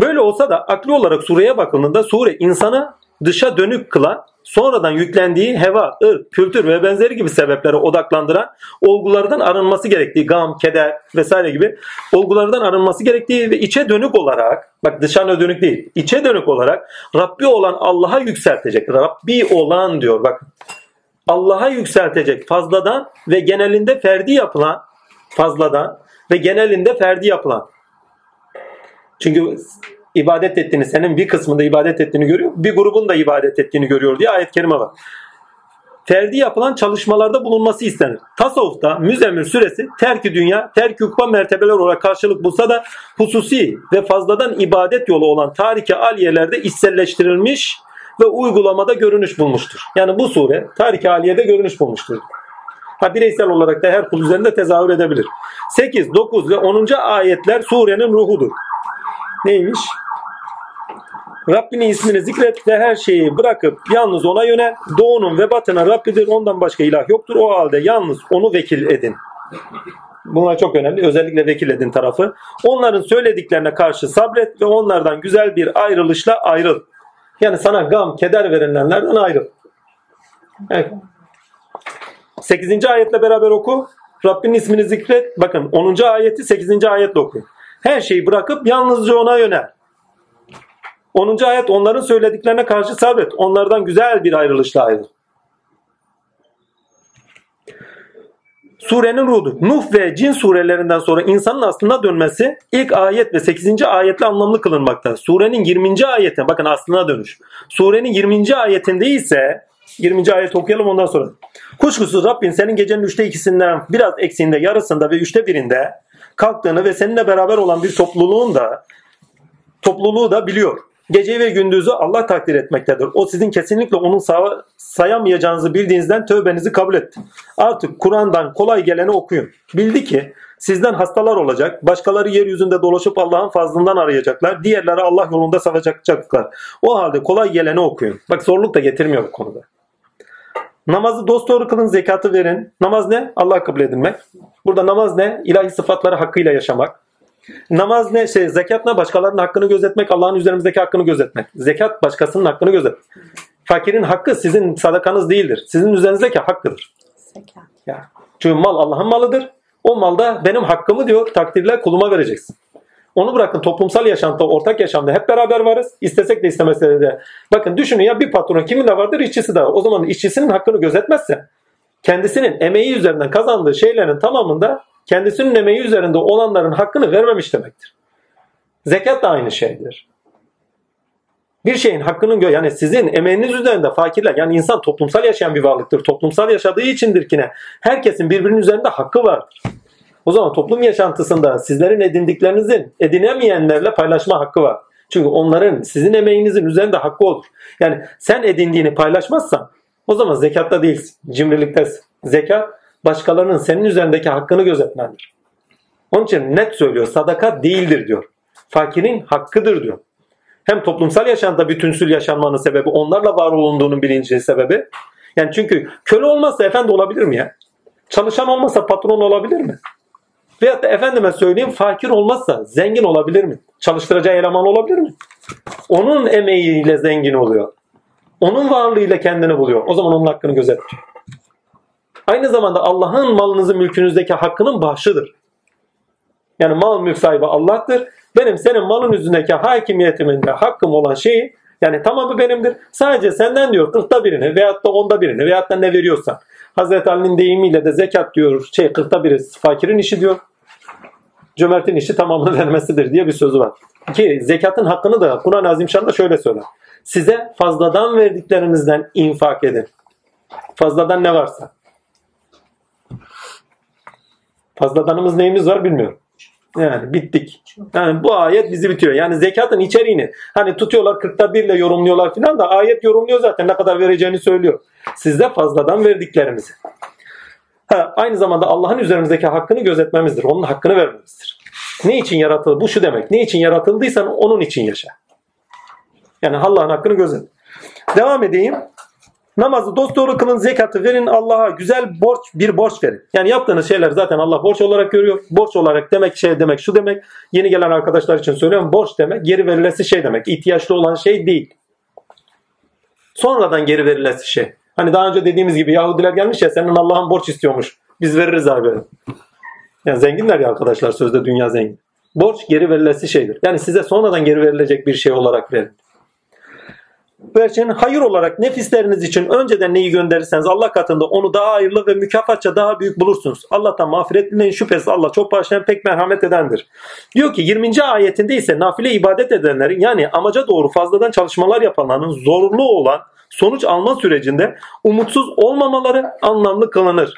A: Böyle olsa da akli olarak sureye bakıldığında sure insanı dışa dönük kılan, sonradan yüklendiği heva, ırk, kültür ve benzeri gibi sebeplere odaklandıran olgulardan arınması gerektiği, gam, keder vesaire gibi olgulardan arınması gerektiği ve içe dönük olarak, bak dışarı dönük değil, içe dönük olarak Rabbi olan Allah'a yükseltecek. Rabbi olan diyor bak. Allah'a yükseltecek fazladan ve genelinde ferdi yapılan fazladan ve genelinde ferdi yapılan. Çünkü ibadet ettiğini, senin bir kısmında ibadet ettiğini görüyor, bir grubun da ibadet ettiğini görüyor diye ayet-i kerime var. Ferdi yapılan çalışmalarda bulunması istenir. Tasavvufta müzemmil süresi terk dünya, terk hukba mertebeler olarak karşılık bulsa da hususi ve fazladan ibadet yolu olan tarike aliyelerde içselleştirilmiş ve uygulamada görünüş bulmuştur. Yani bu sure tarike aliyede görünüş bulmuştur. Ha bireysel olarak da her kul üzerinde tezahür edebilir. 8, 9 ve 10. ayetler surenin ruhudur. Neymiş? Rabbinin ismini zikret ve her şeyi bırakıp yalnız ona yönel. Doğunun ve batının Rabbidir. Ondan başka ilah yoktur. O halde yalnız onu vekil edin. Bunlar çok önemli. Özellikle vekil edin tarafı. Onların söylediklerine karşı sabret ve onlardan güzel bir ayrılışla ayrıl. Yani sana gam, keder verilenlerden ayrıl. Evet. 8. ayetle beraber oku. Rabbinin ismini zikret. Bakın 10. ayeti 8. ayetle oku. Her şeyi bırakıp yalnızca ona yönel. 10. ayet onların söylediklerine karşı sabret. Onlardan güzel bir ayrılışla ayrıl. Surenin ruhu. Nuh ve Cin surelerinden sonra insanın aslına dönmesi ilk ayet ve 8. ayetle anlamlı kılınmakta. Surenin 20. ayetine bakın aslına dönüş. Surenin 20. ayetinde ise 20. ayet okuyalım ondan sonra. Kuşkusuz Rabbin senin gecenin üçte ikisinden biraz eksiğinde yarısında ve üçte birinde kalktığını ve seninle beraber olan bir topluluğun da topluluğu da biliyor. Geceyi ve gündüzü Allah takdir etmektedir. O sizin kesinlikle onun sayamayacağınızı bildiğinizden tövbenizi kabul etti. Artık Kur'an'dan kolay geleni okuyun. Bildi ki sizden hastalar olacak. Başkaları yeryüzünde dolaşıp Allah'ın fazlından arayacaklar. Diğerleri Allah yolunda savaşacaklar. O halde kolay geleni okuyun. Bak zorluk da getirmiyor bu konuda. Namazı dosdoğru kılın, zekatı verin. Namaz ne? Allah kabul edilmek. Burada namaz ne? İlahi sıfatları hakkıyla yaşamak. Namaz ne? Şey, zekat ne? Başkalarının hakkını gözetmek, Allah'ın üzerimizdeki hakkını gözetmek. Zekat başkasının hakkını gözet. Fakirin hakkı sizin sadakanız değildir. Sizin üzerinizdeki hakkıdır. Zekat. Ya. Çünkü mal Allah'ın malıdır. O malda benim hakkımı diyor takdirle kuluma vereceksin. Onu bırakın toplumsal yaşantıda, ortak yaşamda hep beraber varız. İstesek de istemesek de. Bakın düşünün ya bir patron kimin de vardır, işçisi de. O zaman işçisinin hakkını gözetmezse kendisinin emeği üzerinden kazandığı şeylerin tamamında kendisinin emeği üzerinde olanların hakkını vermemiş demektir. Zekat da aynı şeydir. Bir şeyin hakkının gö yani sizin emeğiniz üzerinde fakirler yani insan toplumsal yaşayan bir varlıktır. Toplumsal yaşadığı içindir ki ne? Herkesin birbirinin üzerinde hakkı vardır. O zaman toplum yaşantısında sizlerin edindiklerinizin edinemeyenlerle paylaşma hakkı var. Çünkü onların sizin emeğinizin üzerinde hakkı olur. Yani sen edindiğini paylaşmazsan o zaman zekatta değilsin. Cimriliktesin. Zekat başkalarının senin üzerindeki hakkını gözetmendir. Onun için net söylüyor. Sadaka değildir diyor. Fakirin hakkıdır diyor. Hem toplumsal yaşantıda bütünsül yaşanmanın sebebi onlarla var olunduğunun bilinci sebebi. Yani çünkü köle olmazsa efendi olabilir mi ya? Çalışan olmazsa patron olabilir mi? Veyahut da efendime söyleyeyim fakir olmazsa zengin olabilir mi? Çalıştıracağı eleman olabilir mi? Onun emeğiyle zengin oluyor. Onun varlığıyla kendini buluyor. O zaman onun hakkını gözetliyor. Aynı zamanda Allah'ın malınızın mülkünüzdeki hakkının bahşıdır. Yani mal mülk sahibi Allah'tır. Benim senin malın üzerindeki hakimiyetimin de hakkım olan şeyi yani tamamı benimdir. Sadece senden diyor kırkta birini veyahut da onda birini veyahut da ne veriyorsan. Hazreti Ali'nin deyimiyle de zekat diyor şey kırkta biri fakirin işi diyor. Cömertin işi tamamını vermesidir diye bir sözü var. Ki zekatın hakkını da Kur'an-ı Azimşan'da şöyle söyler. Size fazladan verdiklerinizden infak edin. Fazladan ne varsa. Fazladanımız neyimiz var bilmiyorum. Yani bittik. Yani bu ayet bizi bitiriyor. Yani zekatın içeriğini hani tutuyorlar 40'ta birle yorumluyorlar filan da ayet yorumluyor zaten ne kadar vereceğini söylüyor. Sizde fazladan verdiklerimizi. Ha, aynı zamanda Allah'ın üzerimizdeki hakkını gözetmemizdir. Onun hakkını vermemizdir. Ne için yaratıldı? Bu şu demek. Ne için yaratıldıysan onun için yaşa. Yani Allah'ın hakkını gözet. Devam edeyim. Namazı dosdoğru kılın, zekatı verin, Allah'a güzel borç bir borç verin. Yani yaptığınız şeyler zaten Allah borç olarak görüyor. Borç olarak demek şey demek şu demek. Yeni gelen arkadaşlar için söylüyorum. Borç demek geri verilesi şey demek. İhtiyaçlı olan şey değil. Sonradan geri verilesi şey. Hani daha önce dediğimiz gibi Yahudiler gelmiş ya senin Allah'ın borç istiyormuş. Biz veririz abi. Yani zenginler ya arkadaşlar sözde dünya zengin. Borç geri verilesi şeydir. Yani size sonradan geri verilecek bir şey olarak verin. Verçin hayır olarak nefisleriniz için önceden neyi gönderirseniz Allah katında onu daha hayırlı ve mükafatça daha büyük bulursunuz. Allah'tan mağfiret dileyin şüphesiz Allah çok bağışlayan pek merhamet edendir. Diyor ki 20. ayetinde ise nafile ibadet edenlerin yani amaca doğru fazladan çalışmalar yapanların zorlu olan sonuç alma sürecinde umutsuz olmamaları anlamlı kılınır.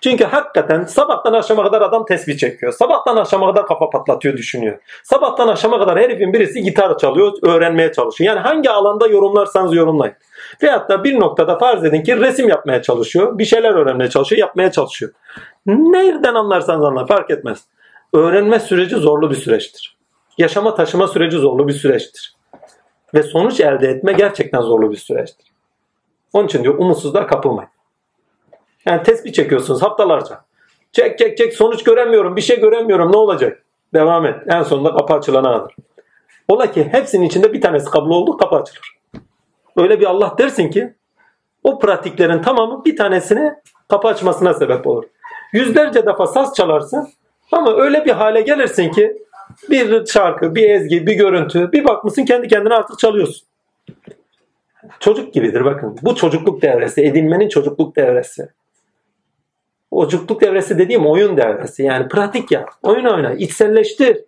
A: Çünkü hakikaten sabahtan akşama kadar adam tesbih çekiyor. Sabahtan akşama kadar kafa patlatıyor düşünüyor. Sabahtan akşama kadar herifin birisi gitar çalıyor, öğrenmeye çalışıyor. Yani hangi alanda yorumlarsanız yorumlayın. Veyahut da bir noktada farz edin ki resim yapmaya çalışıyor. Bir şeyler öğrenmeye çalışıyor, yapmaya çalışıyor. Nereden anlarsanız anlar fark etmez. Öğrenme süreci zorlu bir süreçtir. Yaşama taşıma süreci zorlu bir süreçtir. Ve sonuç elde etme gerçekten zorlu bir süreçtir. Onun için diyor umutsuzluğa kapılmayın. Yani tespih çekiyorsunuz haftalarca. Çek çek çek sonuç göremiyorum bir şey göremiyorum ne olacak? Devam et. En sonunda kapı açılana kadar. Ola ki hepsinin içinde bir tanesi kabul oldu kapı açılır. Öyle bir Allah dersin ki o pratiklerin tamamı bir tanesine kapı açmasına sebep olur. Yüzlerce defa saz çalarsın ama öyle bir hale gelirsin ki bir şarkı, bir ezgi, bir görüntü, bir bakmışsın kendi kendine artık çalıyorsun. Çocuk gibidir bakın. Bu çocukluk devresi, edinmenin çocukluk devresi. Çocukluk devresi dediğim oyun devresi. Yani pratik ya. Oyun oyna. içselleştir.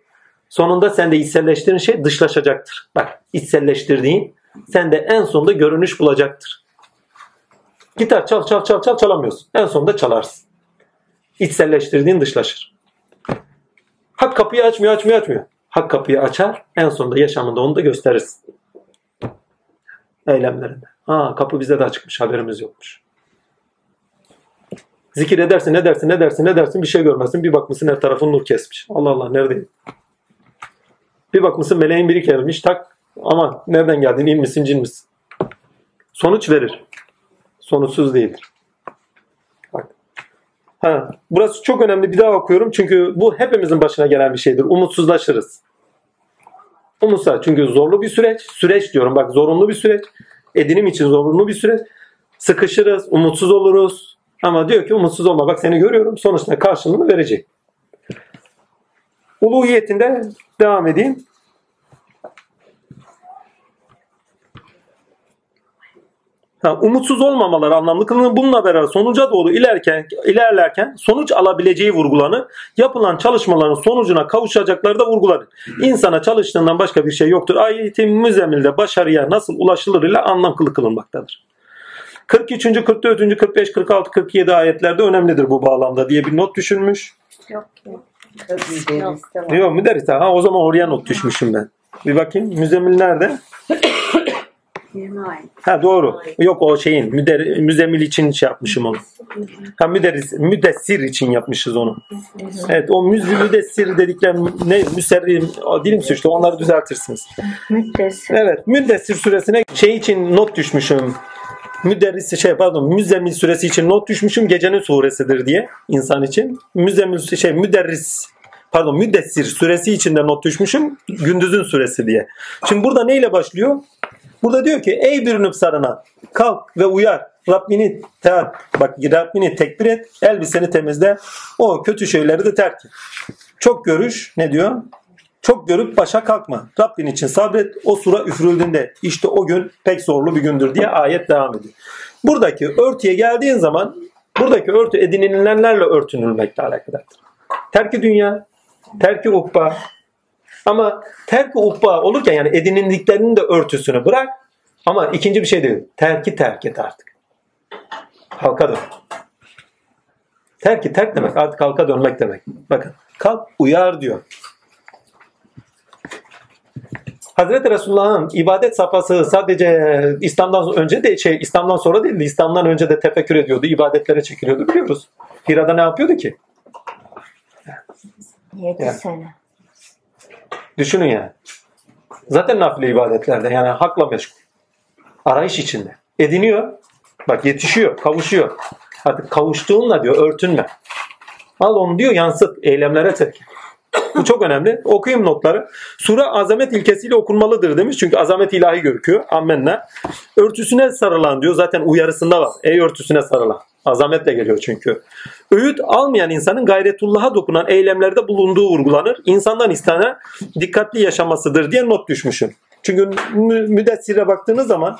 A: Sonunda sen de içselleştirdiğin şey dışlaşacaktır. Bak içselleştirdiğin sen de en sonunda görünüş bulacaktır. Gitar çal çal çal çal çalamıyorsun. En sonunda çalarsın. İçselleştirdiğin dışlaşır. Hak kapıyı açmıyor açmıyor açmıyor. Hak kapıyı açar en sonunda yaşamında onu da gösterirsin. Eylemlerinde. Ha kapı bize de açıkmış haberimiz yokmuş. Zikir edersin, ne dersin, ne dersin, ne dersin bir şey görmezsin. Bir bakmışsın her tarafın nur kesmiş. Allah Allah neredeyim? Bir bakmışsın meleğin biri gelmiş tak ama nereden geldin in misin cin misin? Sonuç verir. Sonuçsuz değildir. Ha, burası çok önemli bir daha okuyorum çünkü bu hepimizin başına gelen bir şeydir. Umutsuzlaşırız. Umutsuz çünkü zorlu bir süreç. Süreç diyorum bak zorunlu bir süreç. Edinim için zorunlu bir süreç. Sıkışırız, umutsuz oluruz, ama diyor ki umutsuz olma bak seni görüyorum sonuçta karşılığını verecek. Uluhiyetinde devam edeyim. Ha, umutsuz olmamaları anlamlı kılınır. Bununla beraber sonuca doğru ilerken, ilerlerken sonuç alabileceği vurgulanır. Yapılan çalışmaların sonucuna kavuşacakları da vurgulanır. İnsana çalıştığından başka bir şey yoktur. Ayetin müzemmilde başarıya nasıl ulaşılır ile anlam kılı kılınmaktadır. 43. 44. 45. 46. 47 ayetlerde önemlidir bu bağlamda diye bir not düşünmüş.
B: Yok
C: var.
A: Yok müderris ha o zaman oraya not düşmüşüm ben. Bir bakayım müzemmil nerede?
B: 20 ay.
A: Ha doğru. Yok o şeyin müder, müzemmil için şey yapmışım onu. Ha müderris, müdessir için yapmışız onu. Evet o müz, müdessir dedikler ne müserri dilim suçtu onları düzeltirsiniz.
B: Müddessir.
A: Evet müddessir suresine şey için not düşmüşüm. Müderris şey pardon müzzemmil suresi için not düşmüşüm gecenin suresidir diye insan için. Müzzemmil şey müderris pardon müddessir suresi için de not düşmüşüm gündüzün suresi diye. Şimdi burada neyle başlıyor? Burada diyor ki ey bürünüp sarına kalk ve uyar. Rabbini teat, bak Rabbini tekbir et, elbiseni temizle, o kötü şeyleri de terk et. Çok görüş ne diyor? Çok görüp başa kalkma. Rabbin için sabret. O sura üfürüldüğünde işte o gün pek zorlu bir gündür diye ayet devam ediyor. Buradaki örtüye geldiğin zaman buradaki örtü edinilenlerle örtünülmekle alakadardır. Terki dünya, terki ukba. Ama terki ukba olurken yani edinildiklerinin de örtüsünü bırak. Ama ikinci bir şey değil. Terki terk et artık. Halka dön. Terki terk demek artık halka dönmek demek. Bakın kalk uyar diyor. Hazreti Resulullah'ın ibadet safhası sadece İslam'dan önce de şey İslam'dan sonra değil de İslam'dan önce de tefekkür ediyordu, ibadetlere çekiliyordu biliyoruz. Hira'da ne yapıyordu ki?
B: 7
A: Ya.
B: sene.
A: Düşünün yani. Zaten nafile ibadetlerde yani hakla meşgul. Arayış içinde. Ediniyor. Bak yetişiyor, kavuşuyor. Artık kavuştuğunla diyor örtünme. Al onu diyor yansıt, eylemlere terk. et. Bu çok önemli. Okuyayım notları. Sure azamet ilkesiyle okunmalıdır demiş. Çünkü azamet ilahi görüküyor. Ammenna. Örtüsüne sarılan diyor. Zaten uyarısında var. Ey örtüsüne sarılan. Azametle geliyor çünkü. Öğüt almayan insanın gayretullah'a dokunan eylemlerde bulunduğu vurgulanır. İnsandan istenen dikkatli yaşamasıdır diye not düşmüşüm. Çünkü mü- müdessire baktığınız zaman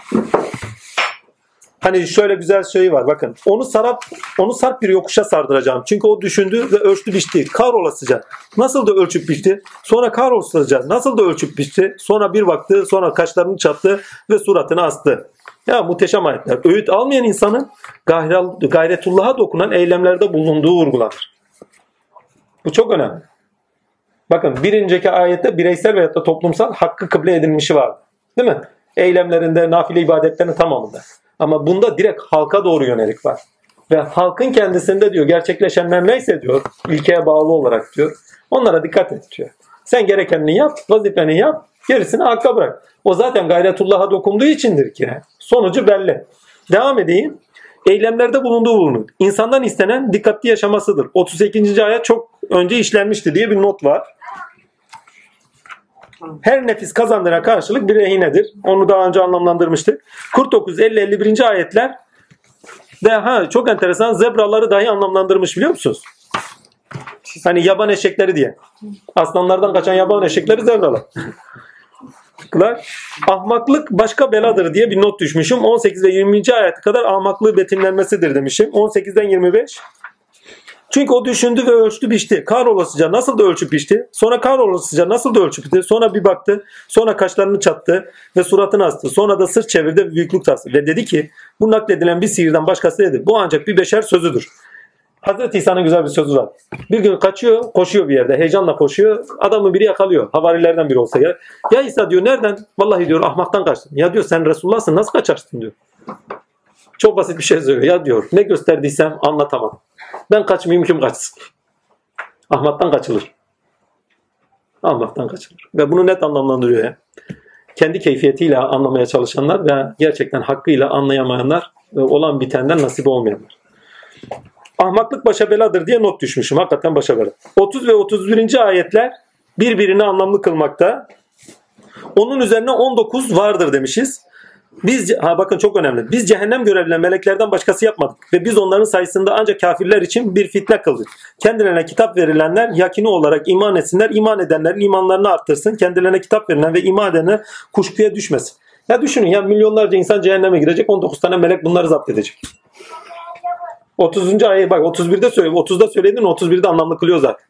A: Hani şöyle güzel şey var bakın. Onu sarap onu sarp bir yokuşa sardıracağım. Çünkü o düşündü ve ölçtü biçti. Kar olasıca. Nasıl da ölçüp biçti. Sonra kar olasıca. Nasıl da ölçüp biçti. Sonra bir baktı. Sonra kaşlarını çattı ve suratını astı. Ya muhteşem ayetler. Öğüt almayan insanın gayretullah'a dokunan eylemlerde bulunduğu vurgulanır. Bu çok önemli. Bakın bir önceki ayette bireysel veyahut da toplumsal hakkı kıble edilmişi vardı. Değil mi? Eylemlerinde, nafile ibadetlerinin tamamında. Ama bunda direkt halka doğru yönelik var. Ve halkın kendisinde diyor gerçekleşenler neyse diyor ilkeye bağlı olarak diyor. Onlara dikkat et diyor. Sen gerekenini yap, vazifeni yap, gerisini hakka bırak. O zaten gayretullah'a dokunduğu içindir ki. Sonucu belli. Devam edeyim. Eylemlerde bulunduğu bulunur. İnsandan istenen dikkatli yaşamasıdır. 38. ayet çok önce işlenmişti diye bir not var. Her nefis kazandıran karşılık bir rehinedir. Onu daha önce anlamlandırmıştık. 49, 50, 51. ayetler de ha çok enteresan zebraları dahi anlamlandırmış biliyor musunuz? Hani yaban eşekleri diye. Aslanlardan kaçan yaban eşekleri zebralar. Ahmaklık başka beladır diye bir not düşmüşüm. 18 ve 20. ayete kadar ahmaklığı betimlenmesidir demişim. 18'den 25. Çünkü o düşündü ve ölçtü biçti. Kahrolasıca nasıl da ölçüp biçti. Sonra kahrolasıca nasıl da ölçüp biçti. Sonra bir baktı. Sonra kaşlarını çattı ve suratını astı. Sonra da sırt çevirdi ve büyüklük tastı. Ve dedi ki bu nakledilen bir sihirden başkası dedi. Bu ancak bir beşer sözüdür. Hazreti İsa'nın güzel bir sözü var. Bir gün kaçıyor, koşuyor bir yerde. Heyecanla koşuyor. Adamı biri yakalıyor. Havarilerden biri olsa ya. Ya İsa diyor nereden? Vallahi diyor ahmaktan kaçtım. Ya diyor sen Resulullah'sın nasıl kaçarsın diyor. Çok basit bir şey söylüyor. Ya diyor ne gösterdiysem anlatamam. Ben kaçmayayım kim kaçsın. Ahmaktan kaçılır. Ahmaktan kaçılır. Ve bunu net anlamlandırıyor. Kendi keyfiyetiyle anlamaya çalışanlar ve gerçekten hakkıyla anlayamayanlar ve olan bitenden nasip olmayanlar. Ahmaklık başa beladır diye not düşmüşüm. Hakikaten başa bela. 30 ve 31. ayetler birbirini anlamlı kılmakta. Onun üzerine 19 vardır demişiz. Biz ha bakın çok önemli. Biz cehennem görevlileri meleklerden başkası yapmadık ve biz onların sayısında ancak kafirler için bir fitne kıldık. Kendilerine kitap verilenler yakini olarak iman etsinler. iman edenlerin imanlarını arttırsın. Kendilerine kitap verilen ve iman edenler kuşkuya düşmesin. Ya düşünün ya milyonlarca insan cehenneme girecek 19 tane melek bunları zapt edecek. 30. ayet bak 31'de söylüyor. 30'da söyledin 31'de anlamlı kılıyor zaten.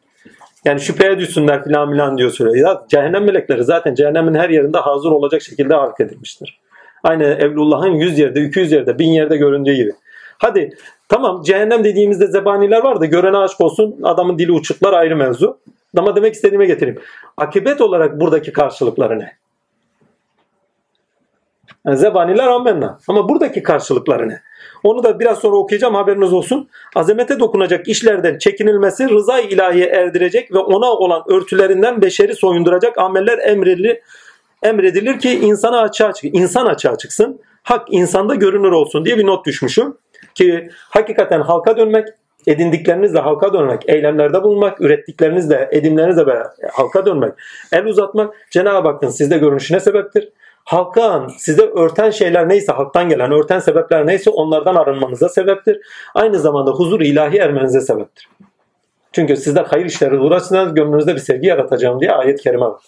A: Yani şüpheye düşsünler filan filan diyor söylüyor. Ya cehennem melekleri zaten cehennemin her yerinde hazır olacak şekilde hareket edilmiştir. Aynı Evlullah'ın 100 yerde, 200 yerde, 1000 yerde göründüğü gibi. Hadi tamam cehennem dediğimizde zebaniler var da görene aşk olsun adamın dili uçuklar ayrı mevzu. Ama demek istediğime getireyim. Akibet olarak buradaki karşılıkları ne? Yani zebaniler ammenna. Ama buradaki karşılıkları ne? Onu da biraz sonra okuyacağım haberiniz olsun. Azamete dokunacak işlerden çekinilmesi rıza ilahiye erdirecek ve ona olan örtülerinden beşeri soyunduracak ameller emredilir, emredilir ki insana açığa çık, insan açığa çıksın. Hak insanda görünür olsun diye bir not düşmüşüm. Ki hakikaten halka dönmek, edindiklerinizle halka dönmek, eylemlerde bulunmak, ürettiklerinizle, edimlerinizle beraber halka dönmek, el uzatmak Cenab-ı Hakk'ın sizde görünüşüne sebeptir halkan size örten şeyler neyse halktan gelen örten sebepler neyse onlardan arınmanıza sebeptir. Aynı zamanda huzur ilahi ermenize sebeptir. Çünkü sizler hayır işleri uğraşırsanız gönlünüzde bir sevgi yaratacağım diye ayet-i kerime var.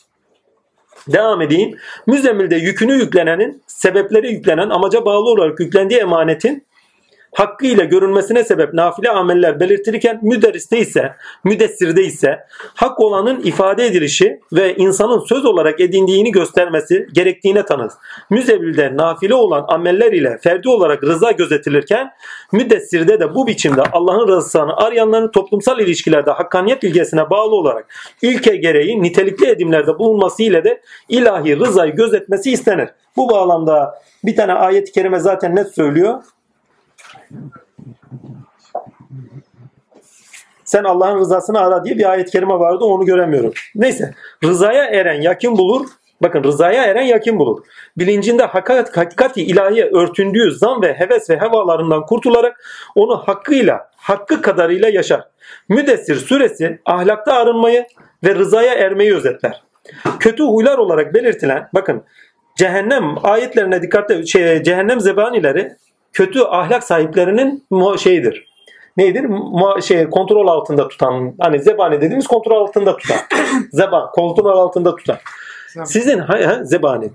A: Devam edeyim. Müzemmilde yükünü yüklenenin, sebepleri yüklenen, amaca bağlı olarak yüklendiği emanetin hakkıyla görünmesine sebep nafile ameller belirtilirken müderriste ise, müdessirde ise hak olanın ifade edilişi ve insanın söz olarak edindiğini göstermesi gerektiğine tanır. Müzevilde nafile olan ameller ile ferdi olarak rıza gözetilirken müdessirde de bu biçimde Allah'ın rızasını arayanların toplumsal ilişkilerde hakkaniyet ilgesine bağlı olarak ilke gereği nitelikli edimlerde bulunması ile de ilahi rızayı gözetmesi istenir. Bu bağlamda bir tane ayet-i kerime zaten net söylüyor. Sen Allah'ın rızasını ara diye bir ayet-i kerime vardı onu göremiyorum. Neyse rızaya eren yakin bulur. Bakın rızaya eren yakin bulur. Bilincinde hakikat, hakikati ilahiye örtündüğü zan ve heves ve hevalarından kurtularak onu hakkıyla, hakkı kadarıyla yaşar. Müdessir suresi ahlakta arınmayı ve rızaya ermeyi özetler. Kötü huylar olarak belirtilen bakın cehennem ayetlerine dikkatle şey, cehennem zebanileri kötü ahlak sahiplerinin şeyidir. Nedir? Şey kontrol altında tutan hani zebani dediğimiz kontrol altında tutan. Zeban kontrol altında tutan. Sizin ha, zebani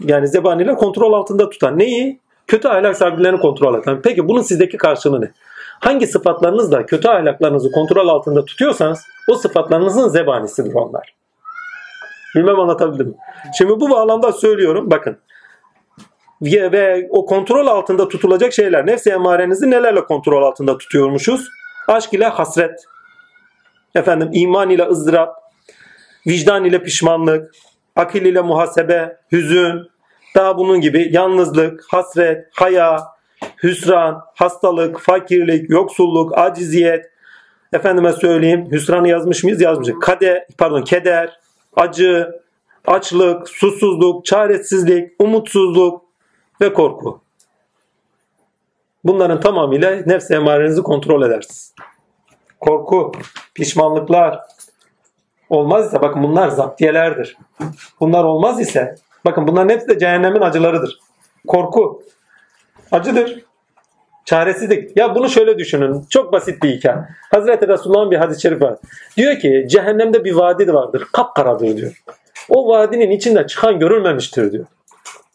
A: yani zebaniler kontrol altında tutan neyi? Kötü ahlak sahiplerini kontrol eden. Peki bunun sizdeki karşılığı ne? Hangi sıfatlarınızla kötü ahlaklarınızı kontrol altında tutuyorsanız o sıfatlarınızın zebanisidir onlar. Bilmem anlatabildim mi? Şimdi bu bağlamda söylüyorum. Bakın ve o kontrol altında tutulacak şeyler. Nefsi emarenizi nelerle kontrol altında tutuyormuşuz? Aşk ile hasret, efendim iman ile ızdırap, vicdan ile pişmanlık, akil ile muhasebe, hüzün, daha bunun gibi yalnızlık, hasret, haya, hüsran, hastalık, fakirlik, yoksulluk, aciziyet, efendime söyleyeyim, hüsranı yazmış mıyız? Yazmışız. Kade, pardon, keder, acı, açlık, susuzluk, çaresizlik, umutsuzluk, ve korku. Bunların tamamıyla nefs emarenizi kontrol edersiniz. Korku, pişmanlıklar olmaz ise bakın bunlar zaptiyelerdir. Bunlar olmaz ise bakın bunların hepsi de cehennemin acılarıdır. Korku acıdır. Çaresizlik. Ya bunu şöyle düşünün. Çok basit bir hikaye. Hazreti Resulullah'ın bir hadis-i şerif var. Diyor ki cehennemde bir vadi vardır. Kapkaradır diyor. O vadinin içinde çıkan görülmemiştir diyor.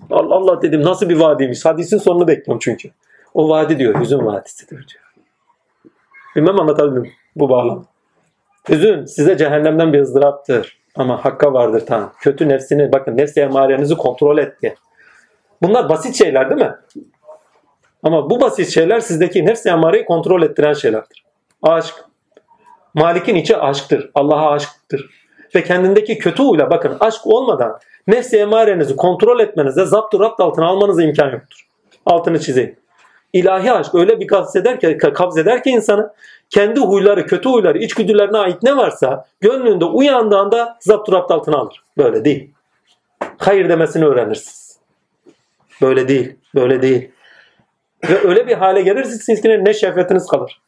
A: Allah Allah dedim nasıl bir vadiymiş. Hadisin sonunu bekliyorum çünkü. O vadi diyor hüzün vadisidir diyor. Bilmem anlatabildim bu bağlam. Hüzün size cehennemden bir ızdıraptır. Ama hakka vardır Tanrı. Kötü nefsini bakın nefsi emarenizi kontrol etti. Bunlar basit şeyler değil mi? Ama bu basit şeyler sizdeki nefsi emareyi kontrol ettiren şeylerdir. Aşk. Malik'in içi aşktır. Allah'a aşktır. Ve kendindeki kötü huyla bakın aşk olmadan nefsi emarenizi kontrol etmenize, zaptı rapt altına almanıza imkan yoktur. Altını çizeyim. İlahi aşk öyle bir kabz ki, kabz ki insanı kendi huyları, kötü huyları, içgüdülerine ait ne varsa gönlünde uyandığında zaptı rapt altına alır. Böyle değil. Hayır demesini öğrenirsiniz. Böyle değil. Böyle değil. Ve öyle bir hale gelirsiniz ki ne şehvetiniz kalır.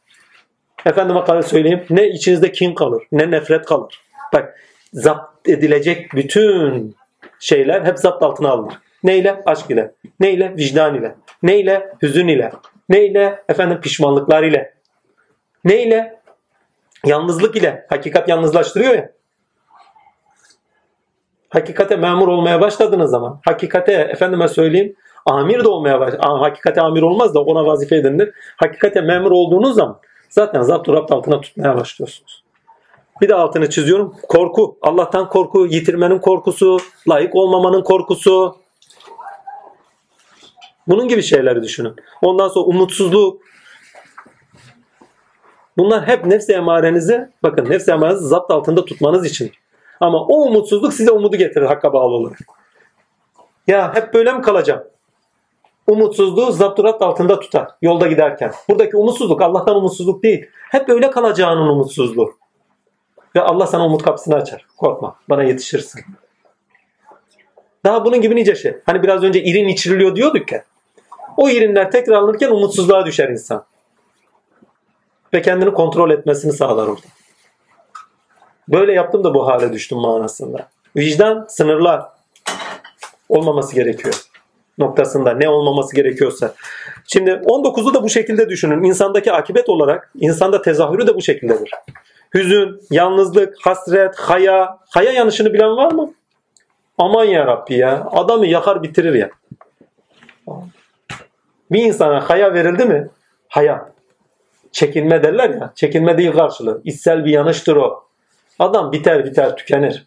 A: Efendime kadar söyleyeyim. Ne içinizde kin kalır. Ne nefret kalır. Bak zapt edilecek bütün şeyler hep zapt altına alınır. Neyle? Aşk ile. Neyle? Vicdan ile. Neyle? Hüzün ile. Neyle? Efendim pişmanlıklar ile. Neyle? Yalnızlık ile. Hakikat yalnızlaştırıyor ya. Hakikate memur olmaya başladığınız zaman, hakikate efendime söyleyeyim, amir de olmaya baş, hakikate amir olmaz da ona vazife edinilir. Hakikate memur olduğunuz zaman zaten zapt rapt altına tutmaya başlıyorsunuz. Bir de altını çiziyorum. Korku. Allah'tan korku, yitirmenin korkusu, layık olmamanın korkusu. Bunun gibi şeyleri düşünün. Ondan sonra umutsuzluk. Bunlar hep nefs emarenizi, bakın nefs emarenizi zapt altında tutmanız için. Ama o umutsuzluk size umudu getirir hakka bağlı olarak. Ya hep böyle mi kalacağım? Umutsuzluğu zapturat altında tutar yolda giderken. Buradaki umutsuzluk Allah'tan umutsuzluk değil. Hep böyle kalacağının umutsuzluğu. Ve Allah sana umut kapısını açar. Korkma. Bana yetişirsin. Daha bunun gibi nice şey. Hani biraz önce irin içiriliyor diyorduk ya. O irinler tekrarlanırken umutsuzluğa düşer insan. Ve kendini kontrol etmesini sağlar orada. Böyle yaptım da bu hale düştüm manasında. Vicdan sınırlar olmaması gerekiyor noktasında ne olmaması gerekiyorsa. Şimdi 19'u da bu şekilde düşünün. İnsandaki akibet olarak insanda tezahürü de bu şekildedir. Hüzün, yalnızlık, hasret, haya. Haya yanışını bilen var mı? Aman ya Rabbi ya. Adamı yakar bitirir ya. Bir insana haya verildi mi? Haya. Çekinme derler ya. Çekinme değil karşılığı. İçsel bir yanıştır o. Adam biter biter tükenir.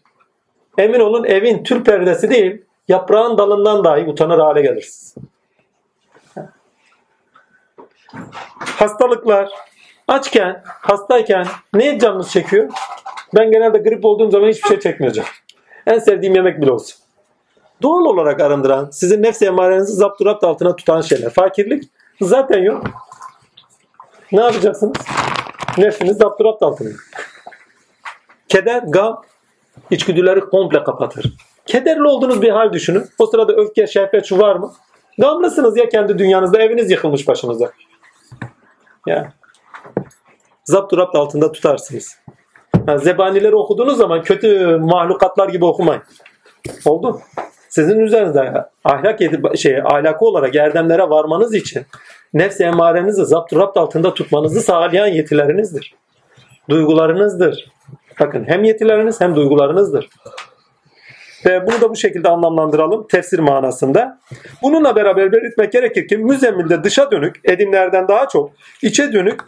A: Emin olun evin tül perdesi değil, yaprağın dalından dahi utanır hale gelirsiniz. Hastalıklar, açken, hastayken ne canınız çekiyor? Ben genelde grip olduğum zaman hiçbir şey çekmeyeceğim. En sevdiğim yemek bile olsun. Doğal olarak arındıran, sizin nefs emarenizi zapturapt altına tutan şeyler. Fakirlik zaten yok. Ne yapacaksınız? Nefsiniz zapturapt altına. Keder, gam, içgüdüleri komple kapatır. Kederli olduğunuz bir hal düşünün. O sırada öfke, şehvet şu var mı? Gamlısınız ya kendi dünyanızda. Eviniz yıkılmış başınıza. Ya. Zapturapt altında tutarsınız. Yani zebanileri okuduğunuz zaman kötü mahlukatlar gibi okumayın. Oldu. Sizin üzerinizde ahlak şey ahlakı olarak erdemlere varmanız için nefs emarenizi zapturapt altında tutmanızı sağlayan yetilerinizdir. Duygularınızdır. Bakın hem yetileriniz hem duygularınızdır. Bunu da bu şekilde anlamlandıralım tefsir manasında. Bununla beraber belirtmek gerekir ki müzemmilde dışa dönük edimlerden daha çok içe dönük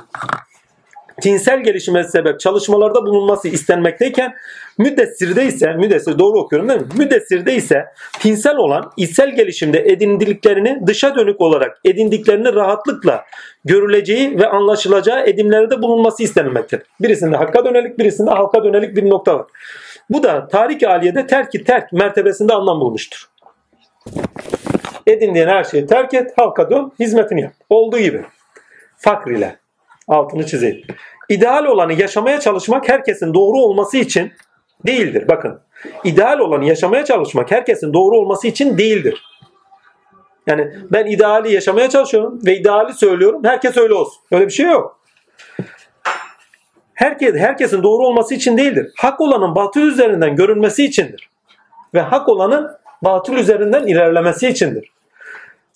A: tinsel gelişime sebep çalışmalarda bulunması istenmekteyken müddessirde ise müddessir doğru okuyorum değil mi? Müddessirde ise tinsel olan içsel gelişimde edindiklerini dışa dönük olarak edindiklerini rahatlıkla görüleceği ve anlaşılacağı edimlerde bulunması istenilmektedir. Birisinde hakka dönelik birisinde halka dönelik bir nokta var. Bu da tarik aliyede terki terk mertebesinde anlam bulmuştur. Edindiğin her şeyi terk et, halka dön, hizmetini yap. Olduğu gibi. Fakr ile. Altını çizeyim. İdeal olanı yaşamaya çalışmak herkesin doğru olması için değildir. Bakın. İdeal olanı yaşamaya çalışmak herkesin doğru olması için değildir. Yani ben ideali yaşamaya çalışıyorum ve ideali söylüyorum. Herkes öyle olsun. Öyle bir şey yok. Herkes, herkesin doğru olması için değildir. Hak olanın batıl üzerinden görünmesi içindir. Ve hak olanın batıl üzerinden ilerlemesi içindir.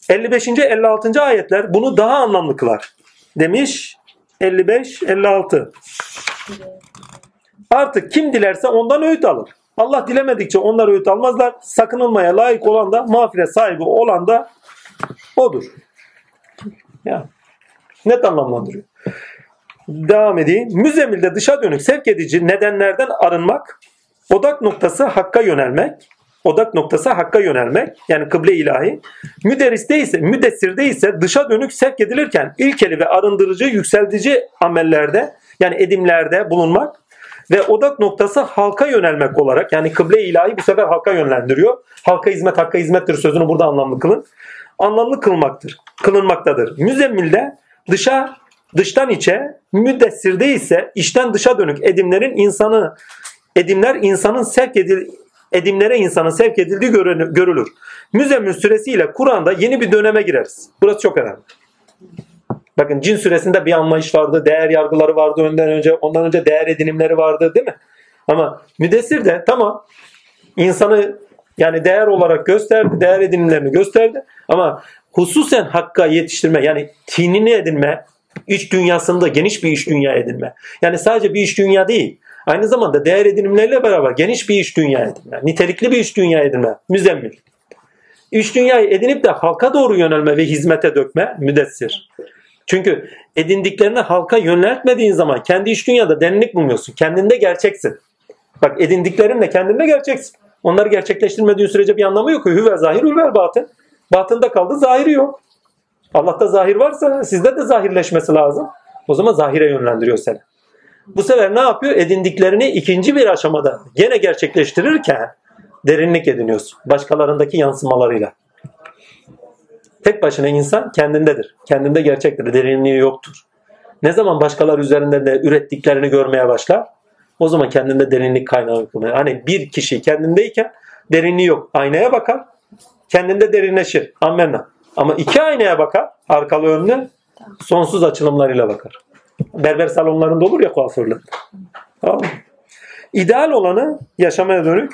A: 55. 56. ayetler bunu daha anlamlı kılar. Demiş 55 56. Artık kim dilerse ondan öğüt alır. Allah dilemedikçe onlar öğüt almazlar. Sakınılmaya layık olan da mağfiret sahibi olan da odur. Ya. Net anlamlandırıyor. Devam edeyim. Müzemilde dışa dönük sevk edici nedenlerden arınmak, odak noktası hakka yönelmek, odak noktası hakka yönelmek yani kıble ilahi. Müderriste ise, müdessirde ise dışa dönük sevk edilirken ilkeli ve arındırıcı, yükseltici amellerde yani edimlerde bulunmak ve odak noktası halka yönelmek olarak yani kıble ilahi bu sefer halka yönlendiriyor. Halka hizmet hakka hizmettir sözünü burada anlamlı kılın. Anlamlı kılmaktır. Kılınmaktadır. Müzemmilde dışa dıştan içe, müddessirde ise içten dışa dönük edimlerin insanı edimler insanın sevk edil edimlere insanın sevk edildiği görülür. Müzemmil süresiyle Kur'an'da yeni bir döneme gireriz. Burası çok önemli. Bakın cin süresinde bir anlayış vardı, değer yargıları vardı önden önce, ondan önce değer edinimleri vardı değil mi? Ama müdessir de tamam insanı Yani değer olarak gösterdi, değer edinimlerini gösterdi. Ama hususen hakka yetiştirme yani tinini edinme, iç dünyasında geniş bir iç dünya edinme. Yani sadece bir iç dünya değil. Aynı zamanda değer edinimleriyle beraber geniş bir iç dünya edinme. Nitelikli bir iç dünya edinme. Müzemmil. İç dünyayı edinip de halka doğru yönelme ve hizmete dökme müdessir. Çünkü edindiklerini halka yöneltmediğin zaman kendi iç dünyada derinlik bulmuyorsun. Kendinde gerçeksin. Bak edindiklerinle kendinde gerçeksin. Onları gerçekleştirmediğin sürece bir anlamı yok. Hüve zahir, hüve batın. Batında kaldı, zahiri yok. Allah'ta zahir varsa sizde de zahirleşmesi lazım. O zaman zahire yönlendiriyor seni. Bu sefer ne yapıyor? Edindiklerini ikinci bir aşamada gene gerçekleştirirken derinlik ediniyorsun. Başkalarındaki yansımalarıyla. Tek başına insan kendindedir. Kendinde gerçektir. Derinliği yoktur. Ne zaman başkaları üzerinde de ürettiklerini görmeye başlar? O zaman kendinde derinlik kaynağı kılmaya. Hani bir kişi kendindeyken derinliği yok. Aynaya bakar. Kendinde derinleşir. Amenna. Ama iki aynaya bakar. Arkalı önlü. Sonsuz açılımlarıyla bakar. Berber salonlarında olur ya kuaförler. Tamam? İdeal olanı yaşamaya dönük.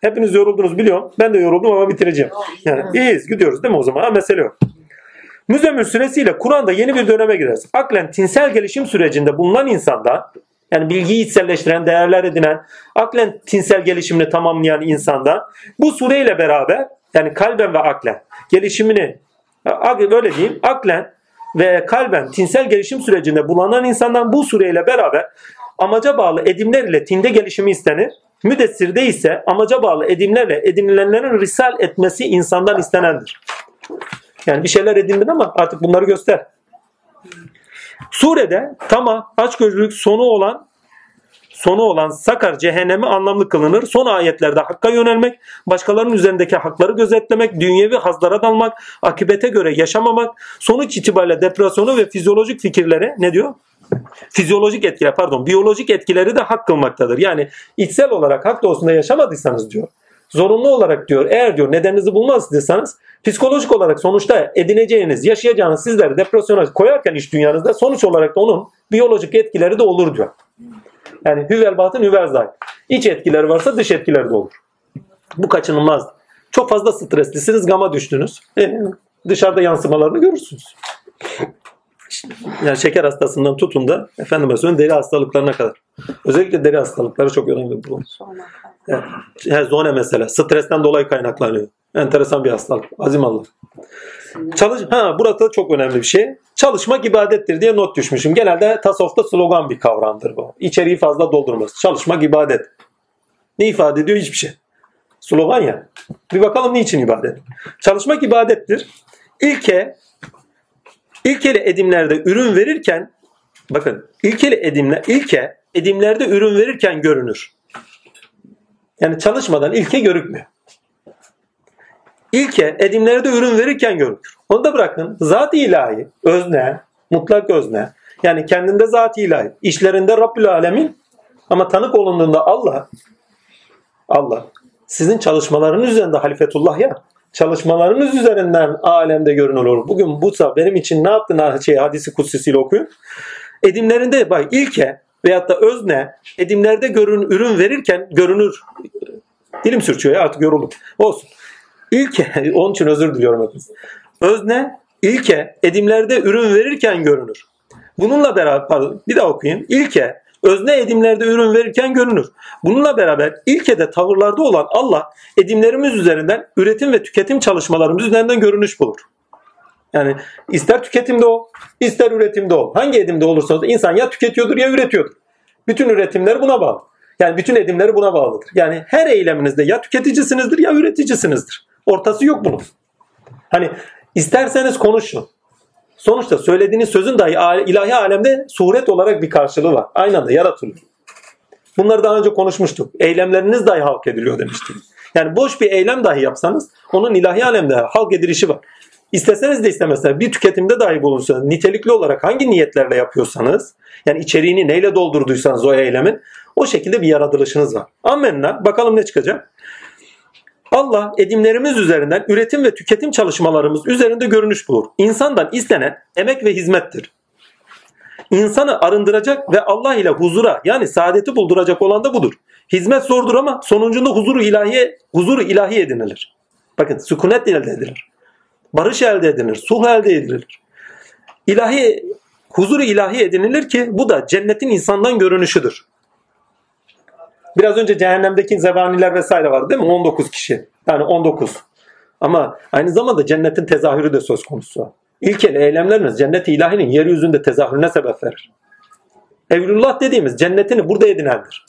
A: Hepiniz yoruldunuz biliyorum. Ben de yoruldum ama bitireceğim. Yani iyiyiz gidiyoruz değil mi o zaman? Ha, mesele yok. Müzemmil süresiyle Kur'an'da yeni bir döneme gireriz. Aklen tinsel gelişim sürecinde bulunan insanda yani bilgiyi içselleştiren, değerler edinen, aklen tinsel gelişimini tamamlayan insanda bu sureyle beraber yani kalben ve aklen gelişimini böyle diyeyim aklen ve kalben tinsel gelişim sürecinde bulunan insandan bu sureyle beraber amaca bağlı edimler ile tinde gelişimi istenir. Müdessirde ise amaca bağlı edimlerle edinilenlerin risal etmesi insandan istenendir. Yani bir şeyler edindin ama artık bunları göster. Surede tamah, açgözlülük sonu olan sonu olan sakar cehennemi anlamlı kılınır. Son ayetlerde hakka yönelmek, başkalarının üzerindeki hakları gözetlemek, dünyevi hazlara dalmak, akibete göre yaşamamak, sonuç itibariyle depresyonu ve fizyolojik fikirlere ne diyor? Fizyolojik etkiler pardon biyolojik etkileri de hak kılmaktadır. Yani içsel olarak hak doğusunda yaşamadıysanız diyor. Zorunlu olarak diyor eğer diyor nedeninizi bulmazsanız psikolojik olarak sonuçta edineceğiniz, yaşayacağınız sizleri depresyona koyarken iş dünyanızda sonuç olarak da onun biyolojik etkileri de olur diyor. Yani hüvel batın hüvel zahir. İç etkileri varsa dış etkileri de olur. Bu kaçınılmaz. Çok fazla streslisiniz, gama düştünüz. E, dışarıda yansımalarını görürsünüz. Yani şeker hastasından tutun da efendime söyleyeyim deri hastalıklarına kadar. Özellikle deri hastalıkları çok önemli bu. Yani zone mesela. Stresten dolayı kaynaklanıyor. Enteresan bir hastalık. Azim Allah. Çalış ha burada çok önemli bir şey. Çalışmak ibadettir diye not düşmüşüm. Genelde tasavvufta slogan bir kavramdır bu. İçeriği fazla doldurmaz. Çalışmak ibadet. Ne ifade ediyor? Hiçbir şey. Slogan ya. Bir bakalım niçin ibadet? Çalışmak ibadettir. İlke ilkeli edimlerde ürün verirken bakın ilkeli edimler ilke edimlerde ürün verirken görünür. Yani çalışmadan ilke görükmüyor. İlke edimlerde ürün verirken görünür. Onu da bırakın. Zat ilahi, özne, mutlak özne. Yani kendinde zat ilahi. işlerinde Rabbül Alemin ama tanık olunduğunda Allah Allah sizin çalışmalarınız üzerinde halifetullah ya çalışmalarınız üzerinden alemde görünür olur. Bugün bu benim için ne yaptın şey hadisi kutsisiyle okuyun. Edimlerinde bak ilke veyahut da özne edimlerde görün, ürün verirken görünür. Dilim sürçüyor ya artık yoruldum. Olsun. İlke, onun için özür diliyorum hepiniz. Özne, ilke, edimlerde ürün verirken görünür. Bununla beraber, pardon bir daha okuyayım. İlke, özne edimlerde ürün verirken görünür. Bununla beraber ilkede tavırlarda olan Allah edimlerimiz üzerinden üretim ve tüketim çalışmalarımız üzerinden görünüş bulur. Yani ister tüketimde ol, ister üretimde ol. Hangi edimde olursa olsun insan ya tüketiyordur ya üretiyordur. Bütün üretimler buna bağlı. Yani bütün edimleri buna bağlıdır. Yani her eyleminizde ya tüketicisinizdir ya üreticisinizdir. Ortası yok bunun. Hani isterseniz konuşun. Sonuçta söylediğiniz sözün dahi ilahi alemde suret olarak bir karşılığı var. Aynı anda yaratılıyor. Bunları daha önce konuşmuştuk. Eylemleriniz dahi halk ediliyor demiştik. Yani boş bir eylem dahi yapsanız onun ilahi alemde halk edilişi var. İsteseniz de istemezseniz bir tüketimde dahi bulunsanız nitelikli olarak hangi niyetlerle yapıyorsanız yani içeriğini neyle doldurduysanız o eylemin o şekilde bir yaratılışınız var. Amenna bakalım ne çıkacak. Allah edimlerimiz üzerinden üretim ve tüketim çalışmalarımız üzerinde görünüş bulur. İnsandan istenen emek ve hizmettir. İnsanı arındıracak ve Allah ile huzura yani saadeti bulduracak olan da budur. Hizmet zordur ama sonucunda huzuru ilahi huzuru ilahi edinilir. Bakın sükunet elde edilir. Barış elde edilir. Sulh elde edilir. İlahi huzuru ilahi edinilir ki bu da cennetin insandan görünüşüdür. Biraz önce cehennemdeki zebaniler vesaire var değil mi? 19 kişi. Yani 19. Ama aynı zamanda cennetin tezahürü de söz konusu. İlkel eylemlerimiz cennet-i ilahinin yeryüzünde tezahürüne sebep verir. Evlullah dediğimiz cennetini burada edinendir.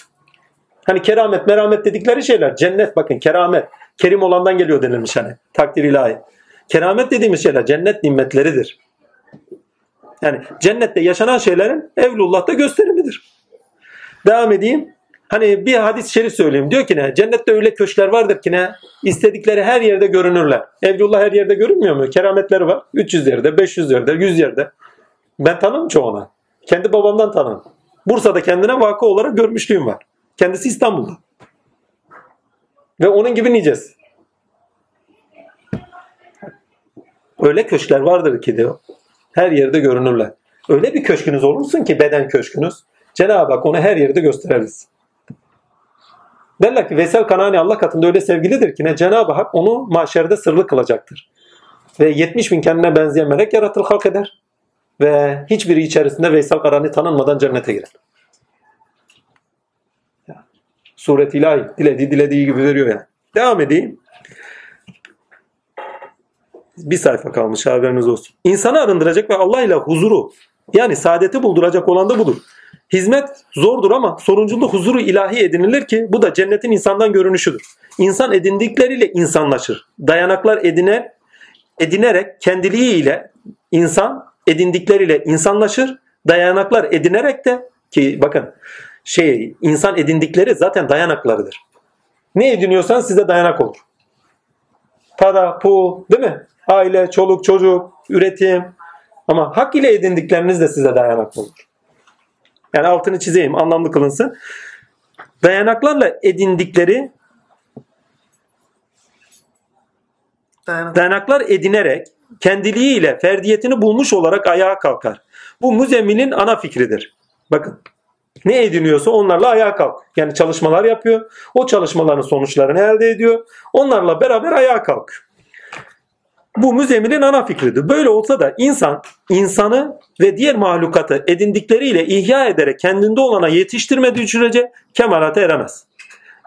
A: Hani keramet, meramet dedikleri şeyler cennet bakın keramet. Kerim olandan geliyor denilmiş hani. Takdir ilahi. Keramet dediğimiz şeyler cennet nimetleridir. Yani cennette yaşanan şeylerin Evlullah'ta gösterimidir. Devam edeyim. Hani bir hadis-i şerif söyleyeyim. Diyor ki ne? Cennette öyle köşkler vardır ki ne? İstedikleri her yerde görünürler. Evlullah her yerde görünmüyor mu? Kerametleri var. 300 yerde, 500 yerde, 100 yerde. Ben tanım çoğuna. Kendi babamdan tanım. Bursa'da kendine vakı olarak görmüşlüğüm var. Kendisi İstanbul'da. Ve onun gibi nicesi. Öyle köşkler vardır ki diyor. Her yerde görünürler. Öyle bir köşkünüz olursun ki beden köşkünüz. Cenab-ı Hak onu her yerde gösteririz. Derler ki Veysel Kanani Allah katında öyle sevgilidir ki ne Cenab-ı Hak onu mahşerde sırlı kılacaktır. Ve 70 bin kendine benzeyen melek yaratır halk eder. Ve hiçbiri içerisinde Veysel Kanani tanınmadan cennete girer. Suret ilahi dilediği dilediği gibi veriyor yani. Devam edeyim. Bir sayfa kalmış haberiniz olsun. İnsanı arındıracak ve Allah ile huzuru yani saadeti bulduracak olan da budur. Hizmet zordur ama sonucunda huzuru ilahi edinilir ki bu da cennetin insandan görünüşüdür. İnsan edindikleriyle insanlaşır. Dayanaklar edine, edinerek kendiliğiyle insan edindikleriyle insanlaşır. Dayanaklar edinerek de ki bakın şey insan edindikleri zaten dayanaklarıdır. Ne ediniyorsan size dayanak olur. Para, pul, değil mi? Aile, çoluk, çocuk, üretim. Ama hak ile edindikleriniz de size dayanak olur. Yani altını çizeyim, anlamlı kılınsın. Dayanaklarla edindikleri
C: Dayanak.
A: dayanaklar edinerek kendiliğiyle ferdiyetini bulmuş olarak ayağa kalkar. Bu müzemmilin ana fikridir. Bakın ne ediniyorsa onlarla ayağa kalk. Yani çalışmalar yapıyor. O çalışmaların sonuçlarını elde ediyor. Onlarla beraber ayağa kalk. Bu müzemmilin ana fikridir. Böyle olsa da insan, insanı ve diğer mahlukatı edindikleriyle ihya ederek kendinde olana yetiştirmediği sürece kemalata eremez.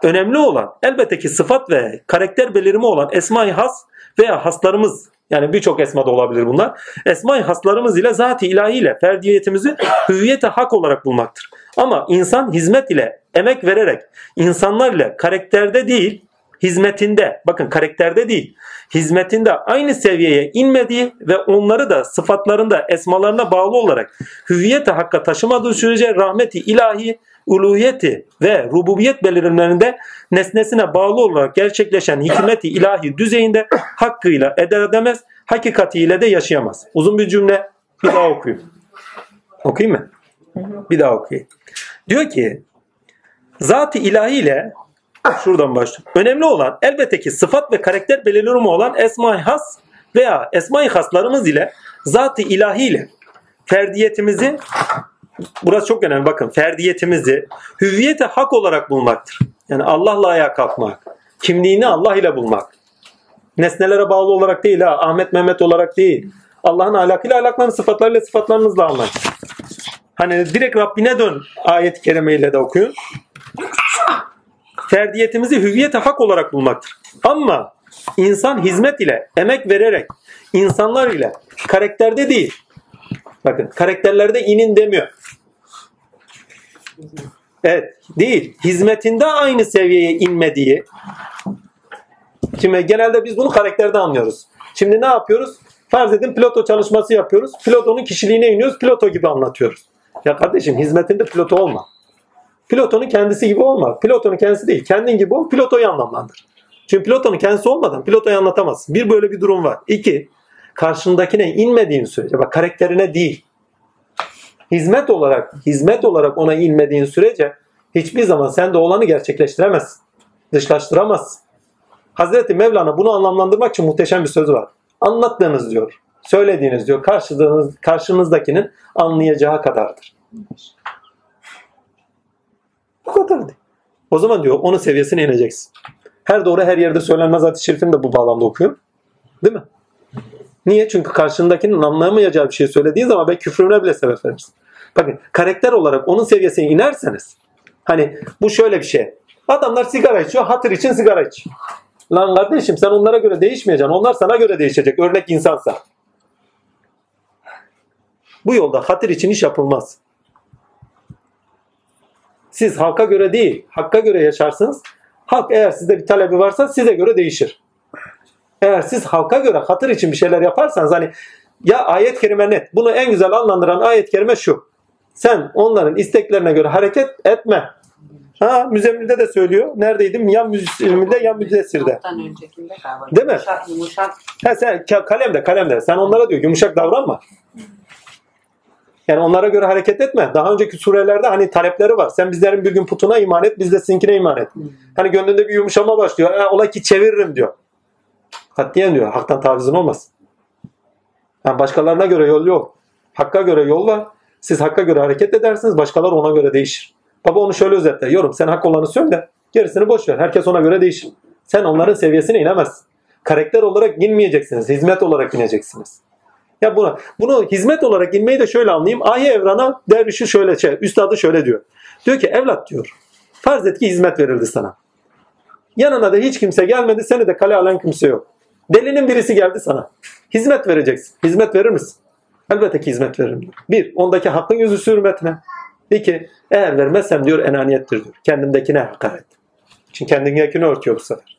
A: Önemli olan elbette ki sıfat ve karakter belirimi olan esma-i has veya haslarımız yani birçok esma da olabilir bunlar. Esma-i haslarımız ile zat-ı ilahi ile ferdiyetimizi hüviyete hak olarak bulmaktır. Ama insan hizmet ile emek vererek insanlar ile karakterde değil hizmetinde bakın karakterde değil hizmetinde aynı seviyeye inmediği ve onları da sıfatlarında esmalarına bağlı olarak hüviyete hakka taşımadığı sürece rahmeti ilahi uluhiyeti ve rububiyet belirimlerinde nesnesine bağlı olarak gerçekleşen hikmeti ilahi düzeyinde hakkıyla eder edemez, hakikatiyle de yaşayamaz. Uzun bir cümle bir daha okuyayım. Okuyayım mı? Bir daha okuyayım. Diyor ki zat-ı ilahiyle şuradan başlıyor. Önemli olan elbette ki sıfat ve karakter belirlemi olan esma-i has veya esma-i haslarımız ile zat-ı ilahiyle ferdiyetimizi burası çok önemli bakın ferdiyetimizi hüviyete hak olarak bulmaktır. Yani Allah'la ayağa kalkmak. Kimliğini Allah ile bulmak. Nesnelere bağlı olarak değil ha. Ahmet Mehmet olarak değil. Allah'ın ahlakıyla ahlaklarını sıfatlarıyla sıfatlarınızla anlayın. Hani direkt Rabbine dön ayet-i kerimeyle de okuyun. Ferdiyetimizi hüviyete hak olarak bulmaktır. Ama insan hizmet ile, emek vererek, insanlar ile, karakterde değil. Bakın karakterlerde inin demiyor. Evet değil. Hizmetinde aynı seviyeye inmediği. Şimdi genelde biz bunu karakterde anlıyoruz. Şimdi ne yapıyoruz? Farz edin piloto çalışması yapıyoruz. Pilotonun kişiliğine iniyoruz. Piloto gibi anlatıyoruz. Ya kardeşim hizmetinde piloto olma. Pilotonun kendisi gibi olma. Pilotonun kendisi değil. Kendin gibi ol. Pilotoyu anlamlandır. Çünkü pilotonun kendisi olmadan pilotoyu anlatamazsın. Bir böyle bir durum var. İki, karşındakine inmediğin sürece, bak karakterine değil, hizmet olarak, hizmet olarak ona inmediğin sürece hiçbir zaman sen de olanı gerçekleştiremezsin. Dışlaştıramazsın. Hazreti Mevlana bunu anlamlandırmak için muhteşem bir söz var. Anlattığınız diyor, söylediğiniz diyor, karşınız, karşınızdakinin anlayacağı kadardır. Bu kadar değil. O zaman diyor onun seviyesine ineceksin. Her doğru her yerde söylenmez hadis-i şerifini de bu bağlamda okuyor. Değil mi? Niye? Çünkü karşındakinin anlayamayacağı bir şey söylediği zaman ben küfrüne bile sebep verirsin. Bakın karakter olarak onun seviyesine inerseniz hani bu şöyle bir şey. Adamlar sigara içiyor, hatır için sigara içiyor. Lan kardeşim sen onlara göre değişmeyeceksin. Onlar sana göre değişecek. Örnek insansa. Bu yolda hatır için iş yapılmaz. Siz halka göre değil, hakka göre yaşarsınız. Halk eğer sizde bir talebi varsa size göre değişir. Eğer siz halka göre hatır için bir şeyler yaparsanız hani ya ayet-i kerime net. Bunu en güzel anlandıran ayet-i kerime şu. Sen onların isteklerine göre hareket etme. Ha Müzemmil'de de söylüyor. Neredeydim? Ya Müzemmil'de ya
D: galiba.
A: Değil mi?
D: Yumuşak, yumuşak
A: Ha sen ka- kalemde kalemde. Sen onlara diyor yumuşak davranma. Yani onlara göre hareket etme. Daha önceki surelerde hani talepleri var. Sen bizlerin bir gün putuna iman et, biz de sizinkine iman et. Hani gönlünde bir yumuşama başlıyor. E, ola ki çeviririm diyor. Katiyen diyor. Haktan tavizin olmaz. Yani başkalarına göre yol yok. Hakka göre yol var. Siz hakka göre hareket edersiniz. Başkaları ona göre değişir. Baba onu şöyle özetle. Yorum sen hak olanı söyle. Gerisini boş ver. Herkes ona göre değişir. Sen onların seviyesine inemezsin. Karakter olarak inmeyeceksiniz. Hizmet olarak ineceksiniz. Ya buna, bunu hizmet olarak inmeyi de şöyle anlayayım. Ahi evrana dervişi şöyle şey, üstadı şöyle diyor. Diyor ki evlat diyor. Farz et ki hizmet verildi sana. Yanına da hiç kimse gelmedi. Seni de kale alan kimse yok. Delinin birisi geldi sana. Hizmet vereceksin. Hizmet verir misin? Elbette ki hizmet veririm diyor. Bir, ondaki hakkın yüzü hürmetine. İki, eğer vermezsem diyor enaniyettir diyor. Kendimdekine hakaret. Çünkü kendindekini örtüyor bu sefer.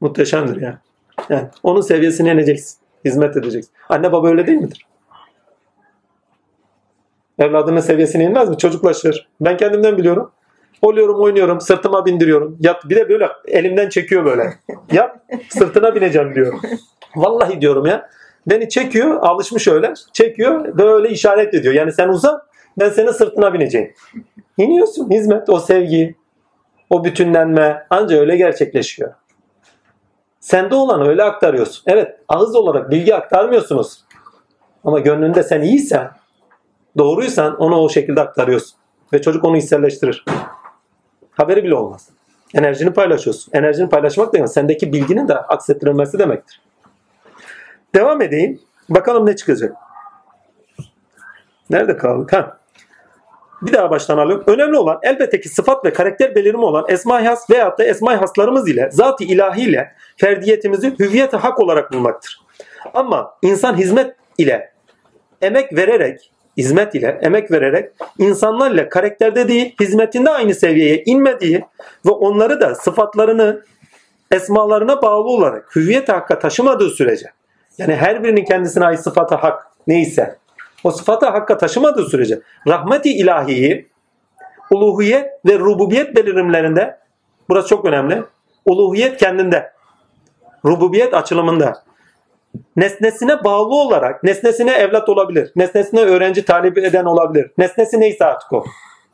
A: Muhteşemdir ya. Yani onun seviyesine ineceksin. Hizmet edeceksin. Anne baba öyle değil midir? Evladının seviyesine inmez mi? Çocuklaşır. Ben kendimden biliyorum. Oluyorum, oynuyorum, sırtıma bindiriyorum. Yat, bir de böyle elimden çekiyor böyle. Yap, sırtına bineceğim diyor. Vallahi diyorum ya. Beni çekiyor, alışmış öyle. Çekiyor, böyle işaret ediyor. Yani sen uzan, ben senin sırtına bineceğim. İniyorsun, hizmet, o sevgi, o bütünlenme anca öyle gerçekleşiyor. Sende olan öyle aktarıyorsun. Evet, ağız olarak bilgi aktarmıyorsunuz. Ama gönlünde sen iyiysen, doğruysan onu o şekilde aktarıyorsun. Ve çocuk onu hisselleştirir. Haberi bile olmaz. Enerjini paylaşıyorsun. Enerjini paylaşmak demek sendeki bilginin de aksettirilmesi demektir. Devam edeyim. Bakalım ne çıkacak. Nerede kaldık? Ha. Bir daha baştan alıyorum. Önemli olan elbette ki sıfat ve karakter belirimi olan esma-i has veyahut da esma-i haslarımız ile zat-ı ilahiyle ferdiyetimizi hüviyet hak olarak bulmaktır. Ama insan hizmet ile emek vererek hizmet ile emek vererek insanlarla karakterde değil hizmetinde aynı seviyeye inmediği ve onları da sıfatlarını esmalarına bağlı olarak hüviyet hakka taşımadığı sürece yani her birinin kendisine ait sıfatı hak neyse o sıfatı hakka taşımadığı sürece rahmeti ilahiyi uluhiyet ve rububiyet belirimlerinde burası çok önemli. Uluhiyet kendinde. Rububiyet açılımında. Nesnesine bağlı olarak nesnesine evlat olabilir. Nesnesine öğrenci talibi eden olabilir. Nesnesi neyse artık o.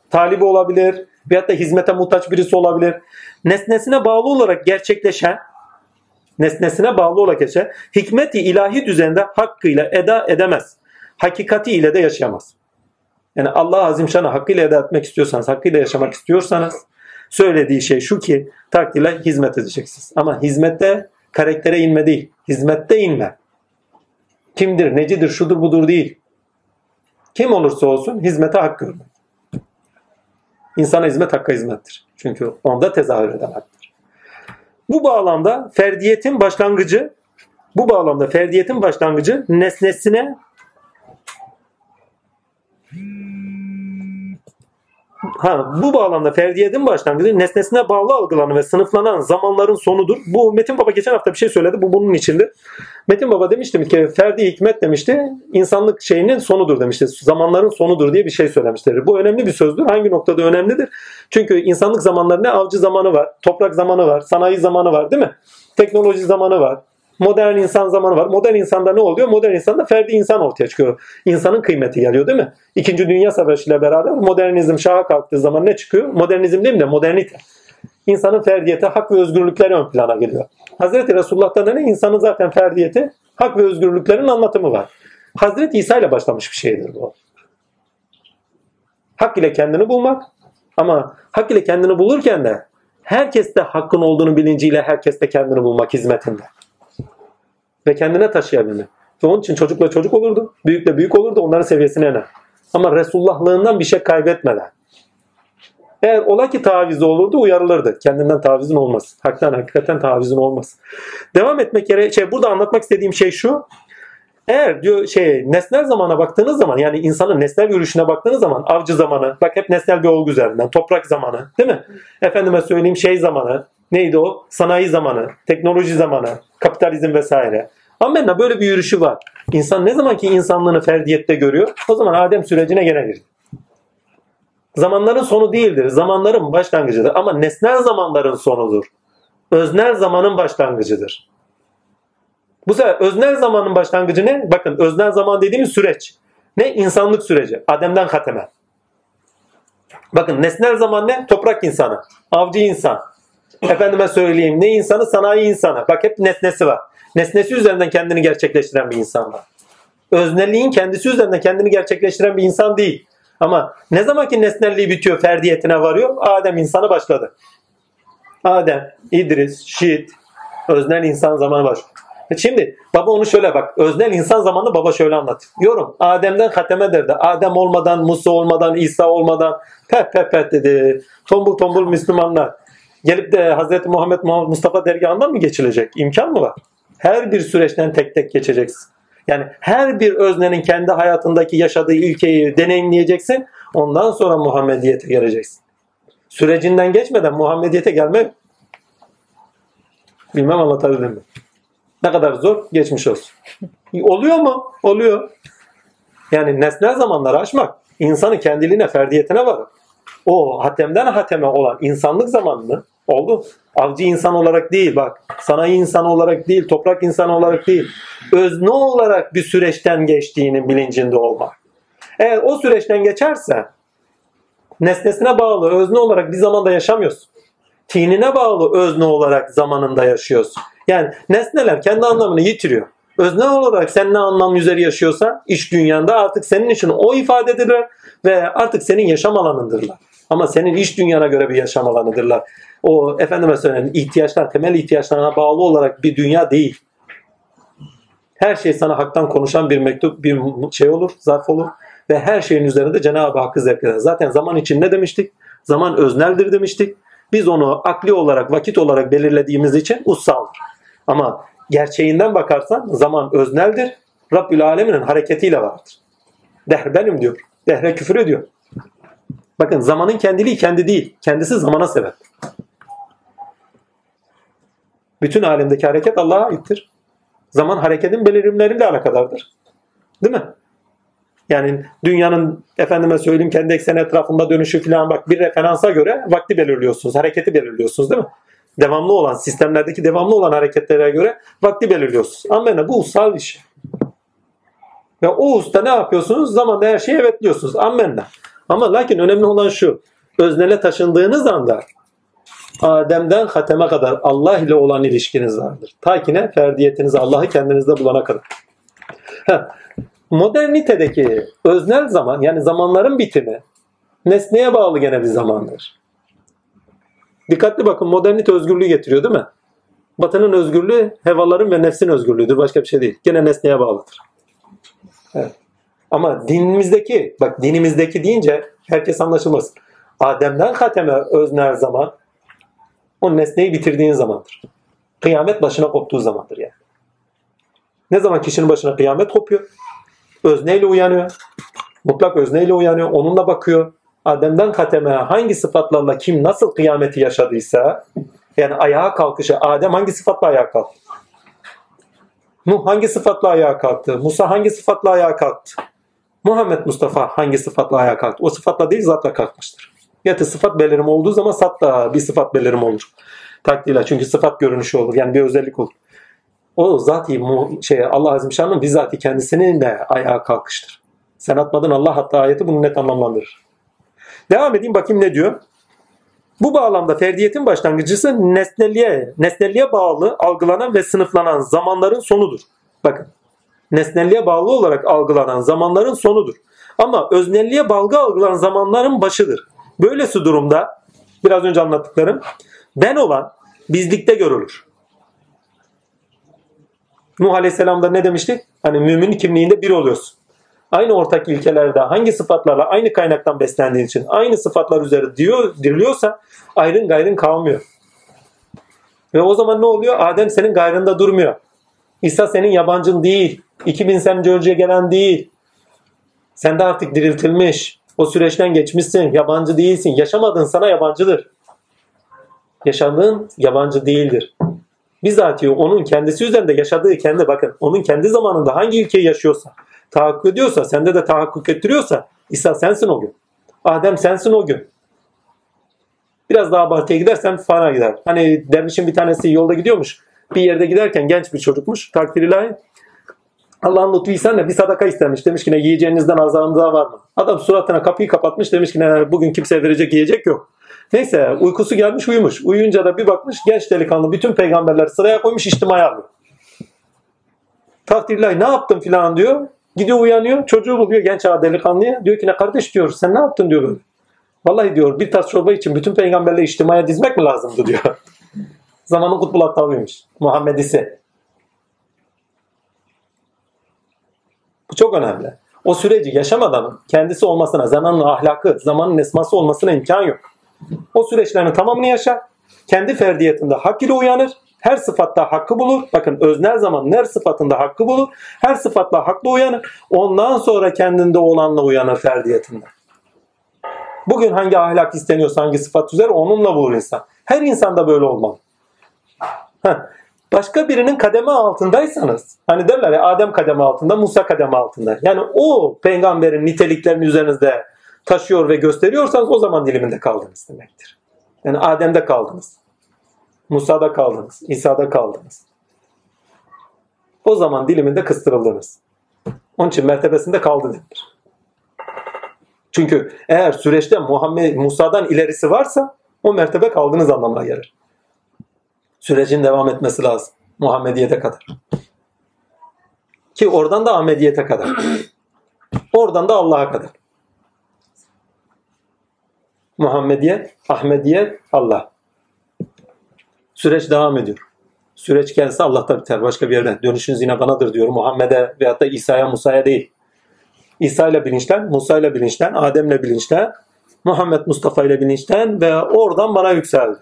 A: Talibi olabilir. Veyahut da hizmete muhtaç birisi olabilir. Nesnesine bağlı olarak gerçekleşen nesnesine bağlı olarak yaşayan hikmeti ilahi düzende hakkıyla eda edemez. Hakikati ile de yaşayamaz. Yani Allah Azimşan'ı hakkıyla eda etmek istiyorsanız, hakkıyla yaşamak istiyorsanız söylediği şey şu ki takdirle hizmet edeceksiniz. Ama hizmette karaktere inme değil. Hizmette inme. Kimdir, necidir, şudur budur değil. Kim olursa olsun hizmete hak görmek. İnsana hizmet hakka hizmettir. Çünkü onda tezahür eden haktır. Bu bağlamda ferdiyetin başlangıcı bu bağlamda ferdiyetin başlangıcı nesnesine Ha, bu bağlamda ferdiyetin başlangıcı nesnesine bağlı algılanan ve sınıflanan zamanların sonudur. Bu Metin Baba geçen hafta bir şey söyledi. Bu bunun içinde. Metin Baba demişti ki ferdi hikmet demişti. insanlık şeyinin sonudur demişti. Zamanların sonudur diye bir şey söylemiştir. Bu önemli bir sözdür. Hangi noktada önemlidir? Çünkü insanlık zamanları ne? Avcı zamanı var. Toprak zamanı var. Sanayi zamanı var değil mi? Teknoloji zamanı var. Modern insan zamanı var. Modern insanda ne oluyor? Modern insanda ferdi insan ortaya çıkıyor. İnsanın kıymeti geliyor değil mi? İkinci Dünya Savaşı ile beraber modernizm şaha kalktığı zaman ne çıkıyor? Modernizm değil mi de modernite. İnsanın ferdiyeti, hak ve özgürlükleri ön plana geliyor. Hazreti Resulullah'ta da ne? İnsanın zaten ferdiyeti, hak ve özgürlüklerin anlatımı var. Hazreti İsa ile başlamış bir şeydir bu. Hak ile kendini bulmak, Ama hak ile kendini bulurken de herkeste hakkın olduğunu bilinciyle herkeste kendini bulmak hizmetinde. Ve kendine taşıyabilmek. Ve onun için çocukla çocuk olurdu, büyükle büyük olurdu, onların seviyesine iner. Ama Resulullahlığından bir şey kaybetmeden. Eğer ola ki tavizi olurdu uyarılırdı. Kendinden tavizin olmaz. Haktan hakikaten tavizin olmaz. Devam etmek yere şey burada anlatmak istediğim şey şu. Eğer diyor şey nesnel zamana baktığınız zaman yani insanın nesnel yürüyüşüne baktığınız zaman avcı zamanı bak hep nesnel bir olgu üzerinden toprak zamanı değil mi? Efendime söyleyeyim şey zamanı neydi o? Sanayi zamanı, teknoloji zamanı, kapitalizm vesaire. Amenna böyle bir yürüyüşü var. İnsan ne zaman ki insanlığını ferdiyette görüyor o zaman Adem sürecine gene girdi. Zamanların sonu değildir. Zamanların başlangıcıdır. Ama nesnel zamanların sonudur. Öznel zamanın başlangıcıdır. Bu sefer öznel zamanın başlangıcı ne? Bakın öznel zaman dediğimiz süreç. Ne? İnsanlık süreci. Adem'den Hatem'e. Bakın nesnel zaman ne? Toprak insanı. Avcı insan. Efendime söyleyeyim ne insanı? Sanayi insanı. Bak hep nesnesi var. Nesnesi üzerinden kendini gerçekleştiren bir insan var. Öznelliğin kendisi üzerinden kendini gerçekleştiren bir insan değil. Ama ne zaman ki nesnelliği bitiyor, ferdiyetine varıyor, Adem insanı başladı. Adem, İdris, Şiit, öznel insan zamanı başlıyor. E Şimdi baba onu şöyle bak. Öznel insan zamanında baba şöyle anlatıyor. Yorum. Adem'den Hateme derdi. Adem olmadan, Musa olmadan, İsa olmadan pep pep pep dedi. Tombul tombul Müslümanlar. Gelip de. Muhammed Muhammed Mustafa dergahından mı geçilecek? İmkan mı var? Her bir süreçten tek tek geçeceksin. Yani her bir öznenin kendi hayatındaki yaşadığı ilkeyi deneyimleyeceksin. Ondan sonra Muhammediyete geleceksin. Sürecinden geçmeden Muhammediyete gelmek bilmem anlatabildim mi? Ne kadar zor geçmiş olsun. Oluyor mu? Oluyor. Yani nesnel zamanları aşmak insanı kendiliğine, ferdiyetine var. O hatemden hateme olan insanlık zamanını oldu. Avcı insan olarak değil bak. Sanayi insan olarak değil, toprak insan olarak değil. Özne olarak bir süreçten geçtiğinin bilincinde olmak. Eğer o süreçten geçerse nesnesine bağlı özne olarak bir zamanda yaşamıyorsun. Tinine bağlı özne olarak zamanında yaşıyorsun. Yani nesneler kendi anlamını yitiriyor. Özne olarak sen ne anlam üzeri yaşıyorsa iş dünyanda artık senin için o ifade edilir ve artık senin yaşam alanındırlar. Ama senin iş dünyana göre bir yaşam alanıdırlar. O efendime söyleyeyim ihtiyaçlar, temel ihtiyaçlarına bağlı olarak bir dünya değil. Her şey sana haktan konuşan bir mektup, bir şey olur, zarf olur. Ve her şeyin üzerinde Cenab-ı Hakk'ı zevk eder. Zaten zaman için ne demiştik? Zaman özneldir demiştik. Biz onu akli olarak, vakit olarak belirlediğimiz için ussaldır. Ama gerçeğinden bakarsan zaman özneldir. Rabbül Alemin'in hareketiyle vardır. Dehr benim diyor. Dehre küfür ediyor. Bakın zamanın kendiliği kendi değil. Kendisi zamana sebep. Bütün alemdeki hareket Allah'a aittir. Zaman hareketin belirimleriyle alakadardır. Değil mi? Yani dünyanın efendime söyleyeyim kendi ekseni etrafında dönüşü falan bak bir referansa göre vakti belirliyorsunuz, hareketi belirliyorsunuz değil mi? Devamlı olan, sistemlerdeki devamlı olan hareketlere göre vakti belirliyorsunuz. Amenna bu ussal iş. Ve o usta ne yapıyorsunuz? Zamanda her şeyi evetliyorsunuz. Amenna. Ama lakin önemli olan şu. Öznele taşındığınız anda Adem'den Hatem'e kadar Allah ile olan ilişkiniz vardır. Ta ki ne? Ferdiyetinizi Allah'ı kendinizde bulana kadar. Modernitedeki öznel zaman yani zamanların bitimi nesneye bağlı gene bir zamandır. Dikkatli bakın modernite özgürlüğü getiriyor değil mi? Batının özgürlüğü hevaların ve nefsin özgürlüğüdür. Başka bir şey değil. Gene nesneye bağlıdır. Evet. Ama dinimizdeki, bak dinimizdeki deyince herkes anlaşılmasın. Adem'den Hatem'e öznel zaman o nesneyi bitirdiğin zamandır. Kıyamet başına koptuğu zamandır yani. Ne zaman kişinin başına kıyamet kopuyor? Özneyle uyanıyor. Mutlak özneyle uyanıyor. Onunla bakıyor. Adem'den Hatem'e hangi sıfatlarla kim nasıl kıyameti yaşadıysa yani ayağa kalkışı Adem hangi sıfatla ayağa kalktı? Nuh hangi sıfatla ayağa kalktı? Musa hangi sıfatla ayağa kalktı? Muhammed Mustafa hangi sıfatla ayağa kalktı? O sıfatla değil zatla kalkmıştır. Yatı sıfat belirimi olduğu zaman sat da bir sıfat belirimi olur. Takdirle çünkü sıfat görünüşü olur. Yani bir özellik olur. O zati şey, Allah Azim Şan'ın bizzati kendisinin de ayağa kalkıştır. Sen atmadın Allah hatta ayeti bunu net anlamlandırır. Devam edeyim bakayım ne diyor. Bu bağlamda ferdiyetin başlangıcısı nesnelliğe, nesnelliğe bağlı algılanan ve sınıflanan zamanların sonudur. Bakın. Nesnelliğe bağlı olarak algılanan zamanların sonudur. Ama öznelliğe bağlı algılanan zamanların başıdır. Böylesi durumda biraz önce anlattıklarım ben olan bizlikte görülür. Nuh Aleyhisselam'da ne demiştik? Hani mümin kimliğinde bir oluyorsun. Aynı ortak ilkelerde hangi sıfatlarla aynı kaynaktan beslendiğin için aynı sıfatlar üzeri diyor, diriliyorsa ayrın gayrın kalmıyor. Ve o zaman ne oluyor? Adem senin gayrında durmuyor. İsa senin yabancın değil. 2000 sene önce gelen değil. Sen de artık diriltilmiş. O süreçten geçmişsin. Yabancı değilsin. Yaşamadığın sana yabancıdır. Yaşadığın yabancı değildir. Bizatihi onun kendisi üzerinde yaşadığı kendi bakın onun kendi zamanında hangi ülkeyi yaşıyorsa tahakkuk ediyorsa sende de tahakkuk ettiriyorsa İsa sensin o gün. Adem sensin o gün. Biraz daha abartıya gidersen fana gider. Hani dervişin bir tanesi yolda gidiyormuş. Bir yerde giderken genç bir çocukmuş. Takdir ilahi. Allah'ın lütfu ihsanla bir sadaka istemiş. Demiş ki ne yiyeceğinizden azalınıza var mı? Adam suratına kapıyı kapatmış. Demiş ki ne bugün kimseye verecek yiyecek yok. Neyse uykusu gelmiş uyumuş. Uyuyunca da bir bakmış genç delikanlı bütün peygamberler sıraya koymuş içtimaya alıyor. Takdir ilahi ne yaptın filan diyor. Gidiyor uyanıyor. Çocuğu buluyor genç ağa delikanlıya. Diyor ki ne kardeş diyor sen ne yaptın diyor böyle. Vallahi diyor bir tas çorba için bütün peygamberleri içtimaya dizmek mi lazımdı diyor. Zamanın kutbul hattavıymış. Muhammedisi. Bu çok önemli. O süreci yaşamadan kendisi olmasına, zamanın ahlakı, zamanın esması olmasına imkan yok. O süreçlerin tamamını yaşar. Kendi ferdiyetinde hak ile uyanır. Her sıfatta hakkı bulur. Bakın öznel zaman her sıfatında hakkı bulur. Her sıfatla haklı uyanır. Ondan sonra kendinde olanla uyanır ferdiyetinde. Bugün hangi ahlak isteniyorsa hangi sıfat üzere onunla bulur insan. Her insanda böyle olmalı. Heh. Başka birinin kademe altındaysanız hani derler ya Adem kademe altında Musa kademe altında. Yani o peygamberin niteliklerini üzerinizde taşıyor ve gösteriyorsanız o zaman diliminde kaldınız demektir. Yani Adem'de kaldınız. Musa'da kaldınız. İsa'da kaldınız. O zaman diliminde kıstırıldınız. Onun için mertebesinde kaldı denir. Çünkü eğer süreçte Muhammed Musa'dan ilerisi varsa o mertebe kaldığınız anlamına gelir. Sürecin devam etmesi lazım. Muhammediyete kadar. Ki oradan da Ahmediyete kadar. Oradan da Allah'a kadar. Muhammediyet, Ahmediyet, Allah. Süreç devam ediyor. Süreç gelse Allah'ta biter. Başka bir yerden. Dönüşünüz yine banadır diyor. Muhammed'e veyahut da İsa'ya, Musa'ya değil. İsa ile bilinçten, Musa ile bilinçten, Adem ile bilinçten, Muhammed Mustafa ile bilinçten ve oradan bana yükseldi.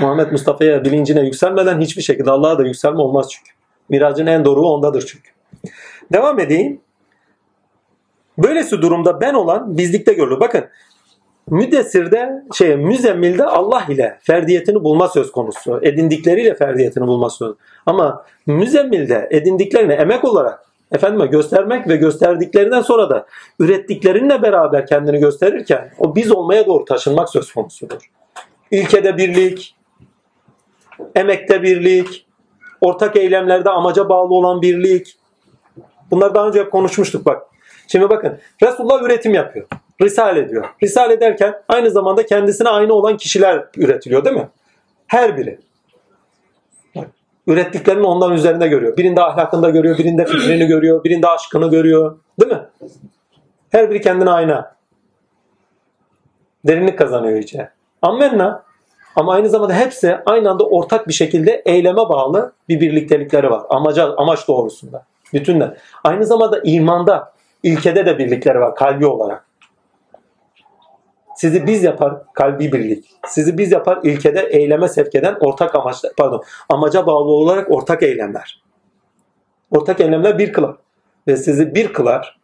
A: Muhammed Mustafa'ya bilincine yükselmeden hiçbir şekilde Allah'a da yükselme olmaz çünkü. Miracın en doğru ondadır çünkü. Devam edeyim. Böylesi durumda ben olan bizlikte görülür. Bakın Müddessir'de şey müzemmilde Allah ile ferdiyetini bulma söz konusu. Edindikleriyle ferdiyetini bulma söz konusu. Ama müzemmilde edindiklerini emek olarak efendime göstermek ve gösterdiklerinden sonra da ürettiklerinle beraber kendini gösterirken o biz olmaya doğru taşınmak söz konusudur. İlkede birlik, emekte birlik, ortak eylemlerde amaca bağlı olan birlik. Bunlar daha önce konuşmuştuk bak. Şimdi bakın Resulullah üretim yapıyor. Risale ediyor. Risale ederken aynı zamanda kendisine aynı olan kişiler üretiliyor değil mi? Her biri. Ürettiklerini ondan üzerinde görüyor. Birinde ahlakında görüyor, birinde fikrini görüyor, birinde aşkını görüyor. Değil mi? Her biri kendine ayna. Derinlik kazanıyor içe. Ammenna. Ama aynı zamanda hepsi aynı anda ortak bir şekilde eyleme bağlı bir birliktelikleri var. Amaca, amaç doğrusunda. Bütünler. Aynı zamanda imanda, ilkede de birlikleri var kalbi olarak. Sizi biz yapar kalbi birlik. Sizi biz yapar ilkede eyleme sevk eden ortak amaçlar, pardon, amaca bağlı olarak ortak eylemler. Ortak eylemler bir kılar. Ve sizi bir kılar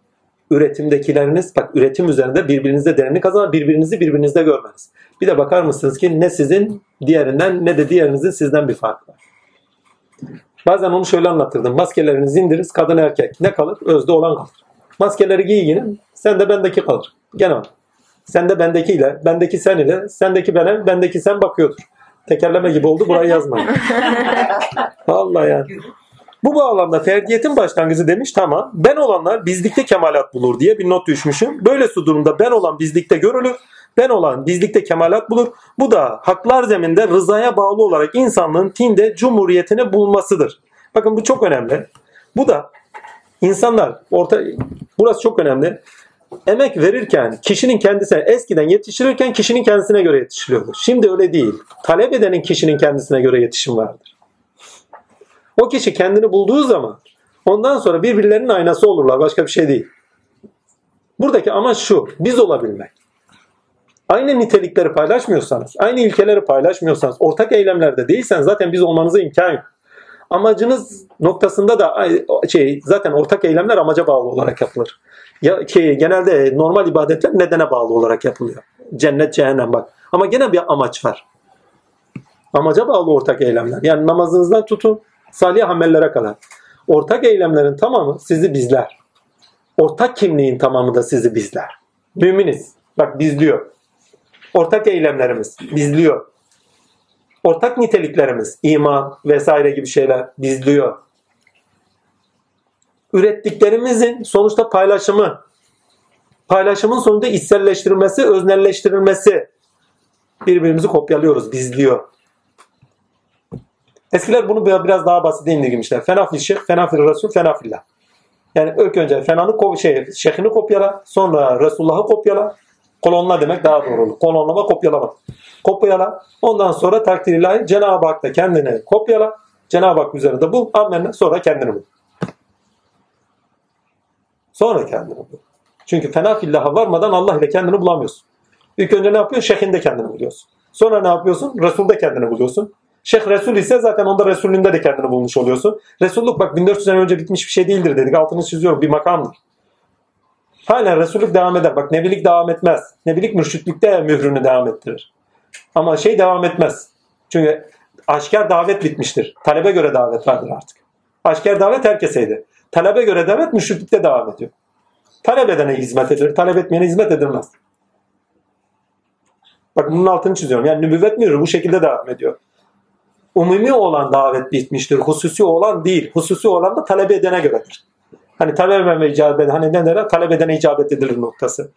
A: üretimdekileriniz, bak üretim üzerinde birbirinizde derinlik kazanır, birbirinizi birbirinizde görmeniz. Bir de bakar mısınız ki ne sizin diğerinden ne de diğerinizin sizden bir farkı var. Bazen onu şöyle anlatırdım. Maskelerinizi indiririz, kadın erkek. Ne kalır? Özde olan kalır. Maskeleri giy yine, sen de bendeki kalır. Genel. Sen de bendekiyle, bendeki sen ile, sendeki bana, bendeki sen bakıyordur. Tekerleme gibi oldu burayı yazmayın. Vallahi yani. Bu bağlamda ferdiyetin başlangıcı demiş tamam. Ben olanlar bizlikte kemalat bulur diye bir not düşmüşüm. Böylesi durumda ben olan bizlikte görülür. Ben olan bizlikte kemalat bulur. Bu da haklar zeminde rızaya bağlı olarak insanlığın tinde cumhuriyetini bulmasıdır. Bakın bu çok önemli. Bu da insanlar orta burası çok önemli. emek verirken kişinin kendisine eskiden yetiştirirken kişinin kendisine göre yetiştiriyordu. Şimdi öyle değil. Talep edenin kişinin kendisine göre yetişim vardır. O kişi kendini bulduğu zaman ondan sonra birbirlerinin aynası olurlar. Başka bir şey değil. Buradaki amaç şu. Biz olabilmek. Aynı nitelikleri paylaşmıyorsanız, aynı ilkeleri paylaşmıyorsanız, ortak eylemlerde değilseniz zaten biz olmanıza imkan yok. Amacınız noktasında da şey zaten ortak eylemler amaca bağlı olarak yapılır. Ya ki genelde normal ibadetler nedene bağlı olarak yapılıyor. Cennet, cehennem bak. Ama gene bir amaç var. Amaca bağlı ortak eylemler. Yani namazınızdan tutun salih amellere kadar. Ortak eylemlerin tamamı sizi bizler. Ortak kimliğin tamamı da sizi bizler. Müminiz. Bak bizliyor. Ortak eylemlerimiz bizliyor. Ortak niteliklerimiz, iman vesaire gibi şeyler bizliyor. Ürettiklerimizin sonuçta paylaşımı, paylaşımın sonunda içselleştirilmesi, öznelleştirilmesi. Birbirimizi kopyalıyoruz, bizliyor. Eskiler bunu biraz daha basit indirgemişler. Fenafil şeyh, fenafil resul, fenafillah. Yani ilk önce fenanı ko- şey, şeyhini kopyala, sonra Resulullah'ı kopyala. Kolonla demek daha doğru olur. Kolonlama, kopyalama. Kopyala. Ondan sonra takdir ilahi Cenab-ı Hak da kendini kopyala. Cenab-ı Hak üzerinde bul. Amenna. Sonra kendini bul. Sonra kendini bul. Çünkü fena fillaha varmadan Allah ile kendini bulamıyorsun. İlk önce ne yapıyorsun? Şeyhinde kendini buluyorsun. Sonra ne yapıyorsun? Resul'de kendini buluyorsun. Şeyh Resul ise zaten onda Resulünde de kendini bulmuş oluyorsun. Resulluk bak 1400 sene önce bitmiş bir şey değildir dedik. Altını çiziyorum. Bir makamdır. Hala Resullük devam eder. Bak nebilik devam etmez. Nebilik mürşitlikte mührünü devam ettirir. Ama şey devam etmez. Çünkü aşikar davet bitmiştir. Talebe göre davet vardır artık. Aşikar davet herkeseydi. Talebe göre davet mürşitlikte devam ediyor. Talep edene hizmet edilir. Talep etmeyene hizmet edilmez. Bak bunun altını çiziyorum. Yani nübüvvet mührü bu şekilde devam ediyor. Umumi olan davet bitmiştir. Hususi olan değil. Hususi olan da talep edene göredir. Hani talep ve icabet, hani ne derler? Talep edene icabet edilir noktası.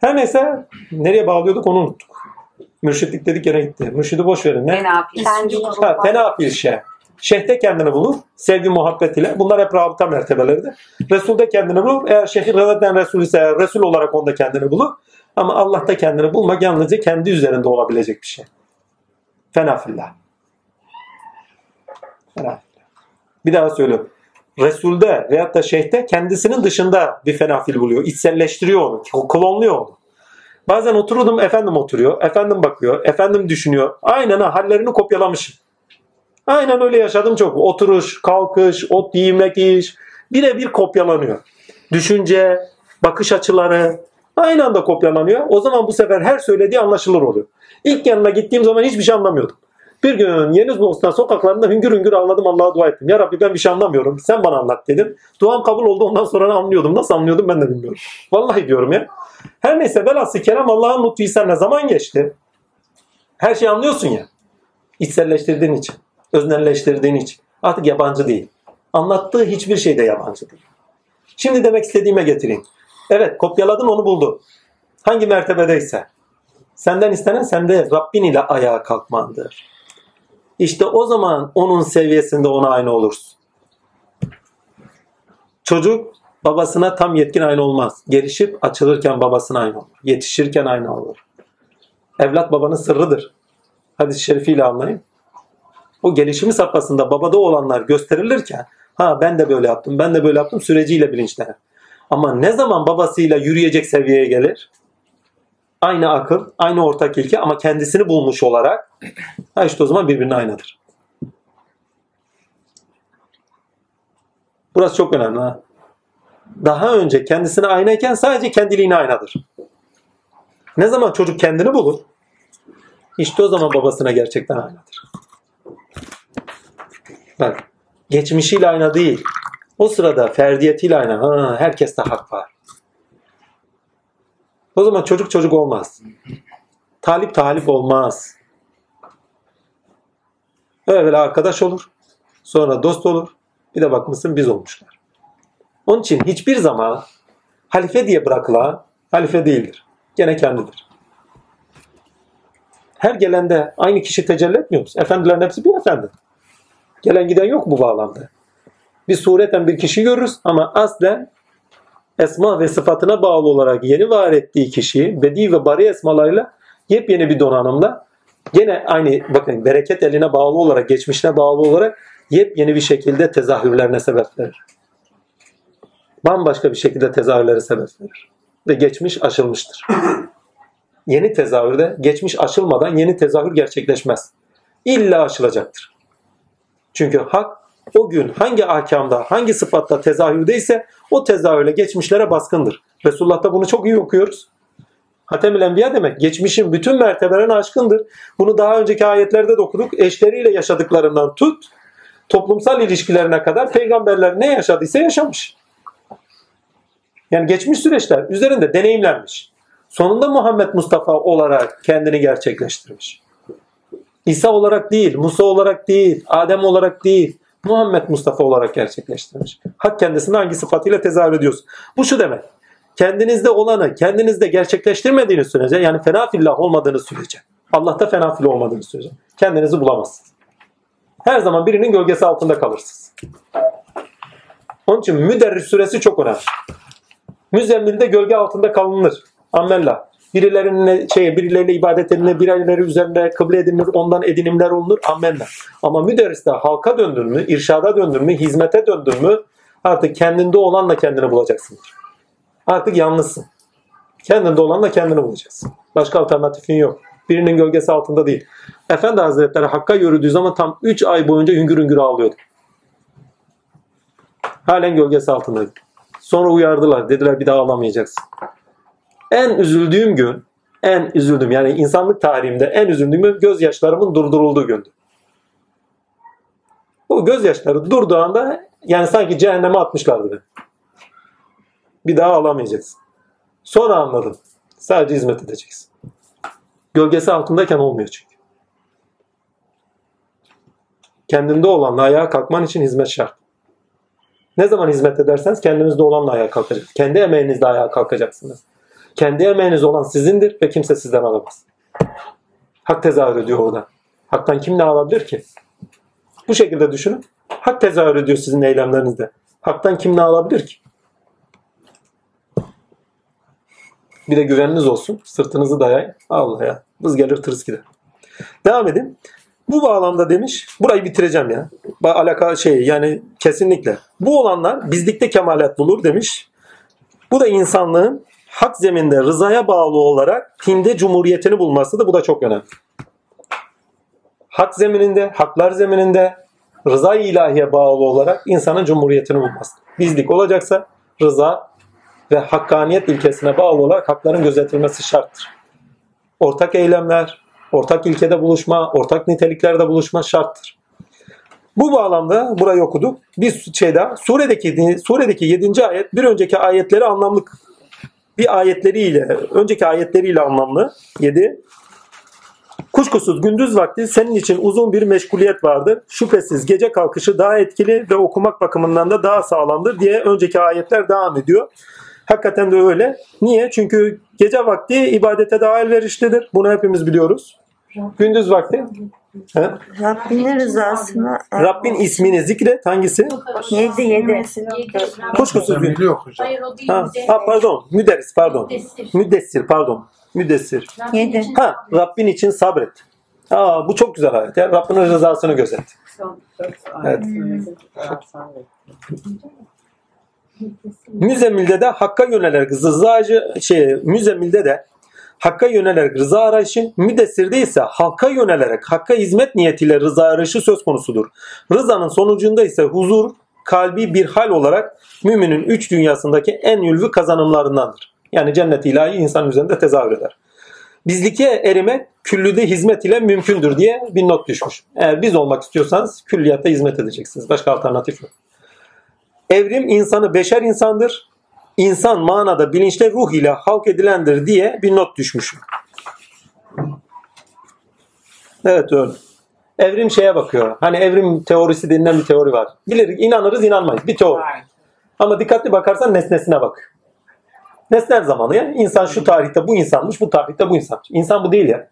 A: Her neyse nereye bağlıyorduk onu unuttuk. Mürşitlik dedik yine gitti. Mürşidi boş verin. Ne?
D: Fenafil.
A: Ha, tenafil şey. Şeyhte kendini bulur. Sevgi muhabbet ile. Bunlar hep rabıta mertebeleridir. Resul'de kendini bulur. Eğer şeyh zaten Resul ise Resul olarak onda kendini bulur. Ama Allah'ta kendini bulmak yalnızca kendi üzerinde olabilecek bir şey. Fenafillah. Bir daha söylüyorum. Resul'de veyahut da şeyhte kendisinin dışında bir fenafil buluyor. İçselleştiriyor onu. Klonluyor onu. Bazen otururdum efendim oturuyor. Efendim bakıyor. Efendim düşünüyor. Aynen ha hallerini kopyalamışım. Aynen öyle yaşadım çok. Oturuş, kalkış, ot yemek iş. Birebir kopyalanıyor. Düşünce, bakış açıları aynı anda kopyalanıyor. O zaman bu sefer her söylediği anlaşılır oluyor. İlk yanına gittiğim zaman hiçbir şey anlamıyordum. Bir gün Yenizbostan sokaklarında hüngür hüngür ağladım Allah'a dua ettim. Ya Rabbi ben bir şey anlamıyorum. Sen bana anlat dedim. Duam kabul oldu ondan sonra anlıyordum. Nasıl anlıyordum ben de bilmiyorum. Vallahi diyorum ya. Her neyse velhasıl kelam Allah'ın lütfu ne zaman geçti? Her şeyi anlıyorsun ya. İçselleştirdiğin için. Öznelleştirdiğin için. Artık yabancı değil. Anlattığı hiçbir şey de yabancı değil. Şimdi demek istediğime getireyim. Evet kopyaladın onu buldun. Hangi mertebedeyse. Senden istenen sende Rabbin ile ayağa kalkmandır. İşte o zaman onun seviyesinde ona aynı olursun. Çocuk babasına tam yetkin aynı olmaz. Gelişip açılırken babasına aynı olur. Yetişirken aynı olur. Evlat babanın sırrıdır. Hadis-i şerifiyle anlayın. O gelişimi safhasında babada olanlar gösterilirken ha ben de böyle yaptım, ben de böyle yaptım süreciyle bilinçlenir. Ama ne zaman babasıyla yürüyecek seviyeye gelir? Aynı akıl, aynı ortak ilke ama kendisini bulmuş olarak ha işte o zaman birbirine aynadır. Burası çok önemli ha. Daha önce kendisine aynayken sadece kendiliğine aynadır. Ne zaman çocuk kendini bulur? İşte o zaman babasına gerçekten aynadır. Bak, geçmişiyle ayna değil. O sırada ferdiyetiyle ayna. Ha, herkeste hak var. O zaman çocuk çocuk olmaz. Talip talip olmaz. Öyle arkadaş olur. Sonra dost olur. Bir de bakmışsın biz olmuşlar. Onun için hiçbir zaman halife diye bırakılan halife değildir. Gene kendidir. Her gelende aynı kişi tecelli etmiyor musun? Efendilerin hepsi bir efendi. Gelen giden yok bu bağlamda. Bir sureten bir kişi görürüz ama aslen esma ve sıfatına bağlı olarak yeni var ettiği kişiyi bedi ve bari esmalarıyla yepyeni bir donanımla gene aynı bakın bereket eline bağlı olarak geçmişine bağlı olarak yepyeni bir şekilde tezahürlerine sebep verir. Bambaşka bir şekilde tezahürlere sebep verir. Ve geçmiş aşılmıştır. yeni tezahürde geçmiş aşılmadan yeni tezahür gerçekleşmez. İlla aşılacaktır. Çünkü hak o gün hangi ahkamda, hangi sıfatta tezahürdeyse o tezahürle geçmişlere baskındır. Resulullah'ta bunu çok iyi okuyoruz. Hatemül Enbiya demek geçmişin bütün mertebelerine aşkındır. Bunu daha önceki ayetlerde de okuduk. Eşleriyle yaşadıklarından tut, toplumsal ilişkilerine kadar peygamberler ne yaşadıysa yaşamış. Yani geçmiş süreçler üzerinde deneyimlenmiş. Sonunda Muhammed Mustafa olarak kendini gerçekleştirmiş. İsa olarak değil, Musa olarak değil, Adem olarak değil, Muhammed Mustafa olarak gerçekleştirmiş. Hak kendisini hangi sıfatıyla tezahür ediyorsun? Bu şu demek. Kendinizde olanı kendinizde gerçekleştirmediğiniz sürece yani fena fillah olmadığınız sürece Allah'ta fena fillah olmadığınız sürece kendinizi bulamazsınız. Her zaman birinin gölgesi altında kalırsınız. Onun için müderris süresi çok önemli. Müzemmilde gölge altında kalınır. Amella. Birilerine şey, birileriyle ibadet edilir, birileri üzerinde kıble edinilir, ondan edinimler olunur. Ammenna. Ama müderriste halka döndün mü, irşada döndün mü, hizmete döndün mü artık kendinde olanla kendini bulacaksındır. Artık yalnızsın. Kendinde olanla kendini bulacaksın. Başka alternatifin yok. Birinin gölgesi altında değil. Efendi Hazretleri Hakk'a yürüdüğü zaman tam 3 ay boyunca hüngür hüngür ağlıyordu. Halen gölgesi altındaydı. Sonra uyardılar. Dediler bir daha ağlamayacaksın. En üzüldüğüm gün, en üzüldüm yani insanlık tarihimde en üzüldüğüm gün gözyaşlarımın durdurulduğu gündü. O gözyaşları durduğu anda yani sanki cehenneme atmışlardı beni. Bir daha ağlamayacaksın. Sonra anladım. Sadece hizmet edeceksin. Gölgesi altındayken olmuyor çünkü. Kendinde olanla ayağa kalkman için hizmet şart. Ne zaman hizmet ederseniz kendinizde olanla ayağa kalkacaksınız. Kendi emeğinizle ayağa kalkacaksınız. Kendi emeğiniz olan sizindir ve kimse sizden alamaz. Hak tezahür ediyor orada. Haktan kim ne alabilir ki? Bu şekilde düşünün. Hak tezahür ediyor sizin eylemlerinizde. Haktan kim ne alabilir ki? Bir de güveniniz olsun. Sırtınızı dayayın. Allah ya. Vız gelir tırıs gider. Devam edin. Bu bağlamda demiş, burayı bitireceğim ya. Alaka şey yani kesinlikle. Bu olanlar bizlikte kemalat bulur demiş. Bu da insanlığın hak zeminde rızaya bağlı olarak dinde cumhuriyetini bulması da bu da çok önemli. Hak zemininde, haklar zemininde rıza ilahiye bağlı olarak insanın cumhuriyetini bulması. Bizlik olacaksa rıza ve hakkaniyet ilkesine bağlı olarak hakların gözetilmesi şarttır. Ortak eylemler, ortak ilkede buluşma, ortak niteliklerde buluşma şarttır. Bu bağlamda burayı okuduk. Bir şey daha. Suredeki, suredeki 7. ayet bir önceki ayetleri anlamlı bir ayetleriyle, önceki ayetleriyle anlamlı. 7. Kuşkusuz gündüz vakti senin için uzun bir meşguliyet vardır. Şüphesiz gece kalkışı daha etkili ve okumak bakımından da daha sağlamdır diye önceki ayetler devam ediyor. Hakikaten de öyle. Niye? Çünkü gece vakti ibadete daha elverişlidir. Bunu hepimiz biliyoruz. Gündüz vakti. He?
B: Rabbinin rızasını
A: Rabbin ismini zikret. Hangisi?
B: yedi yedi.
A: Kuşkusuz.
E: Hayır o değil.
A: Ha, ha pardon. Müderris pardon.
E: Müddessir
A: pardon. Müddessir.
B: Yedi.
A: Ha Rabbin için sabret. Aa, bu çok güzel ayet. Ya. Rabbinin rızasını gözet. Evet. Müzemmilde de hakka yönelerek rızacı şey müzemmilde de hakka yönelerek rıza arayışı, müdessirde ise halka yönelerek hakka hizmet niyetiyle rıza arayışı söz konusudur. Rızanın sonucunda ise huzur, kalbi bir hal olarak müminin üç dünyasındaki en ülvü kazanımlarındandır. Yani cennet ilahi insan üzerinde tezahür eder. Bizlike erimek küllüde hizmet ile mümkündür diye bir not düşmüş. Eğer biz olmak istiyorsanız külliyatta hizmet edeceksiniz. Başka alternatif yok. Evrim insanı beşer insandır. İnsan manada bilinçle ruh ile halk edilendir diye bir not düşmüş. Evet öyle. Evrim şeye bakıyor. Hani evrim teorisi denilen bir teori var. Biliriz, inanırız, inanmayız. Bir teori. Ama dikkatli bakarsan nesnesine bak. Nesnel zamanı ya. İnsan şu tarihte bu insanmış, bu tarihte bu insanmış. İnsan bu değil ya.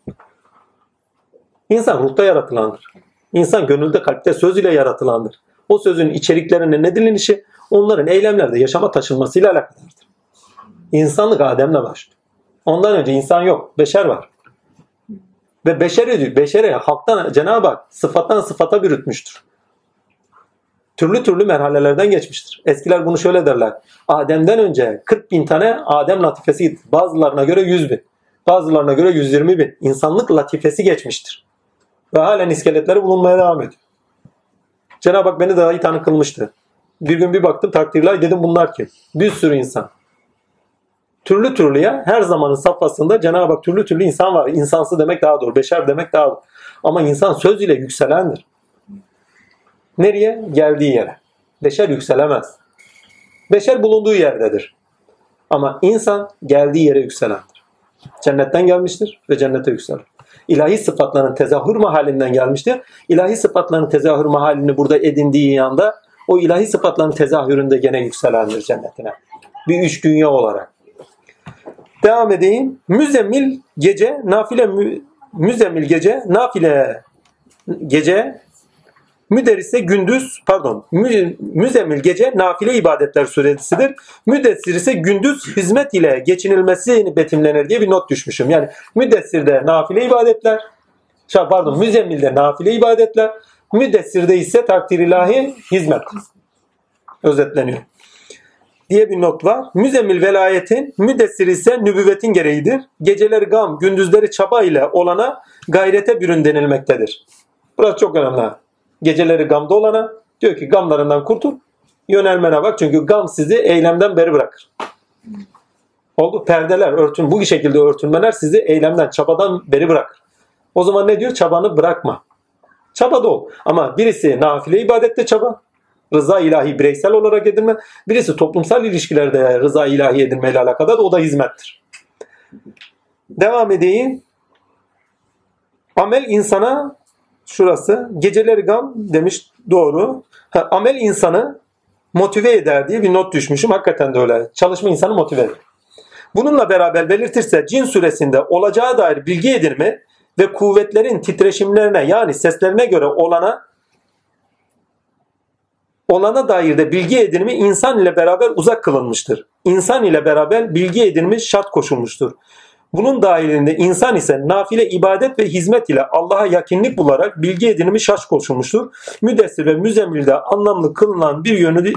A: İnsan ruhta yaratılandır. İnsan gönülde, kalpte, söz ile yaratılandır. O sözün içeriklerine ne dilinişi, onların eylemlerde yaşama taşınmasıyla alakalıdır. İnsanlık Adem'le başlıyor. Ondan önce insan yok. Beşer var. Ve beşeri. Beşere halktan Cenab-ı Hak sıfattan sıfata bürütmüştür. Türlü türlü merhalelerden geçmiştir. Eskiler bunu şöyle derler. Adem'den önce 40 bin tane Adem latifesi. Bazılarına göre 100 bin. Bazılarına göre 120 bin. İnsanlık latifesi geçmiştir. Ve halen iskeletleri bulunmaya devam ediyor. Cenab-ı Hak beni daha iyi tanı kılmıştı. Bir gün bir baktım takdirler dedim bunlar kim? Bir sürü insan. Türlü türlü ya her zamanın safhasında Cenab-ı Hak türlü türlü insan var. İnsansı demek daha doğru. Beşer demek daha doğru. Ama insan söz ile yükselendir. Nereye? Geldiği yere. Beşer yükselemez. Beşer bulunduğu yerdedir. Ama insan geldiği yere yükselendir. Cennetten gelmiştir ve cennete yükselir. İlahi sıfatların tezahür mahalinden gelmiştir. İlahi sıfatların tezahür mahalini burada edindiği anda o ilahi sıfatların tezahüründe gene yükselendir cennetine. Bir üç dünya olarak. Devam edeyim. Müzemmil gece nafile mü, müzemmil gece nafile gece Müderrise gündüz pardon mü, müzemmil gece nafile ibadetler süresidir. Müdessir ise gündüz hizmet ile geçinilmesi betimlenir diye bir not düşmüşüm. Yani müdessirde nafile ibadetler pardon müzemmilde nafile ibadetler müdessirde ise takdir ilahi hizmet özetleniyor diye bir not var. Müzemmil velayetin, müdessir ise nübüvvetin gereğidir. Geceleri gam, gündüzleri çaba ile olana gayrete bürün denilmektedir. Burası çok önemli. Geceleri gamda olana diyor ki gamlarından kurtul, yönelmene bak. Çünkü gam sizi eylemden beri bırakır. Oldu. Perdeler, örtün, bu şekilde örtünmeler sizi eylemden, çabadan beri bırakır. O zaman ne diyor? Çabanı bırakma. Çabada ol. Ama birisi nafile ibadette çaba, rıza ilahi bireysel olarak edinme. Birisi toplumsal ilişkilerde rıza ilahi edinmeyle alakalı da o da hizmettir. Devam edeyim. Amel insana şurası geceleri gam demiş doğru. Ha, amel insanı motive eder diye bir not düşmüşüm. Hakikaten de öyle. Çalışma insanı motive eder. Bununla beraber belirtirse cin suresinde olacağı dair bilgi edinme ve kuvvetlerin titreşimlerine yani seslerine göre olana olana dair de bilgi edinimi insan ile beraber uzak kılınmıştır. İnsan ile beraber bilgi edinimi şart koşulmuştur. Bunun dahilinde insan ise nafile ibadet ve hizmet ile Allah'a yakınlık bularak bilgi edinimi şart koşulmuştur. Müdessir ve müzemmilde anlamlı kılınan bir yönü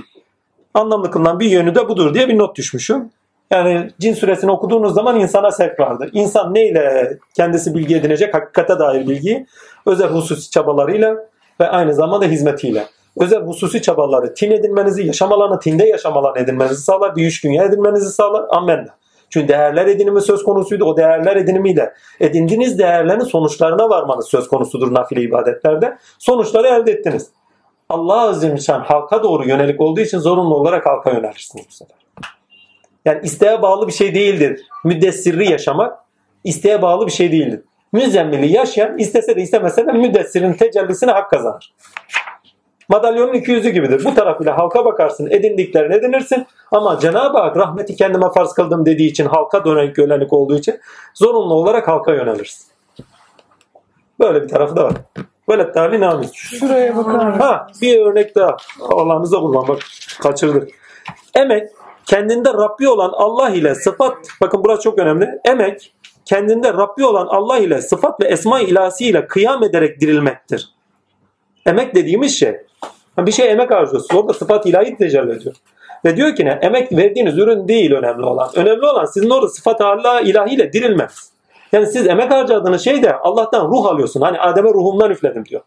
A: anlamlı kılınan bir yönü de budur diye bir not düşmüşüm. Yani cin suresini okuduğunuz zaman insana sevk vardır. İnsan neyle kendisi bilgi edinecek? Hakikate dair bilgi, özel hususi çabalarıyla ve aynı zamanda hizmetiyle özel hususi çabaları tin edinmenizi, yaşam alanı tinde yaşam alanı edinmenizi sağlar. Bir üç dünya edinmenizi sağlar. Amenna. Çünkü değerler edinimi söz konusuydu. O değerler edinimiyle edindiğiniz değerlerin sonuçlarına varmanız söz konusudur nafile ibadetlerde. Sonuçları elde ettiniz. Allah azim şan halka doğru yönelik olduğu için zorunlu olarak halka yönelirsiniz bu sefer. Yani isteğe bağlı bir şey değildir. Müddessirri yaşamak isteğe bağlı bir şey değildir. Müzzemmili yaşayan istese de istemese de müddessirin tecellisine hak kazanır. Madalyonun iki yüzü gibidir. Bu tarafıyla halka bakarsın, edindiklerini edinirsin. Ama Cenab-ı Hak rahmeti kendime farz kıldım dediği için, halka dönelik yönelik olduğu için zorunlu olarak halka yönelirsin. Böyle bir tarafı da var. Böyle tali namus.
C: Şuraya bakar?
A: Ha bir örnek daha. Allah'ınıza kurban bak kaçırdık. Emek kendinde Rabbi olan Allah ile sıfat bakın burası çok önemli. Emek kendinde Rabbi olan Allah ile sıfat ve esma ilahisi ile kıyam ederek dirilmektir. Emek dediğimiz şey. Bir şey emek harcıyorsun. Orada sıfat ilahi tecelli ediyor. Ve diyor ki ne? Emek verdiğiniz ürün değil önemli olan. Önemli olan sizin orada sıfat Allah ilahiyle dirilmeniz. Yani siz emek harcadığınız şey de Allah'tan ruh alıyorsun. Hani Adem'e ruhumdan üfledim diyor.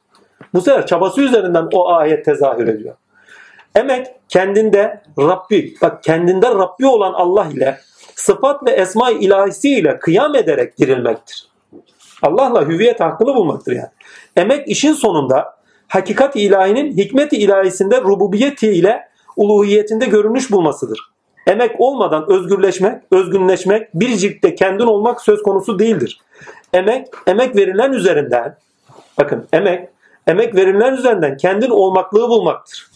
A: Bu sefer çabası üzerinden o ayet tezahür ediyor. Emek kendinde Rabbi, bak kendinde Rabbi olan Allah ile sıfat ve esma ilahisi ile kıyam ederek dirilmektir. Allah'la hüviyet hakkını bulmaktır yani. Emek işin sonunda hakikat ilahinin hikmet ilahisinde rububiyeti ile uluhiyetinde görünüş bulmasıdır. Emek olmadan özgürleşmek, özgünleşmek, bir ciltte kendin olmak söz konusu değildir. Emek, emek verilen üzerinden, bakın emek, emek verilen üzerinden kendin olmaklığı bulmaktır.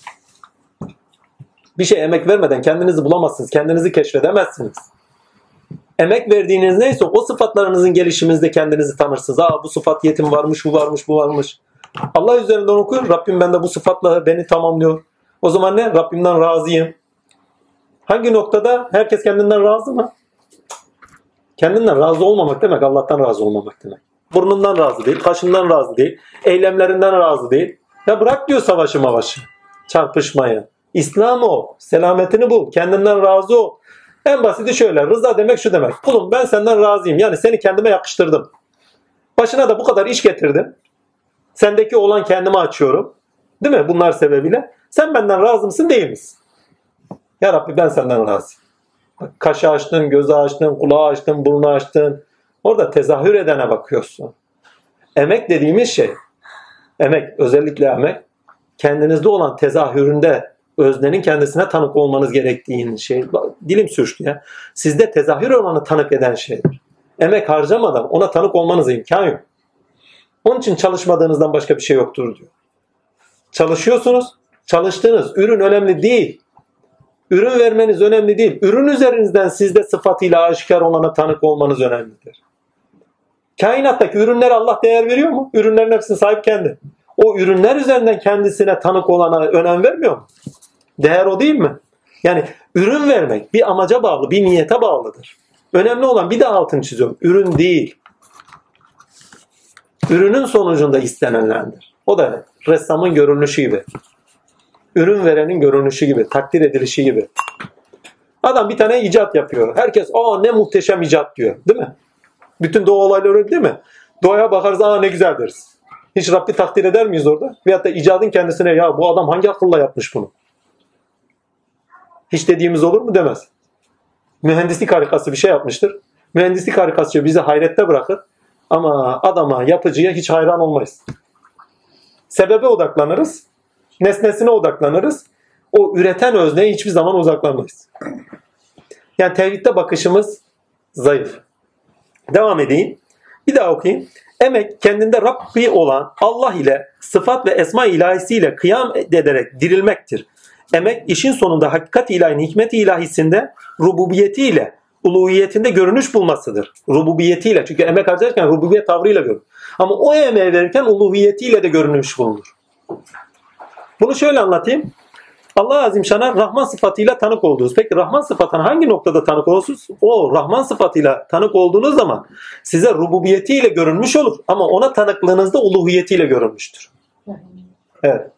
A: Bir şey emek vermeden kendinizi bulamazsınız, kendinizi keşfedemezsiniz. Emek verdiğiniz neyse o sıfatlarınızın gelişiminizde kendinizi tanırsınız. Aa bu sıfat yetim varmış, bu varmış, bu varmış. Allah üzerinden okuyun. Rabbim bende bu sıfatla beni tamamlıyor. O zaman ne? Rabbimden razıyım. Hangi noktada? Herkes kendinden razı mı? Kendinden razı olmamak demek Allah'tan razı olmamak demek. Burnundan razı değil, kaşından razı değil, eylemlerinden razı değil. Ya bırak diyor savaşı mavaşı, çarpışmayı. İslam o, selametini bul, kendinden razı ol. En basiti şöyle, rıza demek şu demek. Kulum ben senden razıyım, yani seni kendime yakıştırdım. Başına da bu kadar iş getirdim. Sendeki olan kendime açıyorum. Değil mi? Bunlar sebebiyle. Sen benden razı mısın değil misin? Ya Rabbi ben senden razıyım. Kaşı açtın, gözü açtın, kulağı açtın, burnu açtın. Orada tezahür edene bakıyorsun. Emek dediğimiz şey, emek, özellikle emek, kendinizde olan tezahüründe öznenin kendisine tanık olmanız gerektiğin şey. Dilim sürçtü ya. Sizde tezahür olanı tanık eden şeydir. Emek harcamadan ona tanık olmanıza imkan yok. Onun için çalışmadığınızdan başka bir şey yoktur diyor. Çalışıyorsunuz, çalıştığınız ürün önemli değil. Ürün vermeniz önemli değil. Ürün üzerinizden sizde sıfatıyla aşikar olana tanık olmanız önemlidir. Kainattaki ürünlere Allah değer veriyor mu? Ürünlerin hepsini sahip kendi. O ürünler üzerinden kendisine tanık olana önem vermiyor mu? Değer o değil mi? Yani ürün vermek bir amaca bağlı, bir niyete bağlıdır. Önemli olan bir de altını çiziyorum. Ürün değil. Ürünün sonucunda istenenlerdir. O da ressamın görünüşü gibi. Ürün verenin görünüşü gibi, takdir edilişi gibi. Adam bir tane icat yapıyor. Herkes aa ne muhteşem icat diyor. Değil mi? Bütün doğa olayları öyle değil mi? Doğaya bakarız aa ne güzel deriz. Hiç Rabbi takdir eder miyiz orada? Veyahut da icadın kendisine ya bu adam hangi akılla yapmış bunu? Hiç dediğimiz olur mu demez. Mühendislik harikası bir şey yapmıştır. Mühendislik harikası bizi hayrette bırakır. Ama adama, yapıcıya hiç hayran olmayız. Sebebe odaklanırız. Nesnesine odaklanırız. O üreten özneye hiçbir zaman uzaklanmayız. Yani tevhidde bakışımız zayıf. Devam edeyim. Bir daha okuyayım. Emek kendinde Rabbi olan Allah ile sıfat ve esma ilahisiyle kıyam ederek dirilmektir. Emek işin sonunda hakikat ilahinin hikmet ilahisinde rububiyetiyle uluhiyetinde görünüş bulmasıdır. Rububiyetiyle. Çünkü emek harcarken rububiyet tavrıyla görünür. Ama o emeği verirken uluhiyetiyle de görünüş bulunur. Bunu şöyle anlatayım. Allah Azim Şan'a Rahman sıfatıyla tanık olduğunuz. Peki Rahman sıfatına hangi noktada tanık olursunuz? O Rahman sıfatıyla tanık olduğunuz zaman size rububiyetiyle görünmüş olur. Ama ona tanıklığınızda uluhiyetiyle görünmüştür. Evet.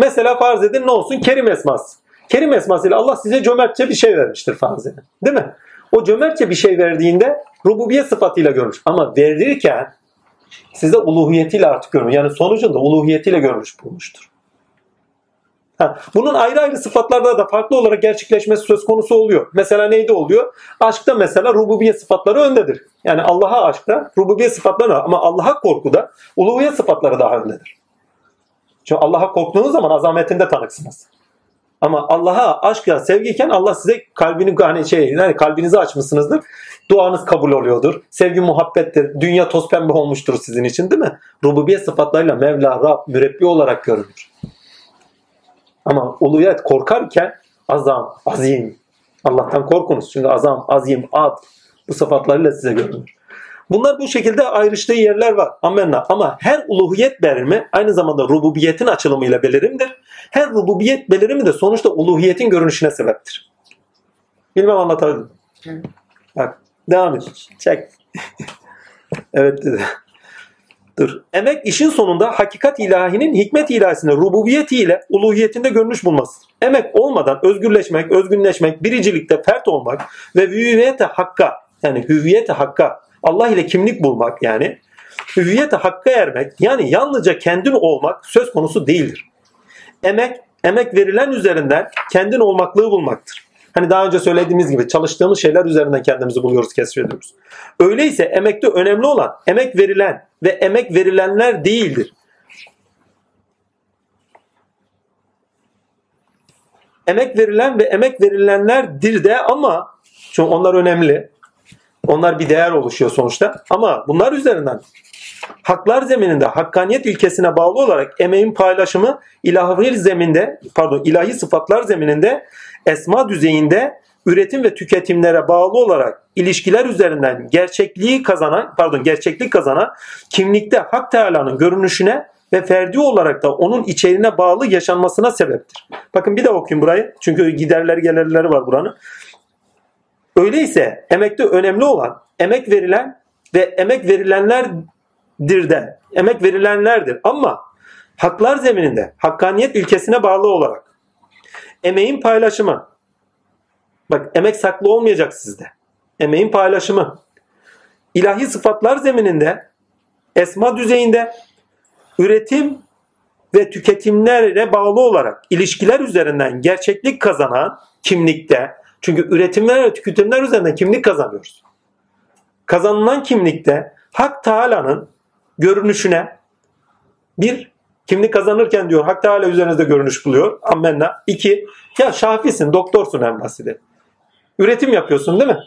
A: Mesela farz edin ne olsun? Kerim esması. Kerim esmasıyla Allah size cömertçe bir şey vermiştir farz edin. Değil mi? O cömertçe bir şey verdiğinde rububiyet sıfatıyla görmüş. Ama verirken size uluhiyetiyle artık görmüş. Yani sonucunda uluhiyetiyle görmüş bulmuştur. Ha, bunun ayrı ayrı sıfatlarda da farklı olarak gerçekleşmesi söz konusu oluyor. Mesela neyde oluyor? Aşkta mesela rububiyet sıfatları öndedir. Yani Allah'a aşkta rububiyet sıfatları. Ama Allah'a korkuda uluhiyet sıfatları daha öndedir. Çünkü Allah'a korktuğunuz zaman azametinde tanıksınız. Ama Allah'a aşkla sevgiyken Allah size kalbini hani şey yani kalbinizi açmışsınızdır. Duanız kabul oluyordur. Sevgi muhabbettir. Dünya toz pembe olmuştur sizin için değil mi? Rububiyet sıfatlarıyla Mevla, Rab, mürebbi olarak görünür. Ama uluviyet korkarken azam, azim. Allah'tan korkunuz. Çünkü azam, azim, ad bu sıfatlarıyla size görünür. Bunlar bu şekilde ayrıştığı yerler var. Amenna. Ama her uluhiyet belirimi aynı zamanda rububiyetin açılımıyla belirimdir. Her rububiyet belirimi de sonuçta uluhiyetin görünüşüne sebeptir. Bilmem anlatabildim. Bak devam et. Çek. evet dedi. Dur. Emek işin sonunda hakikat ilahinin hikmet ilahisine rububiyetiyle uluhiyetinde görünüş bulması. Emek olmadan özgürleşmek, özgünleşmek, biricilikte fert olmak ve hüviyete hakka yani hüviyete hakka Allah ile kimlik bulmak yani hüviyete hakka ermek yani yalnızca kendin olmak söz konusu değildir. Emek, emek verilen üzerinden kendin olmaklığı bulmaktır. Hani daha önce söylediğimiz gibi çalıştığımız şeyler üzerinden kendimizi buluyoruz, keşfediyoruz. Öyleyse emekte önemli olan emek verilen ve emek verilenler değildir. Emek verilen ve emek verilenlerdir de ama çünkü onlar önemli. Onlar bir değer oluşuyor sonuçta. Ama bunlar üzerinden haklar zemininde hakkaniyet ilkesine bağlı olarak emeğin paylaşımı ilahi zeminde pardon ilahi sıfatlar zemininde esma düzeyinde üretim ve tüketimlere bağlı olarak ilişkiler üzerinden gerçekliği kazanan pardon gerçeklik kazanan kimlikte Hak Teala'nın görünüşüne ve ferdi olarak da onun içeriğine bağlı yaşanmasına sebeptir. Bakın bir de okuyayım burayı. Çünkü giderleri gelirleri var buranın. Öyleyse emekte önemli olan emek verilen ve emek verilenlerdir de emek verilenlerdir. Ama haklar zemininde hakkaniyet ilkesine bağlı olarak emeğin paylaşımı bak emek saklı olmayacak sizde. Emeğin paylaşımı ilahi sıfatlar zemininde esma düzeyinde üretim ve tüketimlere bağlı olarak ilişkiler üzerinden gerçeklik kazanan kimlikte çünkü üretimler ve tüketimler üzerinden kimlik kazanıyoruz. Kazanılan kimlikte Hak Teala'nın görünüşüne bir kimlik kazanırken diyor Hak Teala üzerinizde görünüş buluyor. Ammenna. İki, ya şafisin, doktorsun en basiti. Üretim yapıyorsun değil mi?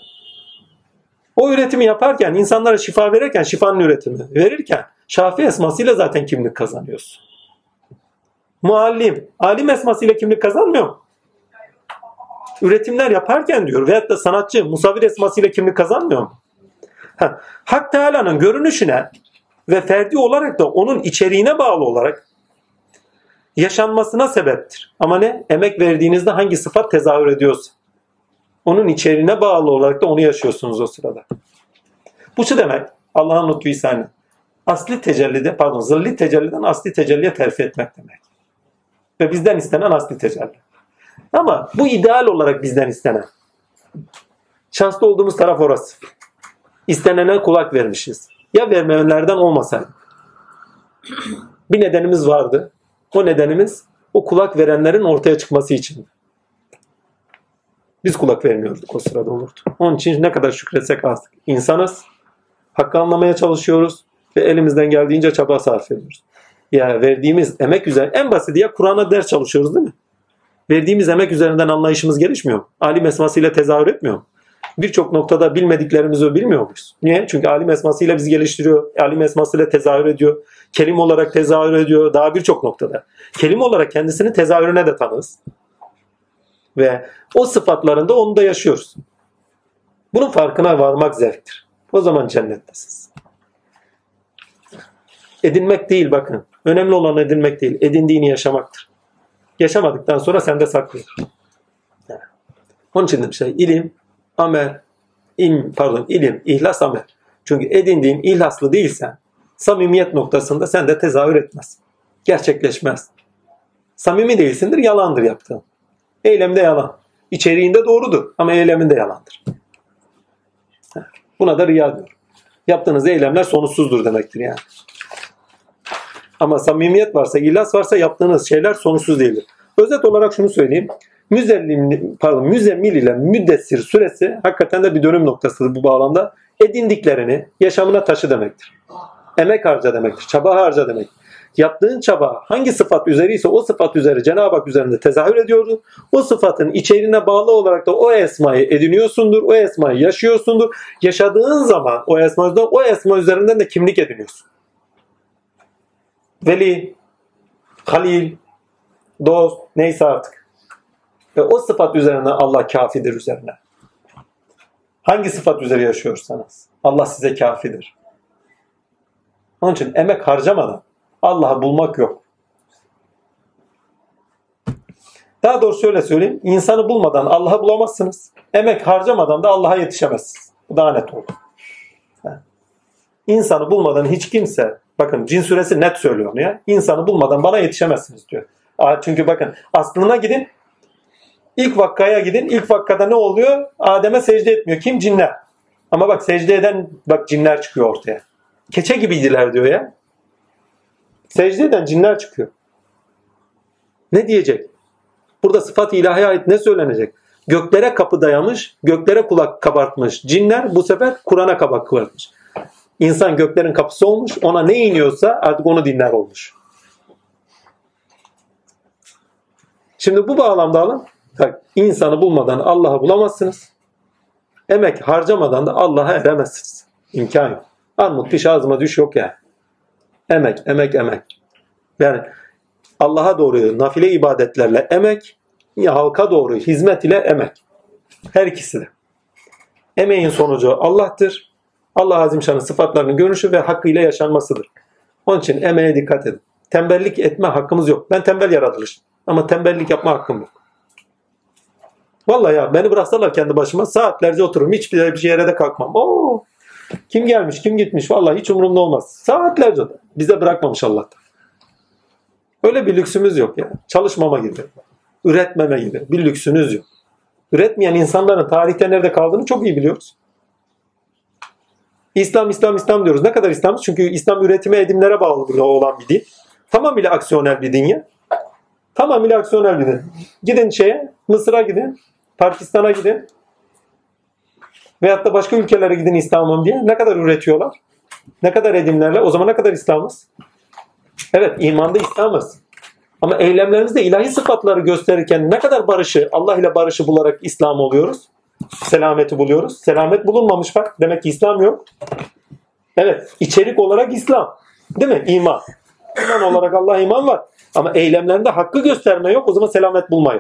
A: O üretimi yaparken, insanlara şifa verirken, şifanın üretimi verirken şafi esmasıyla zaten kimlik kazanıyorsun. Muallim, alim esmasıyla kimlik kazanmıyor mu? Üretimler yaparken diyor veyahut da sanatçı, musavvir esmasıyla kimlik kazanmıyor mu? Ha, Hak Teala'nın görünüşüne ve ferdi olarak da onun içeriğine bağlı olarak yaşanmasına sebeptir. Ama ne? Emek verdiğinizde hangi sıfat tezahür ediyorsa. Onun içeriğine bağlı olarak da onu yaşıyorsunuz o sırada. Bu şu demek. Allah'ın lütfu ihsanı. Asli tecellide, pardon zilli tecelliden asli tecelliye terfi etmek demek. Ve bizden istenen asli tecelli. Ama bu ideal olarak bizden istenen. Şanslı olduğumuz taraf orası. İstenene kulak vermişiz. Ya vermeyenlerden olmasaydı. Bir nedenimiz vardı. O nedenimiz o kulak verenlerin ortaya çıkması için. Biz kulak vermiyorduk o sırada olurdu. Onun için ne kadar şükretsek az. İnsanız. Hakkı anlamaya çalışıyoruz ve elimizden geldiğince çaba sarf ediyoruz. Ya verdiğimiz emek üzerine en basit ya Kur'an'a ders çalışıyoruz değil mi? Verdiğimiz emek üzerinden anlayışımız gelişmiyor mu? Alim esmasıyla tezahür etmiyor mu? Birçok noktada bilmediklerimizi bilmiyor muyuz? Niye? Çünkü alim esmasıyla bizi geliştiriyor. Alim esmasıyla tezahür ediyor. Kelim olarak tezahür ediyor. Daha birçok noktada. Kelim olarak kendisini tezahürüne de tanırız. Ve o sıfatlarında onu da yaşıyoruz. Bunun farkına varmak zevktir. O zaman cennettesiniz. Edinmek değil bakın. Önemli olan edinmek değil. Edindiğini yaşamaktır. Yaşamadıktan sonra sende saklıyor. Onun için demişler ilim, amel, ilm, pardon ilim, ihlas, amel. Çünkü edindiğin ihlaslı değilsen samimiyet noktasında sende tezahür etmez. Gerçekleşmez. Samimi değilsindir, yalandır yaptığın. Eylemde yalan. İçeriğinde doğrudur ama eyleminde yalandır. Buna da riya diyor. Yaptığınız eylemler sonuçsuzdur demektir yani. Ama samimiyet varsa, ihlas varsa yaptığınız şeyler sonuçsuz değildir. Özet olarak şunu söyleyeyim. Müzellim, pardon, müzemmil ile müddessir süresi hakikaten de bir dönüm noktasıdır bu bağlamda. Edindiklerini yaşamına taşı demektir. Emek harca demektir. Çaba harca demek. Yaptığın çaba hangi sıfat üzeriyse o sıfat üzeri Cenab-ı Hak üzerinde tezahür ediyordur. O sıfatın içeriğine bağlı olarak da o esmayı ediniyorsundur. O esmayı yaşıyorsundur. Yaşadığın zaman o esma, o esma üzerinden de kimlik ediniyorsun. Veli, Halil, dost neyse artık. Ve o sıfat üzerine Allah kafidir üzerine. Hangi sıfat üzeri yaşıyorsanız Allah size kafidir. Onun için emek harcamadan Allah'ı bulmak yok. Daha doğrusu şöyle söyleyeyim. insanı bulmadan Allah'ı bulamazsınız. Emek harcamadan da Allah'a yetişemezsiniz. Bu daha net oldu. İnsanı bulmadan hiç kimse, bakın cin suresi net söylüyor onu ya. İnsanı bulmadan bana yetişemezsiniz diyor. Çünkü bakın aslına gidin, ilk vakkaya gidin. İlk vakkada ne oluyor? Adem'e secde etmiyor. Kim? Cinler. Ama bak secde eden bak cinler çıkıyor ortaya. Keçe gibiydiler diyor ya. Secde eden cinler çıkıyor. Ne diyecek? Burada sıfat ilahiye ait ne söylenecek? Göklere kapı dayamış, göklere kulak kabartmış. Cinler bu sefer Kur'an'a kabak kabartmış. İnsan göklerin kapısı olmuş, ona ne iniyorsa artık onu dinler olmuş. Şimdi bu bağlamda alın. insanı bulmadan Allah'ı bulamazsınız. Emek harcamadan da Allah'a eremezsiniz. İmkan yok. Armut piş ağzıma düş yok yani. Emek, emek, emek. Yani Allah'a doğru nafile ibadetlerle emek, halka doğru hizmet ile emek. Her ikisi de. Emeğin sonucu Allah'tır. Allah Azimşan'ın sıfatlarının görünüşü ve hakkıyla yaşanmasıdır. Onun için emeğe dikkat edin. Tembellik etme hakkımız yok. Ben tembel yaratılış. Ama tembellik yapma hakkım yok. Vallahi ya beni bıraksalar kendi başıma saatlerce otururum. Hiçbir bir yere de kalkmam. Oo, kim gelmiş kim gitmiş vallahi hiç umurumda olmaz. Saatlerce de. Bize bırakmamış Allah'tan. Öyle bir lüksümüz yok ya. Çalışmama gibi. Üretmeme gibi. Bir lüksünüz yok. Üretmeyen insanların tarihte nerede kaldığını çok iyi biliyoruz. İslam, İslam, İslam diyoruz. Ne kadar İslam? Çünkü İslam üretime, edimlere bağlı olan bir din. Tamamıyla aksiyonel bir din ya. Tamamıyla aksiyonel bir din. Gidin şeye, Mısır'a gidin, Pakistan'a gidin. Veyahut da başka ülkelere gidin İslam'ım diye. Ne kadar üretiyorlar? Ne kadar edimlerle? O zaman ne kadar İslam'ız? Evet, imanda İslam'ız. Ama eylemlerimizde ilahi sıfatları gösterirken ne kadar barışı, Allah ile barışı bularak İslam oluyoruz? Selameti buluyoruz. Selamet bulunmamış bak. Demek ki İslam yok. Evet, içerik olarak İslam. Değil mi? İman. İman olarak Allah iman var. Ama eylemlerinde hakkı gösterme yok. O zaman selamet bulma.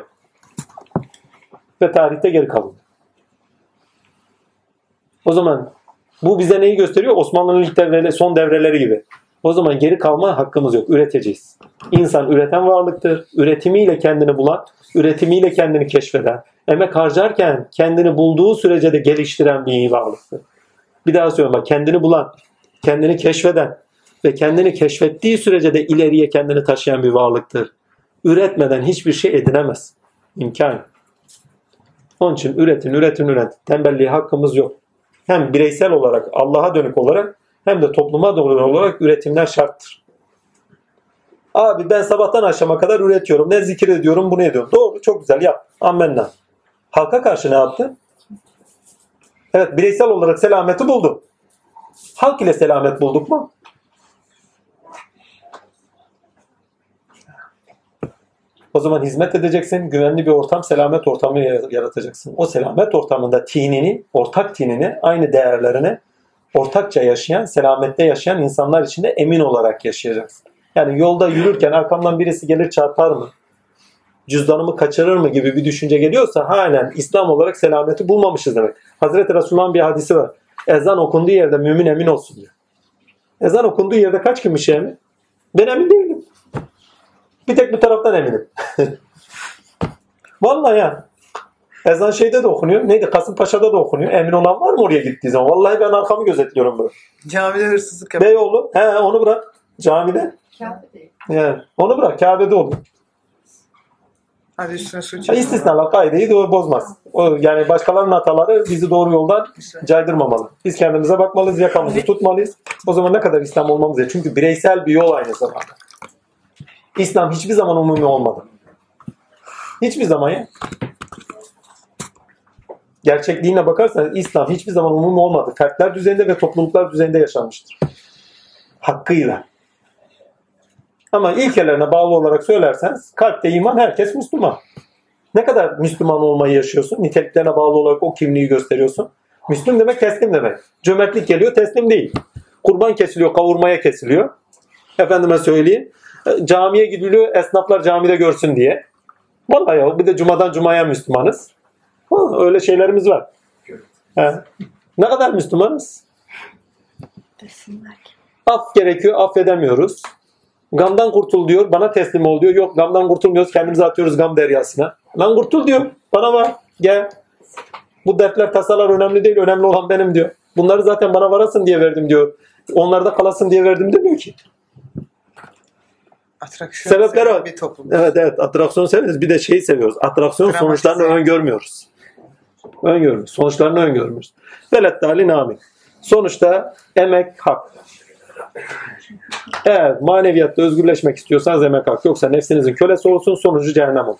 A: Ve tarihte geri kalın. O zaman bu bize neyi gösteriyor? Osmanlı'nın ilk devreleri, son devreleri gibi. O zaman geri kalma hakkımız yok. Üreteceğiz. İnsan üreten varlıktır. Üretimiyle kendini bulan, üretimiyle kendini keşfeden, emek harcarken kendini bulduğu sürece de geliştiren bir varlıktır. Bir daha söylüyorum bak kendini bulan, kendini keşfeden ve kendini keşfettiği sürece de ileriye kendini taşıyan bir varlıktır. Üretmeden hiçbir şey edinemez. İmkan. Onun için üretin, üretin, üretin. Tembelliğe hakkımız yok. Hem bireysel olarak, Allah'a dönük olarak hem de topluma doğru olarak üretimler şarttır. Abi ben sabahtan akşama kadar üretiyorum. Ne zikir ediyorum, bunu ediyorum. Doğru, çok güzel yap. Amenna. Halka karşı ne yaptı? Evet, bireysel olarak selameti buldu. Halk ile selamet bulduk mu? O zaman hizmet edeceksin. Güvenli bir ortam, selamet ortamı yaratacaksın. O selamet ortamında tinini, ortak tinini, aynı değerlerini ortakça yaşayan, selamette yaşayan insanlar içinde emin olarak yaşayacaksın. Yani yolda yürürken arkamdan birisi gelir çarpar mı? Cüzdanımı kaçırır mı gibi bir düşünce geliyorsa halen İslam olarak selameti bulmamışız demek. Hazreti Resulullah'ın bir hadisi var. Ezan okunduğu yerde mümin emin olsun diyor. Ezan okunduğu yerde kaç kim şey emin? Ben emin değilim. Bir tek bu taraftan eminim. Vallahi ya. Ezan şeyde de okunuyor. Neydi? Kasımpaşa'da da okunuyor. Emin olan var mı oraya gittiği zaman? Vallahi ben arkamı gözetliyorum böyle.
C: Camide hırsızlık yapıyor.
A: Beyoğlu. He onu bırak. Camide. Yani onu bırak. Kabe'de olur.
C: Hadi üstüne su
A: Ya
C: çek.
A: istisnalar kaideyi de bozmaz. O, yani başkalarının hataları bizi doğru yoldan caydırmamalı. Biz kendimize bakmalıyız, yakamızı tutmalıyız. O zaman ne kadar İslam olmamız ya. Çünkü bireysel bir yol aynı zamanda. İslam hiçbir zaman umumi olmadı. Hiçbir zaman ya. Gerçekliğine bakarsanız İslam hiçbir zaman umumi olmadı. Fertler düzeyinde ve topluluklar düzeyinde yaşanmıştır. Hakkıyla. Ama ilkelerine bağlı olarak söylerseniz kalpte iman herkes Müslüman. Ne kadar Müslüman olmayı yaşıyorsun? Niteliklerine bağlı olarak o kimliği gösteriyorsun. Müslüm demek teslim demek. Cömertlik geliyor teslim değil. Kurban kesiliyor kavurmaya kesiliyor. Efendime söyleyeyim. e, Camiye gidiliyor esnaflar camide görsün diye. Vallahi ya bir de cumadan cumaya Müslümanız. Öyle şeylerimiz var. He. Ne kadar Müslümanız? Af gerekiyor affedemiyoruz. Gamdan kurtul diyor. Bana teslim ol diyor. Yok gamdan kurtulmuyoruz. Kendimizi atıyoruz gam deryasına. Lan kurtul diyor. Bana var. Gel. Bu dertler tasalar önemli değil. Önemli olan benim diyor. Bunları zaten bana varasın diye verdim diyor. Onlarda kalasın diye verdim demiyor ki.
C: Atraksiyon seven
A: var.
C: bir toplum.
A: Evet evet atraksiyon severiz. Bir de şeyi seviyoruz. Atraksiyon
C: Dramatize.
A: sonuçlarını öngörmüyoruz. Öngörmüyoruz. Sonuçlarını öngörmüyoruz. Velet dali amin. Sonuçta emek hak. Eğer maneviyatta özgürleşmek istiyorsanız emek hak. Yoksa nefsinizin kölesi olsun sonucu cehennem olur.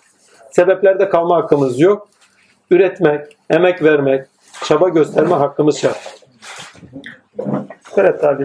A: Sebeplerde kalma hakkımız yok. Üretmek, emek vermek, çaba gösterme hakkımız şart. Velet dali